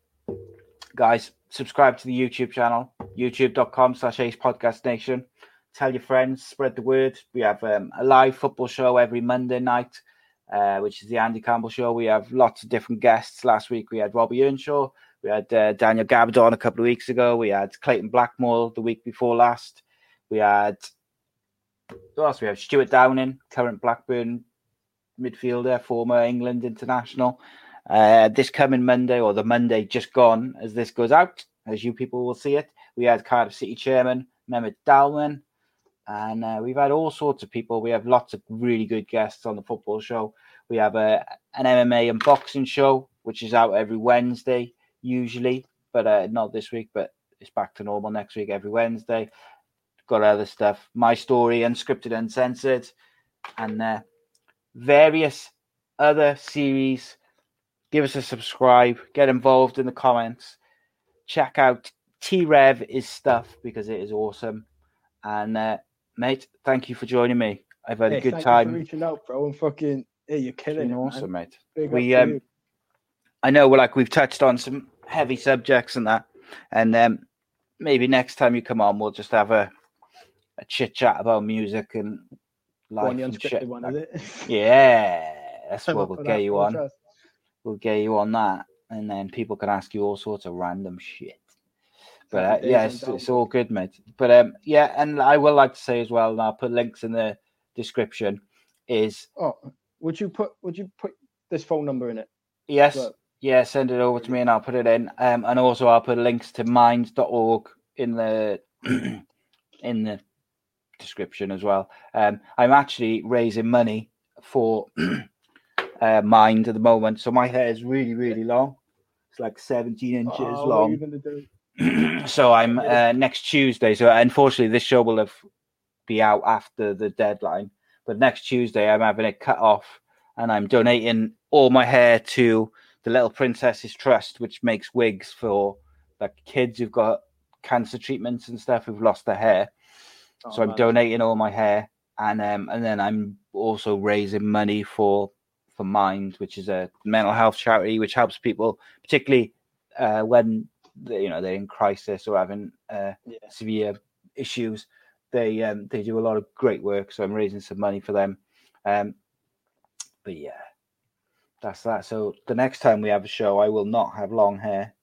guys, subscribe to the YouTube channel, youtube.com slash Ace Podcast Nation. Tell your friends, spread the word. We have um, a live football show every Monday night, uh, which is the Andy Campbell show. We have lots of different guests. Last week we had Robbie Earnshaw. We had uh, Daniel Gabbidon a couple of weeks ago. We had Clayton Blackmore the week before last. We had who else? We have Stewart Downing, current Blackburn midfielder, former England international. Uh, this coming Monday, or the Monday just gone, as this goes out, as you people will see it, we had Cardiff City chairman Mehmet Dalman, and uh, we've had all sorts of people. We have lots of really good guests on the football show. We have a an MMA and boxing show, which is out every Wednesday usually, but uh, not this week. But it's back to normal next week, every Wednesday. Got other stuff, my story, unscripted, uncensored, and uh, various other series. Give us a subscribe, get involved in the comments, check out T-Rev is stuff because it is awesome. And uh, mate, thank you for joining me. I've had Hey, a good thank you for time. reaching out, bro, and fucking, hey, you're killing it, man. awesome, mate. Big We, um. I know we're like we've touched on some heavy subjects and that, and um, maybe next time you come on, we'll just have a a chit chat about music and life and shit. one, like- is it? *laughs* Yeah, that's what we'll get you on. trust. We'll get you on that, and then people can ask you all sorts of random shit. But uh, yeah, it's, it's all good, mate. But um, yeah, and I will like to say as well, and I'll put links in the description. Is Oh, would you put would you put this phone number in it? yes, Well- yeah, send it over to me and I'll put it in. Um, and also I'll put links to minds.org in the *clears throat* in the description as well. Um, I'm actually raising money for *clears throat* uh, Mind at the moment, so my hair is really really long. It's like 17 inches Oh, long. you gonna do? *clears throat* so I'm uh, next Tuesday. So unfortunately, this show will have be out after the deadline. But next Tuesday, I'm having it cut off, and I'm donating all my hair to the Little Princesses Trust, which makes wigs for like kids who've got cancer treatments and stuff who've lost their hair. so Oh, I'm man. donating all my hair, and um, and then I'm also raising money for for Mind, which is a mental health charity which helps people, particularly uh, when they, you know they're in crisis or having uh, Yeah. severe issues. They um, they do a lot of great work, so I'm raising some money for them. Um, but yeah, that's that. So the next time we have a show, I will not have long hair.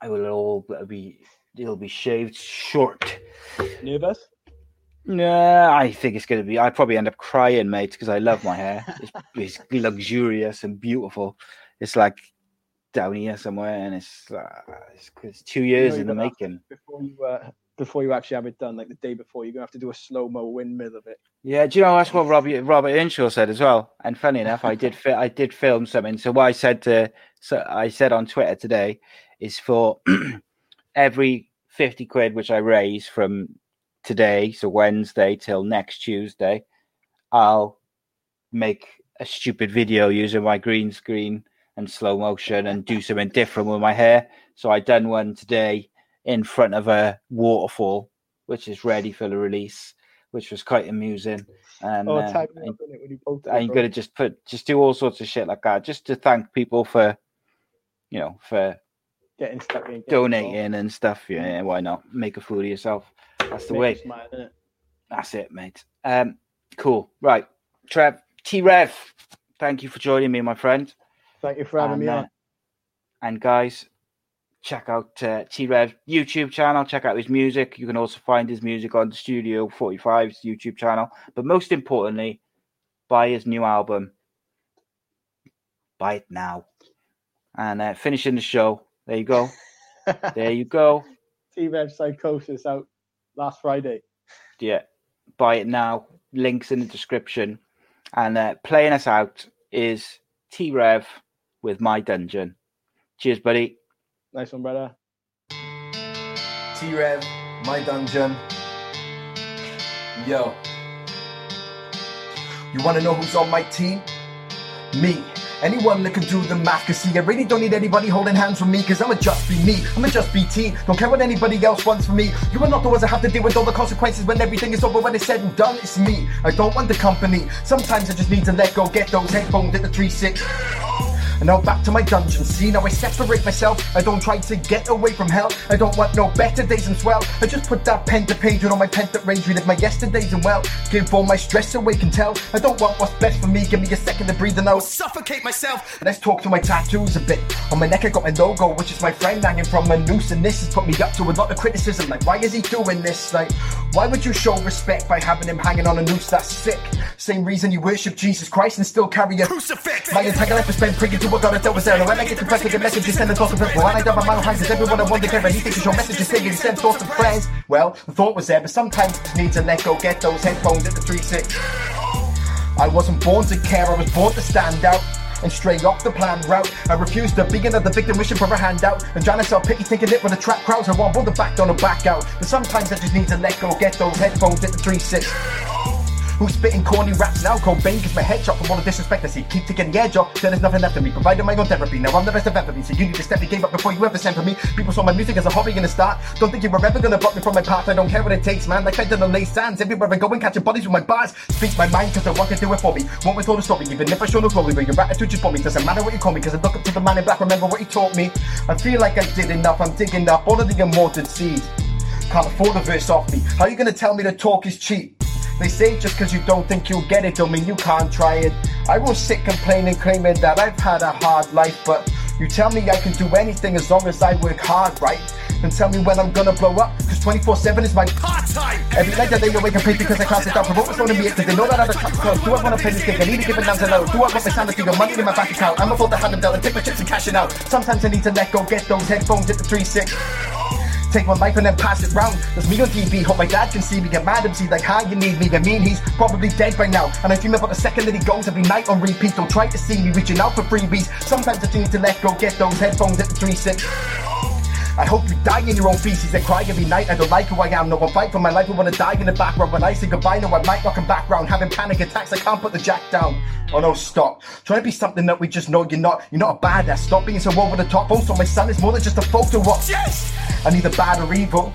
I will all be it'll be shaved short. Nervous? No, I think it's going to be. I'd probably end up crying, mate, because I love my hair. It's, it's luxurious and beautiful. It's like down here somewhere, and it's uh, it's, it's two years you're in the making. Before you uh, before you actually have it done, like the day before, you're gonna have to do a slow mo windmill of it. Yeah, do you know that's what Robbie, Robert Earnshaw said as well? And funny enough, I did fi- I did film something. So what I said to so I said on Twitter today is for *clears throat* every fifty quid which I raise from today, so Wednesday till next Tuesday, I'll make a stupid video using my green screen and slow motion and do something different with my hair. So I done one today in front of a waterfall, which is ready for the release, which was quite amusing. And oh, uh, I- up in it when you post it. I'm bro. gonna just put just do all sorts of shit like that, just to thank people for, you know, for getting stuck in. donating and stuff. Yeah, why not make a fool of yourself? That's the involved. way. Make smile, innit? That's it, mate. Um, cool. Right, Trev T-Rev. Thank you for joining me, my friend. Thank you for having and, me uh, on. And guys, check out uh, T-Rev's YouTube channel. Check out his music. You can also find his music on the Studio 45's YouTube channel. But most importantly, buy his new album. Buy it now. And uh, finishing the show. There you go. *laughs* There you go. T-Rev Psychosis out last Friday. Yeah, buy it now. Links in the description. And uh, playing us out is T-Rev with My Dungeon. Cheers, buddy. Nice one, brother. T-Rev, my dungeon. Yo. You wanna know who's on my team? Me. Anyone that can do the math, cause see, I really don't need anybody holding hands with me, cause I'ma just be me, I'ma just be T, don't care what anybody else wants from me. You are not the ones that have to deal with all the consequences when everything is over, when it's said and done, it's me. I don't want the company, sometimes I just need to let go, get those headphones at the 3-6. And now back to my dungeon. See, now I separate myself. I don't try to get away from hell. I don't want no better days and swell. I just put that pen to page on my pen that range. Relive my yesterdays and well. Give all my stress away, can tell. I don't want what's best for me. Give me a second to breathe and I'll suffocate myself. Let's talk to my tattoos a bit. On my neck, I got my logo, which is my friend hanging from a noose. And this has put me up to a lot of criticism. Like, why is he doing this? Like, why would you show respect by having him hanging on a noose? That's sick. Same reason you worship Jesus Christ and still carry a crucifix. My entire life is spent praying to a God that was there. And when I get to press with the messages, send the thoughts of people. When I dub my mouth hands, is everyone I want to care anything to show messages saying send thoughts of friends. Well, the thought was there, but sometimes you just need to let go, get those headphones at the 3 6. I wasn't born to care, I was born to stand out. And stray off the planned route. I refuse to be another victim wishing for a handout. And trying to sell pity, thinking it with a trap crowds. I want both the back down and back out. But sometimes I just need to let go, get those headphones at the 3 6. Who's spitting corny raps now? Cobain gets my head shot from all the disrespect I see. Keep taking the edge off, then there's nothing left of me. Providing my own therapy. Now I'm the best I've ever been. So you need to step the game up before you ever send for me. People saw my music as a hobby in the start. Don't think you were ever gonna block me from my path. I don't care what it takes, man. Like I did on lay sands. Everywhere I go and catching bodies with my bars. Speak my mind cause I want to do it for me. Won't withhold a story, even if I show no glory. But your attitude just for me. Doesn't matter what you call me, cause I look up to the man in black. Remember what he taught me. I feel like I did enough. I'm digging up all of the immortal seeds. Can't afford a verse off me. How you gonna tell me the talk is cheap? They say just cause you don't think you'll get it don't mean you can't try it. I won't sit complaining, claiming that I've had a hard life, but you tell me I can do anything as long as I work hard, right? And tell me when I'm gonna blow up, cause 24-7 is my part time. Every night that they awake and pay because I can't sit down. Promote what's on me, cause they know that I'm a track close. Do I wanna play this gig? I need to give an answer now. Do I want my sanity or money in my bank account? I'm about to fold the hand them down and take my chips and cash it out. Sometimes I need to let go, get those headphones at the 3-6. Take my mic and then pass it round. There's me on TV, hope my dad can see me. Get mad and see like how you need me. I mean he's probably dead by now. And I dream about the second that he goes every night on repeat. Don't try to see me reaching out for freebies. Sometimes I just need to let go, get those headphones at the 3 6. I hope you die in your own feces and cry every night. I don't like who I am. No one fight for my life. I wanna die in the background. When I say goodbye, no, I might knock him background. Having panic attacks, I can't put the jack down. Oh no, stop. Trying to be something that we just know you're not. You're not a badass. Stop being so over the top. Also, my son is more than just a photo op. Yes! I need a bad or evil.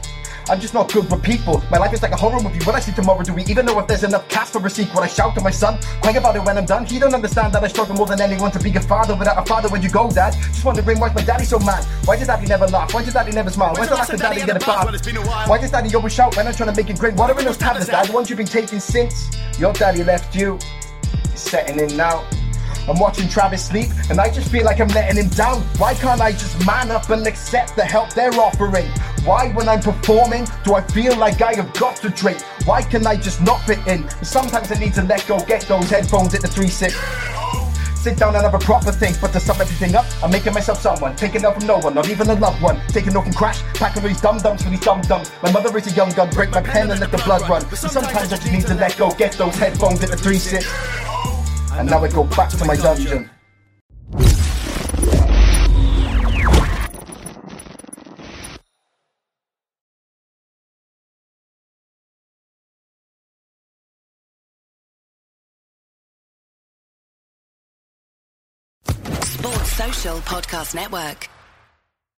I'm just not good with people. My life is like a horror movie. What I see tomorrow, do we even know if there's enough cast for a sequel? I shout to my son, crying about it when I'm done. He don't understand that I struggle more than anyone to be a father without a father. Where'd you go, dad? Just wondering why's my daddy so mad? Why does daddy never laugh? Why does daddy never smile? Why's the last time daddy get a bath? Why does daddy always shout when I'm trying to make it great? What are in those tablets, dad? The ones you've been taking since your daddy left you. It's setting in now. I'm watching Travis sleep, and I just feel like I'm letting him down. Why can't I just man up and accept the help they're offering? Why, when I'm performing, do I feel like I have got to drink? Why can I just not fit in? Sometimes I need to let go, get those headphones at the 3 6. Sit down and have a proper think, but to sum everything up, I'm making myself someone. Taking out from no one, not even a loved one. Taking off from crash, packing these dum dums for these dum dums. My mother is a young gun, break my pen and let the blood run. Sometimes I just need to let go, get those headphones at the 3 6. And now I go back to my dungeon. Sports Social Podcast Network.